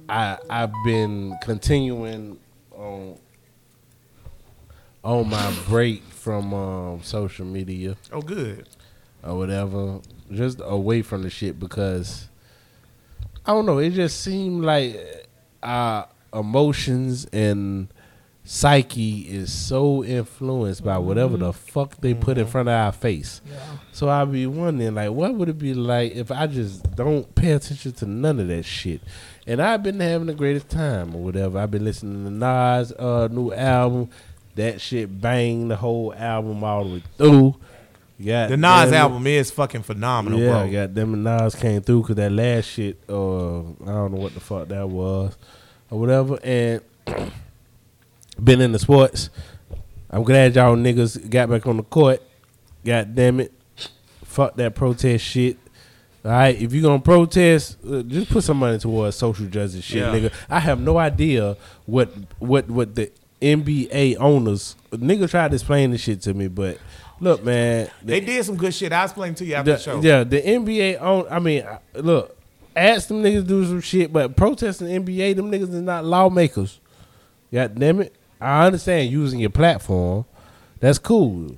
I, I've been continuing on on my break from um, social media. Oh, good. or whatever, just away from the shit because I don't know. It just seemed like our emotions and psyche is so influenced by whatever the fuck they put in front of our face. So I be wondering, like, what would it be like if I just don't pay attention to none of that shit? And I've been having the greatest time or whatever. I've been listening to Nas' uh, new album. That shit banged the whole album all the way through. Yeah, The Nas album is fucking phenomenal, yeah, bro. goddamn it, Nas came through because that last shit, uh, I don't know what the fuck that was or whatever. And been in the sports. I'm glad y'all niggas got back on the court. God damn it. Fuck that protest shit. All right, if you're gonna protest, uh, just put some money towards social justice shit, Yeah. nigga. I have no idea what what what the NBA owners nigga tried to explain this shit to me, but look, man, They did some good shit. I'll explain to you after the, the, show. Yeah, the NBA own. I mean, look, ask them niggas to do some shit, but protesting the NBA, them niggas is not lawmakers. God damn it! I understand using your platform. That's cool.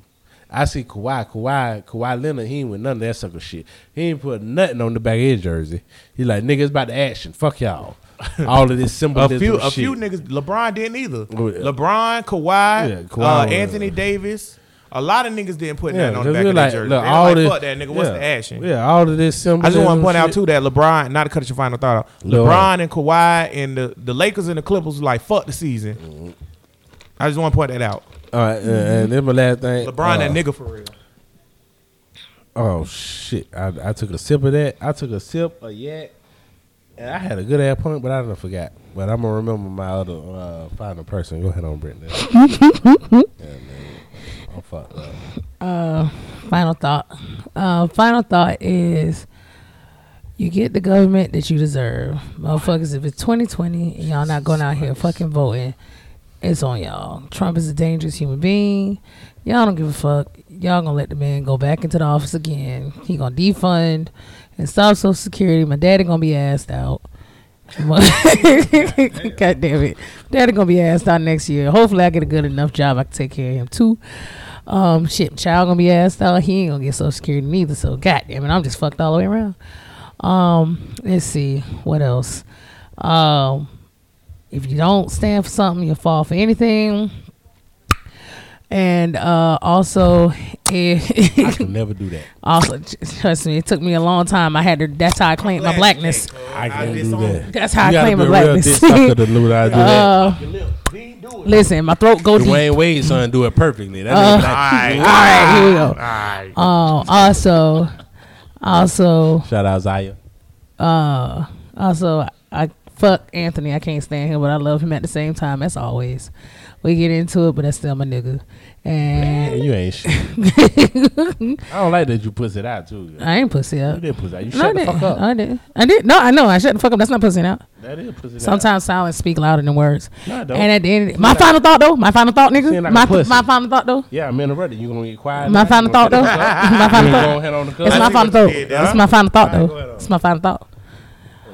I see Kawhi, Kawhi, Kawhi Leonard. He ain't with none of that sucker shit. He ain't put nothing on the back of his jersey. He like niggas about the action. Fuck y'all. All of this A symbolism. few, a shit. few niggas. LeBron didn't either. Oh, yeah. LeBron, Kawhi, Yeah, Kawhi uh, Anthony Davis. A lot of niggas didn't put Yeah, nothing on the back of their like, jersey. look, all like, this, fuck that nigga. What's the action? Yeah, all of this I just want to point out too that LeBron, not to cut your final thought out. No. LeBron and Kawhi and the, the Lakers and the Clippers was like fuck the season. I just want to point that out. All right, and, and then my last thing. LeBron, uh, that nigga for real. Oh shit! I, I took a sip of that. I took a sip of yak, and I had a good ass point, but I done forgot. But I'm gonna remember my other uh, final person. Go ahead on, Brittany. yeah, man. I'm fucked up. Uh, final thought. Uh, final thought is you get the government that you deserve. Motherfuckers, if it's 2020 and y'all not going out here fucking voting, it's on y'all. Trump is a dangerous human being. Y'all don't give a fuck. Y'all gonna let the man go back into the office again. He gonna defund and stop Social Security. My daddy gonna be asked out. God damn it. Daddy gonna be asked out next year. Hopefully I get a good enough job I can take care of him too. Um shit, child gonna be asked out. He ain't gonna get social security neither. So god damn it, I'm just fucked all the way around. Um, let's see, what else? Um if you don't stand for something, you'll fall for anything. And uh also I if could never do that. also trust me, it took me a long time. I had to that's how I claimed my blackness. I can't do that. That's how you I gotta claim my blackness. dick sucker to know I do. Uh, listen, my throat go deep. Dwyane Wade's son do it perfectly. That Uh, nigga like- All right, here we go. All right. Um, also, also, Shout out Zaya. uh, also, I fuck Anthony. I can't stand him, but I love him at the same time. As always, we get into it, but that's still my nigga. Man, And you ain't shit. I don't like that you pussy it out too. I ain't pussy out. You did pussy out. You No, shut the fuck up. I did. I did. No, I know. I shut the fuck up. That's not pussy out. That is pussy out. Sometimes silence speak louder than words. No, don't. And at the end, of the, my final thought though. My final thought, nigga. like My pussy. my final thought though. Yeah, I'm interrupting. You gonna get quiet? My final thought though. shut the fuck up? my final thought. go ahead on the It's my final thought. It's my final thought though. go ahead on. It's my final thought.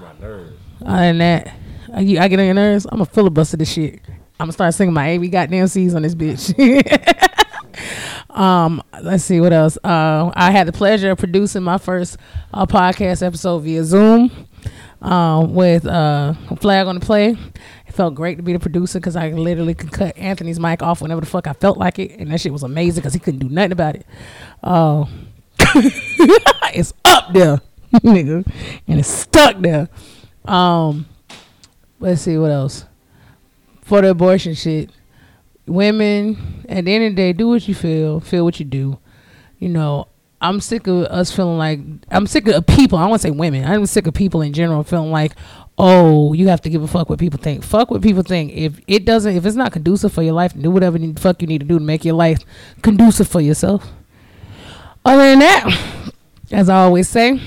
My nerves. Other than that, you- I get on your nerves. I'm a filibuster this shit. I'm gonna start singing my AV goddamn C's on this bitch. um, let's see what else. Uh, I had the pleasure of producing my first uh, podcast episode via Zoom um, with uh, Flag on the Play. It felt great to be the producer because I literally could cut Anthony's mic off whenever the fuck I felt like it, and that shit was amazing because he couldn't do nothing about it. Uh, it's up there, nigga, and it's stuck there. Um, let's see what else. For the abortion shit, women at the end of the day, do what you feel, feel what you do. You know, I'm sick of us feeling like I'm sick of people. I want to say women. I'm sick of people in general feeling like, oh, you have to give a fuck what people think. Fuck what people think. If it doesn't, if it's not conducive for your life, do whatever the fuck you need to do to make your life conducive for yourself. Other than that, as I always say,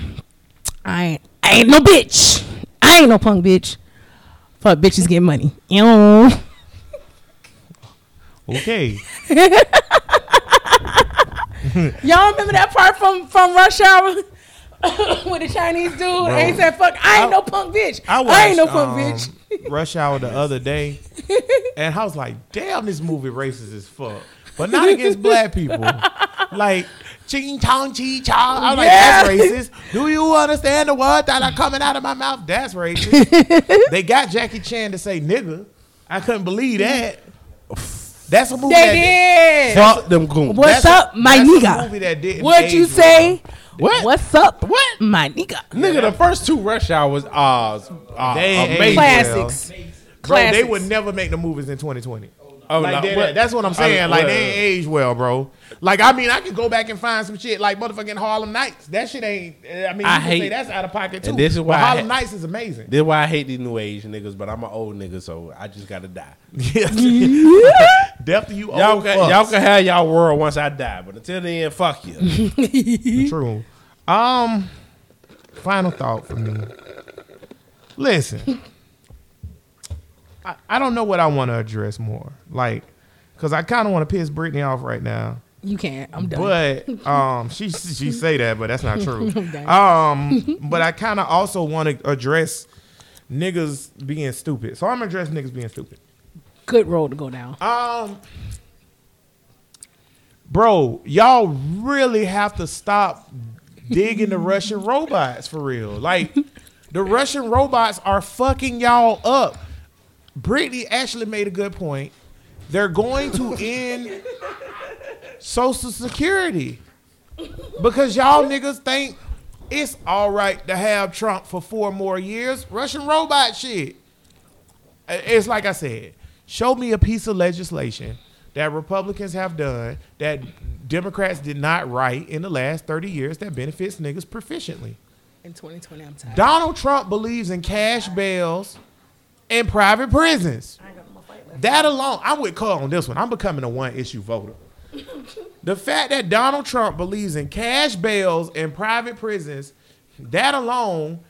I ain't, I ain't no bitch. I ain't no punk bitch. Fuck bitches get money. Okay. Y'all remember that part from from Rush Hour with the Chinese dude? Ain't said fuck. I ain't no punk bitch. I, ain't no punk um, bitch. Rush Hour the other day, and I was like, "Damn, this movie racist as fuck." But not against black people. Like ching chong chi cha. I'm like, Yeah. that's racist. Do you understand the word that are coming out of my mouth? That's racist. they got Jackie Chan to say nigga. I couldn't believe that. That's a movie. that They did. Fuck them coons. What's that's a- up, my that's a nigga? movie that didn't What you age say? What? What's up? What? My nigga. Nigga, the first two Rush Hours are uh, They ain't amazing. Classics. Bro, they Classics. would never make the movies in 2020. Oh, like no, that- what- that's what I'm saying. I- like well, they ain't age well, bro. Like I mean, I could go back and find some shit like motherfucking Harlem Nights. That shit ain't. I mean, I can say hate- that's out of pocket too. and this is why I Harlem ha- Nights is amazing. This is why I hate these new age niggas, but I'm an old nigga, so I just gotta die. Definitely you Y'all old can, y'all can have y'all world once I die, but until then, fuck you. True. Um, final thought for me. Listen, I, I don't know what I want to address more, like, cause I kind of want to piss Brittany off right now. You can't. I'm done. But um, she she say that, but that's not true. Um, but I kind of also want to address niggas being stupid. So I'm gonna address niggas being stupid. Good road to go down. Um, bro, y'all really have to stop digging the Russian robots for real. Like, the Russian robots are fucking y'all up. Brittany actually made a good point. They're going to end Social Security because y'all niggas think it's all right to have Trump for four more years. Russian robot shit. It's like I said, show me a piece of legislation that Republicans have done that Democrats did not write in the last 30 years that benefits niggas proficiently. In 2020, I'm tired. Donald Trump believes in cash bails and private prisons. That alone, I'm with Cole on this one. I'm becoming a one issue voter. the fact that Donald Trump believes in cash bails and private prisons, that alone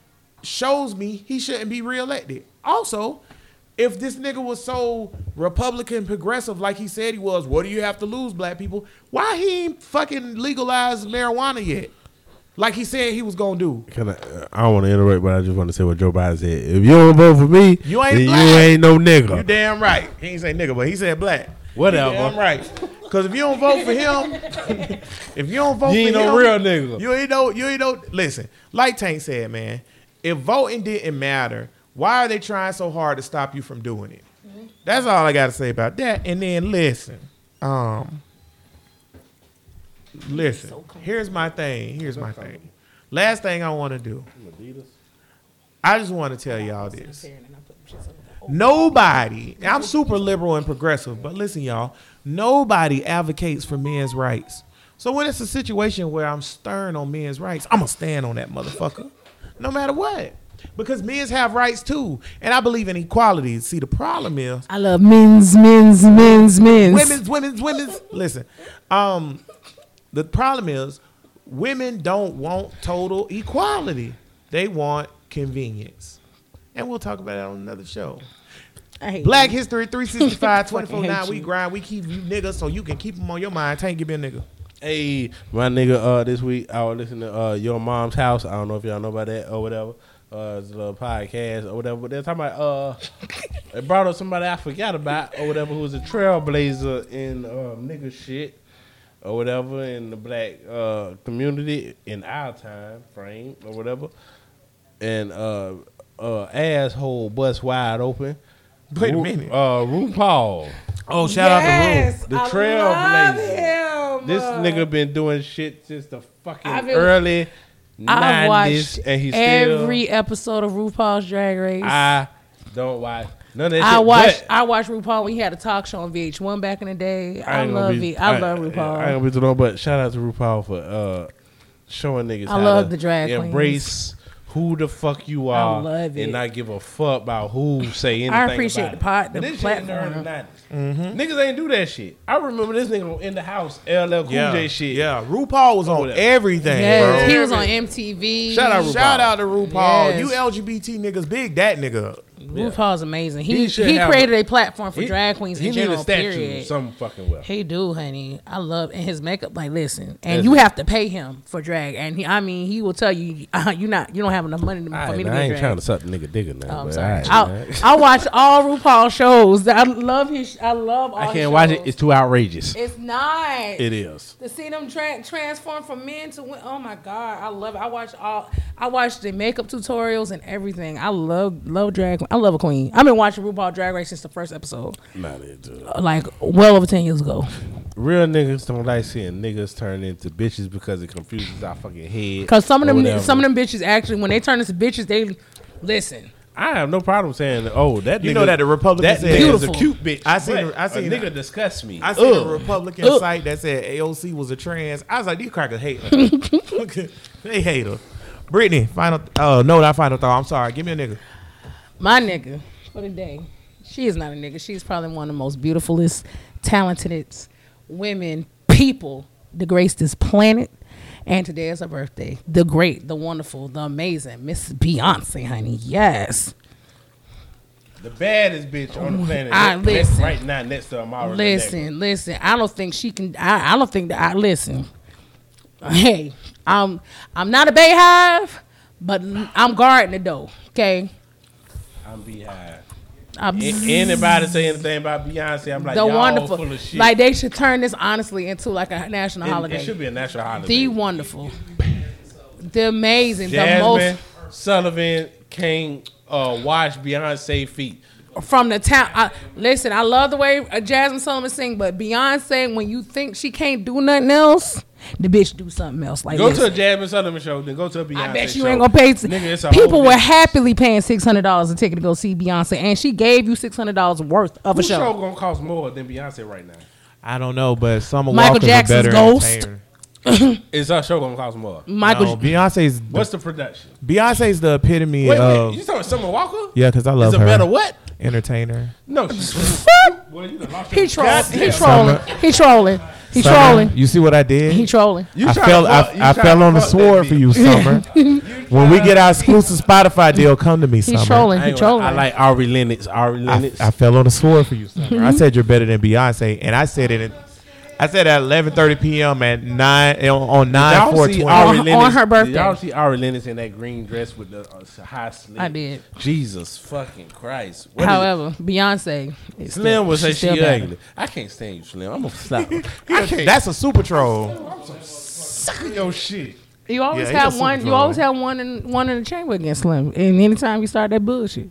shows me he shouldn't be reelected. Also, if this nigga was so Republican progressive like he said he was, what do you have to lose, black people? Why he ain't fucking legalized marijuana yet? Like he said he was gonna do. Can I, uh, I don't want to interrupt, but I just want to say what Joe Biden said. If you don't vote for me, You ain't then black. you ain't no nigga. You damn right. He ain't say nigga, but he said black. Whatever. You damn right. Because if you don't vote for him, if you don't vote for me, You ain't for no him, real nigga. You ain't no. You ain't no. Listen, like Tank said, man. If voting didn't matter, why are they trying so hard to stop you from doing it? That's all I got to say about that. And then listen, um, listen. Here's my thing. Here's my thing. Last thing I want to do. I just want to tell y'all this. Nobody, I'm super liberal and progressive, but listen, y'all, nobody advocates for men's rights. So when it's a situation where I'm stern on men's rights, I'm gonna stand on that motherfucker, no matter what, because men's have rights too, and I believe in equality. See, the problem is I love men's, men's, men's, men's. women's, women's, women's. Listen, um, the problem is women don't want total equality; they want convenience, and we'll talk about that on another show. Black you. History 365, 24 9. We grind. We keep you niggas so you can keep them on your mind. Tank, give me a nigga. Hey, my nigga, uh, this week I was listening to uh, Your Mom's House. I don't know if y'all know about that or whatever. Uh, it's a little podcast or whatever. But they're talking about, uh, they brought up somebody I forgot about or whatever who was a trailblazer in um, nigga shit or whatever in the black uh, community in our time frame or whatever. And uh, uh, asshole bust wide open. Wait a Ru- minute. Uh, RuPaul. Oh, shout out yes, The trailblazer. This nigga been doing shit since the fucking been- early I've nineties, watched and he's still. every episode of RuPaul's Drag Race. I don't watch none of that. I shit, watched but I watched RuPaul when he had a talk show on VH1 back in the day. I, ain't gonna love be- it. I, love RuPaul. I, ain't gonna be too long, but shout out to RuPaul for uh, showing niggas. I how love to the drag Embrace who the fuck you are, I love it. and not give a fuck about who say anything. I appreciate about the pot- the But this shit in the early 90s. Niggas ain't do that shit. I remember this nigga in the house, LL Cool yeah, J shit. Yeah, RuPaul was on everything, yes, bro. he was on MTV. Shout out RuPaul. Shout out to RuPaul. Yes. You LGBT niggas, big that nigga. Up. RuPaul's amazing. He He he, created a- a platform for He- drag queens He in need a statue Period. some fucking well. He do, honey. I love and his makeup. Like, listen, and That's you it. have to pay him for drag, and he, I mean, he will tell you, uh, you not, you don't have enough money to, for Alright, me to I get ain't drag. trying to suck the nigga digger now. Oh, I'm sorry. alright, I. I watch all RuPaul shows. I love his. I love all. I can't watch it. It's too outrageous. It's not. It is. To see them tra- transform from men to women. Oh my god, I love it. I watch all. I watch the makeup tutorials and everything. I love love drag. I love a queen. I've been watching RuPaul Drag Race since the first episode, Not it. uh, like well over ten years ago. Real niggas don't like seeing niggas turn into bitches because it confuses our fucking head. Cause some of them, whatever. some of them bitches actually, when they turn into bitches, they listen. I have no problem saying, oh, that You nigga, know that the Republican that said- is a cute bitch. I seen but her- I seen a her- nigga disgusts me. I seen Ugh. a Republican Ugh. site that said AOC was a trans. I was like, these crackers hate her. they hate her. Brittany, final. Oh no, not final thought. I'm sorry. Give me a nigga. My nigga for the day. She is not a nigga. She's probably one of the most beautifulest, talentedest women, people to grace this planet. And today is her birthday. The great, the wonderful, the amazing Miss Beyonce, honey. Yes. the baddest bitch on the planet. I- next- listen. right now, next to Amara. Listen, listen. I don't think she can. I, I don't think that. I listen. Hey, I'm I'm not a Beyhive, but I'm guarding the door. Okay. I'm behind. I'm, Anybody say anything about Beyonce? I'm like, the y'all wonderful. full of shit. Like they should turn this honestly into like a national it, holiday. it should be a national holiday. the wonderful, the amazing, Jazmine the most. Sullivan can't uh, wash Beyonce feet. Most from the town. I, listen, I love the way uh, Jazmine Sullivan sing, but Beyonce, when you think she can't do nothing else, the bitch do something else. Like Go listen, to a Jazmine Sullivan show, then go to a Beyonce show. I bet you show. ain't gonna pay. Nigga, it's a people were happily paying six hundred dollars a ticket to go see Beyonce, and she gave you six hundred dollars worth of a Whose show. show gonna cost more than Beyonce right now? I don't know, but Summer Michael Walker's Jackson's a better Ghost. entertainer. Is her show gonna cost more? Uh, Michael, No, Beyonce's What's the production? Beyonce's the epitome Wait, of wait, you talking Summer Walker? yeah, because I love Is a better what? entertainer. No, she's well, you done lost he your trolling. He trolling. He trolling. He Summer, trolling. You see what I did? He trolling. You I tryna fell. fuck- you I, I tryna fell on the fuck that sword for bitch. you, Summer. when we get our exclusive Spotify deal, come to me, He's Summer. trolling. I, He ain't gonna- trolling. I like Ari Lennox. Ari I, Lennox. I fell on the sword for you, Summer. I said you're better than Beyonce, and I said it. In, I said at 11:30 p.m. at nine eh, on nine four twenty on her birthday. y'all see Ari Lennox in that green dress with the uh, high slit? I did. Jesus fucking Christ! What However, Beyonce. Slim was say she ugly. I can't stand you, Slim. I'm gonna stop. That's a super troll. Suck your shit. You always yeah, have one. You always have one in one in the chamber against Slim. And anytime you start that bullshit,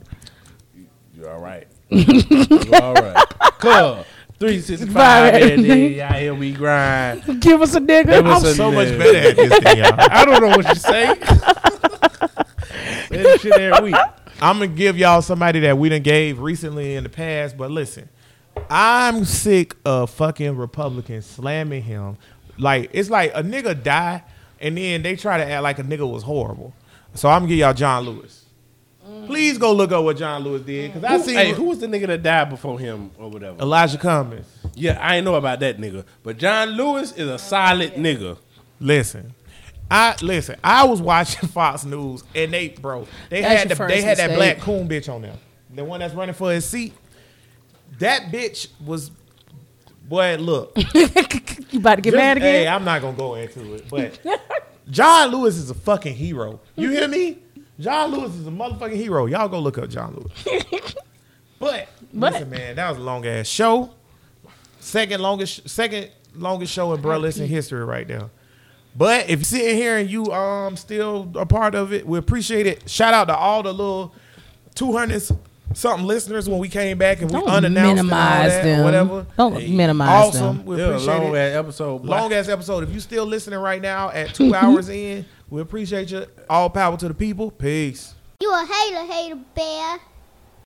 you're all right. you're all right. Cool. 365 every day. Out here we grind. Give us a nigga. Give us I'm a so nigga. much better at this than y'all. I don't know what you say. say shit every week. I'm gonna give y'all somebody that we done gave recently in the past, but listen, I'm sick of fucking Republicans slamming him. Like it's like a nigga die and then they try to act like a nigga was horrible. So I'm gonna give y'all John Lewis. Please go look up what John Lewis did because I Who, see hey, who was the nigga that died before him or whatever? Elijah Cummings. Yeah, I ain't know about that nigga. But John Lewis is a solid nigga. Listen. I listen. I was watching Fox News and they, bro, they That's had your the, they first had that mistake. black coon bitch on there, the one that's running for his seat. That bitch was, boy, look. you about to get Just- mad Hey, again? I'm not gonna go into it, but John Lewis is a fucking hero. You hear me? John Lewis is a motherfucking hero. Y'all go look up John Lewis. but, But- listen, man, that was a long ass show. Second longest, second longest show in Bro Listen history right now. But if you're sitting here and you um still a part of it, we appreciate it. Shout out to all the little 200 something listeners when we came back and we Don't unannounced minimize that them. whatever. Don't minimize awesome. them. We Yeah, appreciate long it. ass episode. Long ass episode. If you still listening right now at two hours in, we appreciate you. All power to the people. Peace. You a hater, hater bear.